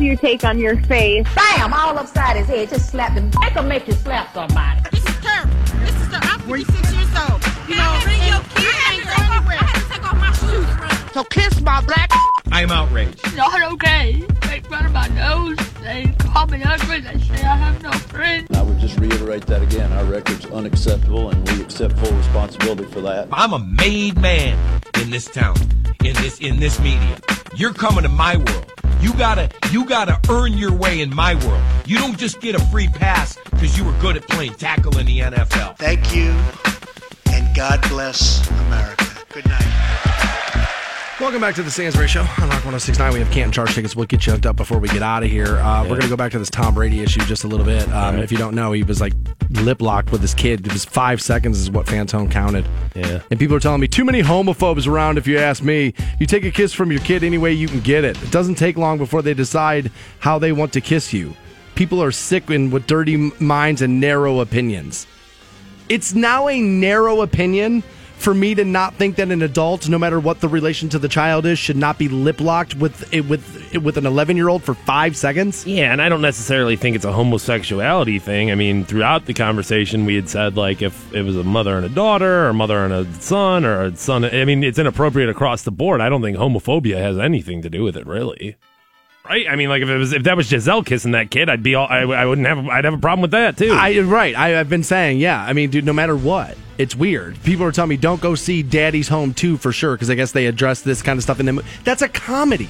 you take on your face. Bam! All upside his head. Just slap him. Make him make you slap somebody. This is terrible. This is terrible. I'm 56 years old. You know, bring your kids ain't go anywhere. I had to take off my shoes. So kiss my black. <laughs> I am outraged. Not okay. Make fun of my nose. They call me ugly. They say I have no friends. I would just reiterate that again. Our record's unacceptable, and we accept full responsibility for that. I'm a made man in this town, in this in this media. You're coming to my world. You gotta you gotta earn your way in my world. You don't just get a free pass because you were good at playing tackle in the NFL. Thank you, and God bless America. Good night. Welcome back to the Stansbury Show on Rock 1069. We have Canton Charge tickets. We'll get you hooked up before we get out of here. Uh, We're going to go back to this Tom Brady issue just a little bit. Um, If you don't know, he was like lip locked with his kid. It was five seconds, is what Fantone counted. Yeah. And people are telling me too many homophobes around. If you ask me, you take a kiss from your kid any way you can get it. It doesn't take long before they decide how they want to kiss you. People are sick and with dirty minds and narrow opinions. It's now a narrow opinion for me to not think that an adult, no matter what the relation to the child is, should not be lip locked with with with an 11 year old for five seconds. Yeah, and I don't necessarily think it's a homosexuality thing. I mean, throughout the conversation, we had said like if it was a mother and a daughter, or a mother and a son, or a son. I mean, it's inappropriate across the board. I don't think homophobia has anything to do with it, really. Right? I mean, like if it was if that was Gisele kissing that kid, I'd be all I, I wouldn't have I'd have a problem with that too. I right. I, I've been saying, yeah. I mean, dude, no matter what, it's weird. People are telling me don't go see Daddy's Home 2 for sure because I guess they address this kind of stuff in them. That's a comedy.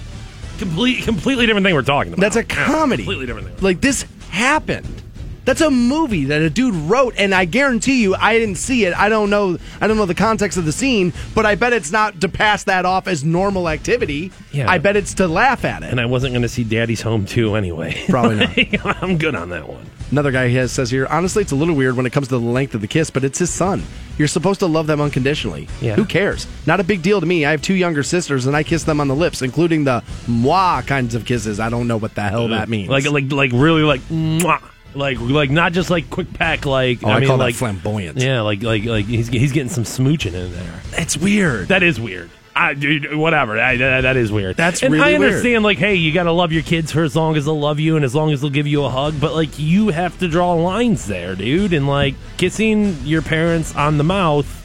Complete, completely different thing we're talking about. That's a Yeah, comedy. completely different thing. Like this happened. That's a movie that a dude wrote, and I guarantee you, I didn't see it. I don't know. I don't know the context of the scene, but I bet it's not to pass that off as normal activity. Yeah. I bet it's to laugh at it. And I wasn't going to see Daddy's Home too anyway. Probably not. <laughs> I'm good on that one. Another guy has says here, honestly, it's a little weird when it comes to the length of the kiss, but it's his son. You're supposed to love them unconditionally. Yeah. Who cares? Not a big deal to me. I have two younger sisters, and I kiss them on the lips, including the moi kinds of kisses. I don't know what the hell that means. Like like like really like mwah. Like like not just like quick pack like Oh, I mean call that like flamboyant. Yeah, like like like he's he's getting some smooching in there. It's weird. That is weird. I, dude, whatever. I, that, that is weird. That's and really I weird. understand, like, hey, you got to love your kids for as long as they'll love you and as long as they'll give you a hug. But like, you have to draw lines there, dude. And like, kissing your parents on the mouth,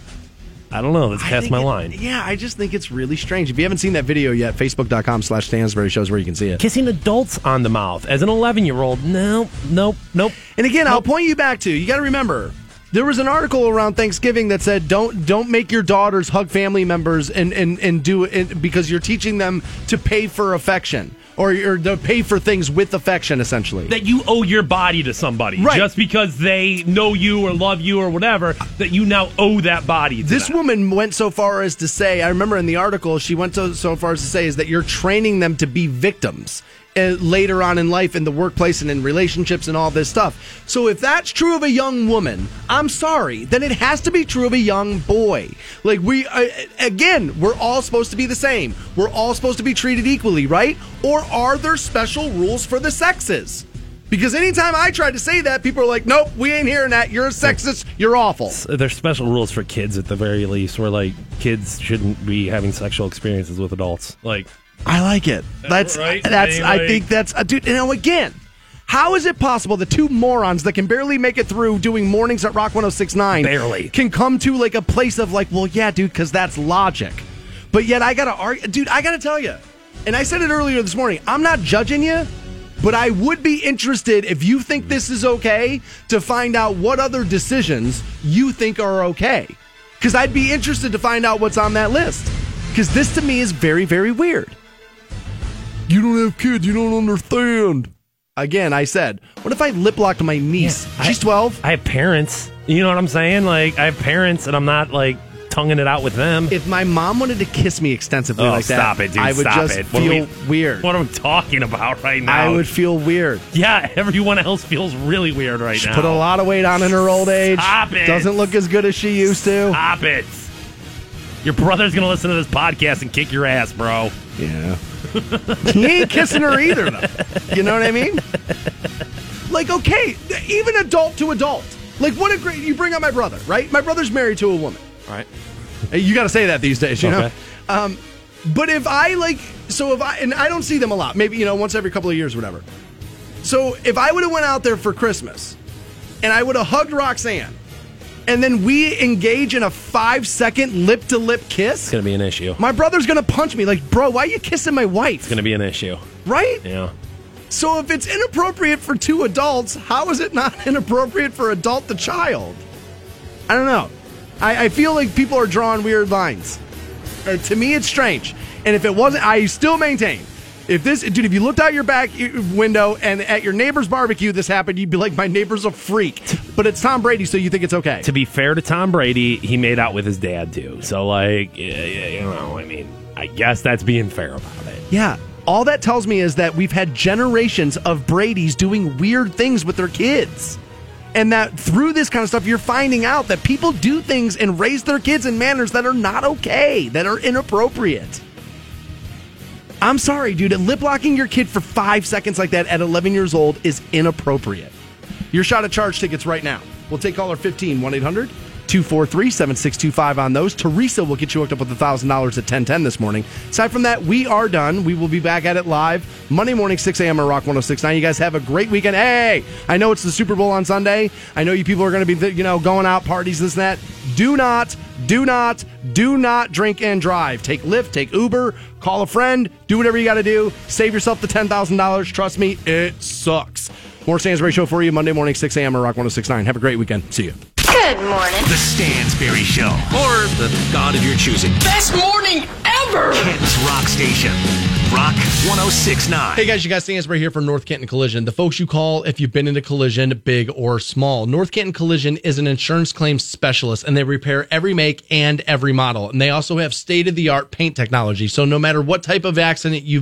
I don't know. That's past my it- line. Yeah, I just think it's really strange. If you haven't seen that video yet, facebook.com slash Stansbury shows where you can see it. Kissing adults on the mouth as an 11 year old, no, nope, nope. And again, I'll point you back to you got to remember there was an article around Thanksgiving that said don't don't make your daughters hug family members and and and do it because you're teaching them to pay for affection or or to pay for things with affection essentially. that you owe your body to somebody Right. just because they know you or love you or whatever that you now owe that body to This them. woman went so far as to say, I remember in the article, she went so, so far as to say is that you're training them to be victims later on in life in the workplace and in relationships and all this stuff. So if that's true of a young woman, I'm sorry, then it has to be true of a young boy. Like we uh, again, we're all supposed to be the same. We're all supposed to be treated equally, right? Or are there special rules for the sexes? Because anytime I try to say that, people are like, "Nope, we ain't hearing that. You're a sexist. You're awful." There's special rules for kids at the very least, where like kids shouldn't be having sexual experiences with adults. Like, I like it. That's Right? that's. I mean, I think that's uh, dude. You know, again, how is it possible the two morons that can barely make it through doing mornings at Rock 106.9 Barely. can come to like a place of like, well, yeah, dude, because that's logic. But yet, I gotta argue, dude. I gotta tell you, and I said it earlier this morning. I'm not judging you. But I would be interested if you think this is okay to find out what other decisions you think are okay. Because I'd be interested to find out what's on that list. Because this to me is very, very weird. You don't have kids, you don't understand. Again, I said, what if I lip locked my niece? She's 12. I have parents. You know what I'm saying? Like, I have parents, and I'm not like tonguing it out with them. If my mom wanted to kiss me extensively oh, like that, stop it, dude! I would stop just it. What feel we- weird. What I'm talking about right now? I would feel weird. Yeah, everyone else feels really weird right She now. put a lot of weight on in her old age. Stop it. Doesn't look as good as she used to. Stop it. Your brother's gonna listen to this podcast and kick your ass, bro. Yeah. <laughs> he ain't kissing her either, though. You know what I mean? Like, okay, even adult to adult. Like, what a great. You bring up my brother, right? My brother's married to a woman. Right. Hey, You got to say that these days, you know? Um, but if I, like, so if I, and I don't see them a lot, maybe, you know, once every couple of years, whatever. So if I would have went out there for Christmas and I would have hugged Roxanne and then we engage in a five second lip to lip kiss, It's gonna be an issue. my brother's to punch me like, bro, why are you kissing my wife? It's gonna be an issue. Right? Yeah. So if it's inappropriate for two adults, how is it not <laughs> inappropriate for adult to child? I don't know. I, I feel like people are drawing weird lines. Uh, to me, it's strange. And if it wasn't, I still maintain. If this, dude, if you looked out your back window and at your neighbor's barbecue this happened, you'd be like, my neighbor's a freak. But it's Tom Brady, so you think it's okay. To be fair to Tom Brady, he made out with his dad too. So like, you know, I mean, I guess that's being fair about it. Yeah. All that tells me is that we've had generations of Brady's doing weird things with their kids. And that through this kind of stuff, you're finding out that people do things and raise their kids in manners that are not okay, that are inappropriate. I'm sorry, dude. Lip locking your kid for five seconds like that at 11 years old is inappropriate. Your shot at charge tickets right now. We'll take caller 15 1 800 243 7625 on those. Teresa will get you hooked up with $1,000 at 1010 this morning. Aside from that, we are done. We will be back at it live Monday morning, 6 a.m. on Rock 1069. You guys have a great weekend. Hey, I know it's the Super Bowl on Sunday. I know you people are going to be, you know, going out, parties, this and that. Do not, do not, do not drink and drive. Take Lyft, take Uber, call a friend, do whatever you got to do. Save yourself the $10,000. Trust me, it sucks. More Stansbury Show for you Monday morning, 6 a.m. on Rock 1069. Have a great weekend. See you. Good morning. The Stansbury Show. Or the God of your choosing. Best morning ever! Ken's Rock Station. Rock 1069. Hey guys, you guys, Stansbury here from North Canton Collision. The folks you call if you've been in a collision, big or small. North Canton Collision is an insurance claims specialist and they repair every make and every model. And they also have state of the art paint technology. So no matter what type of accident you've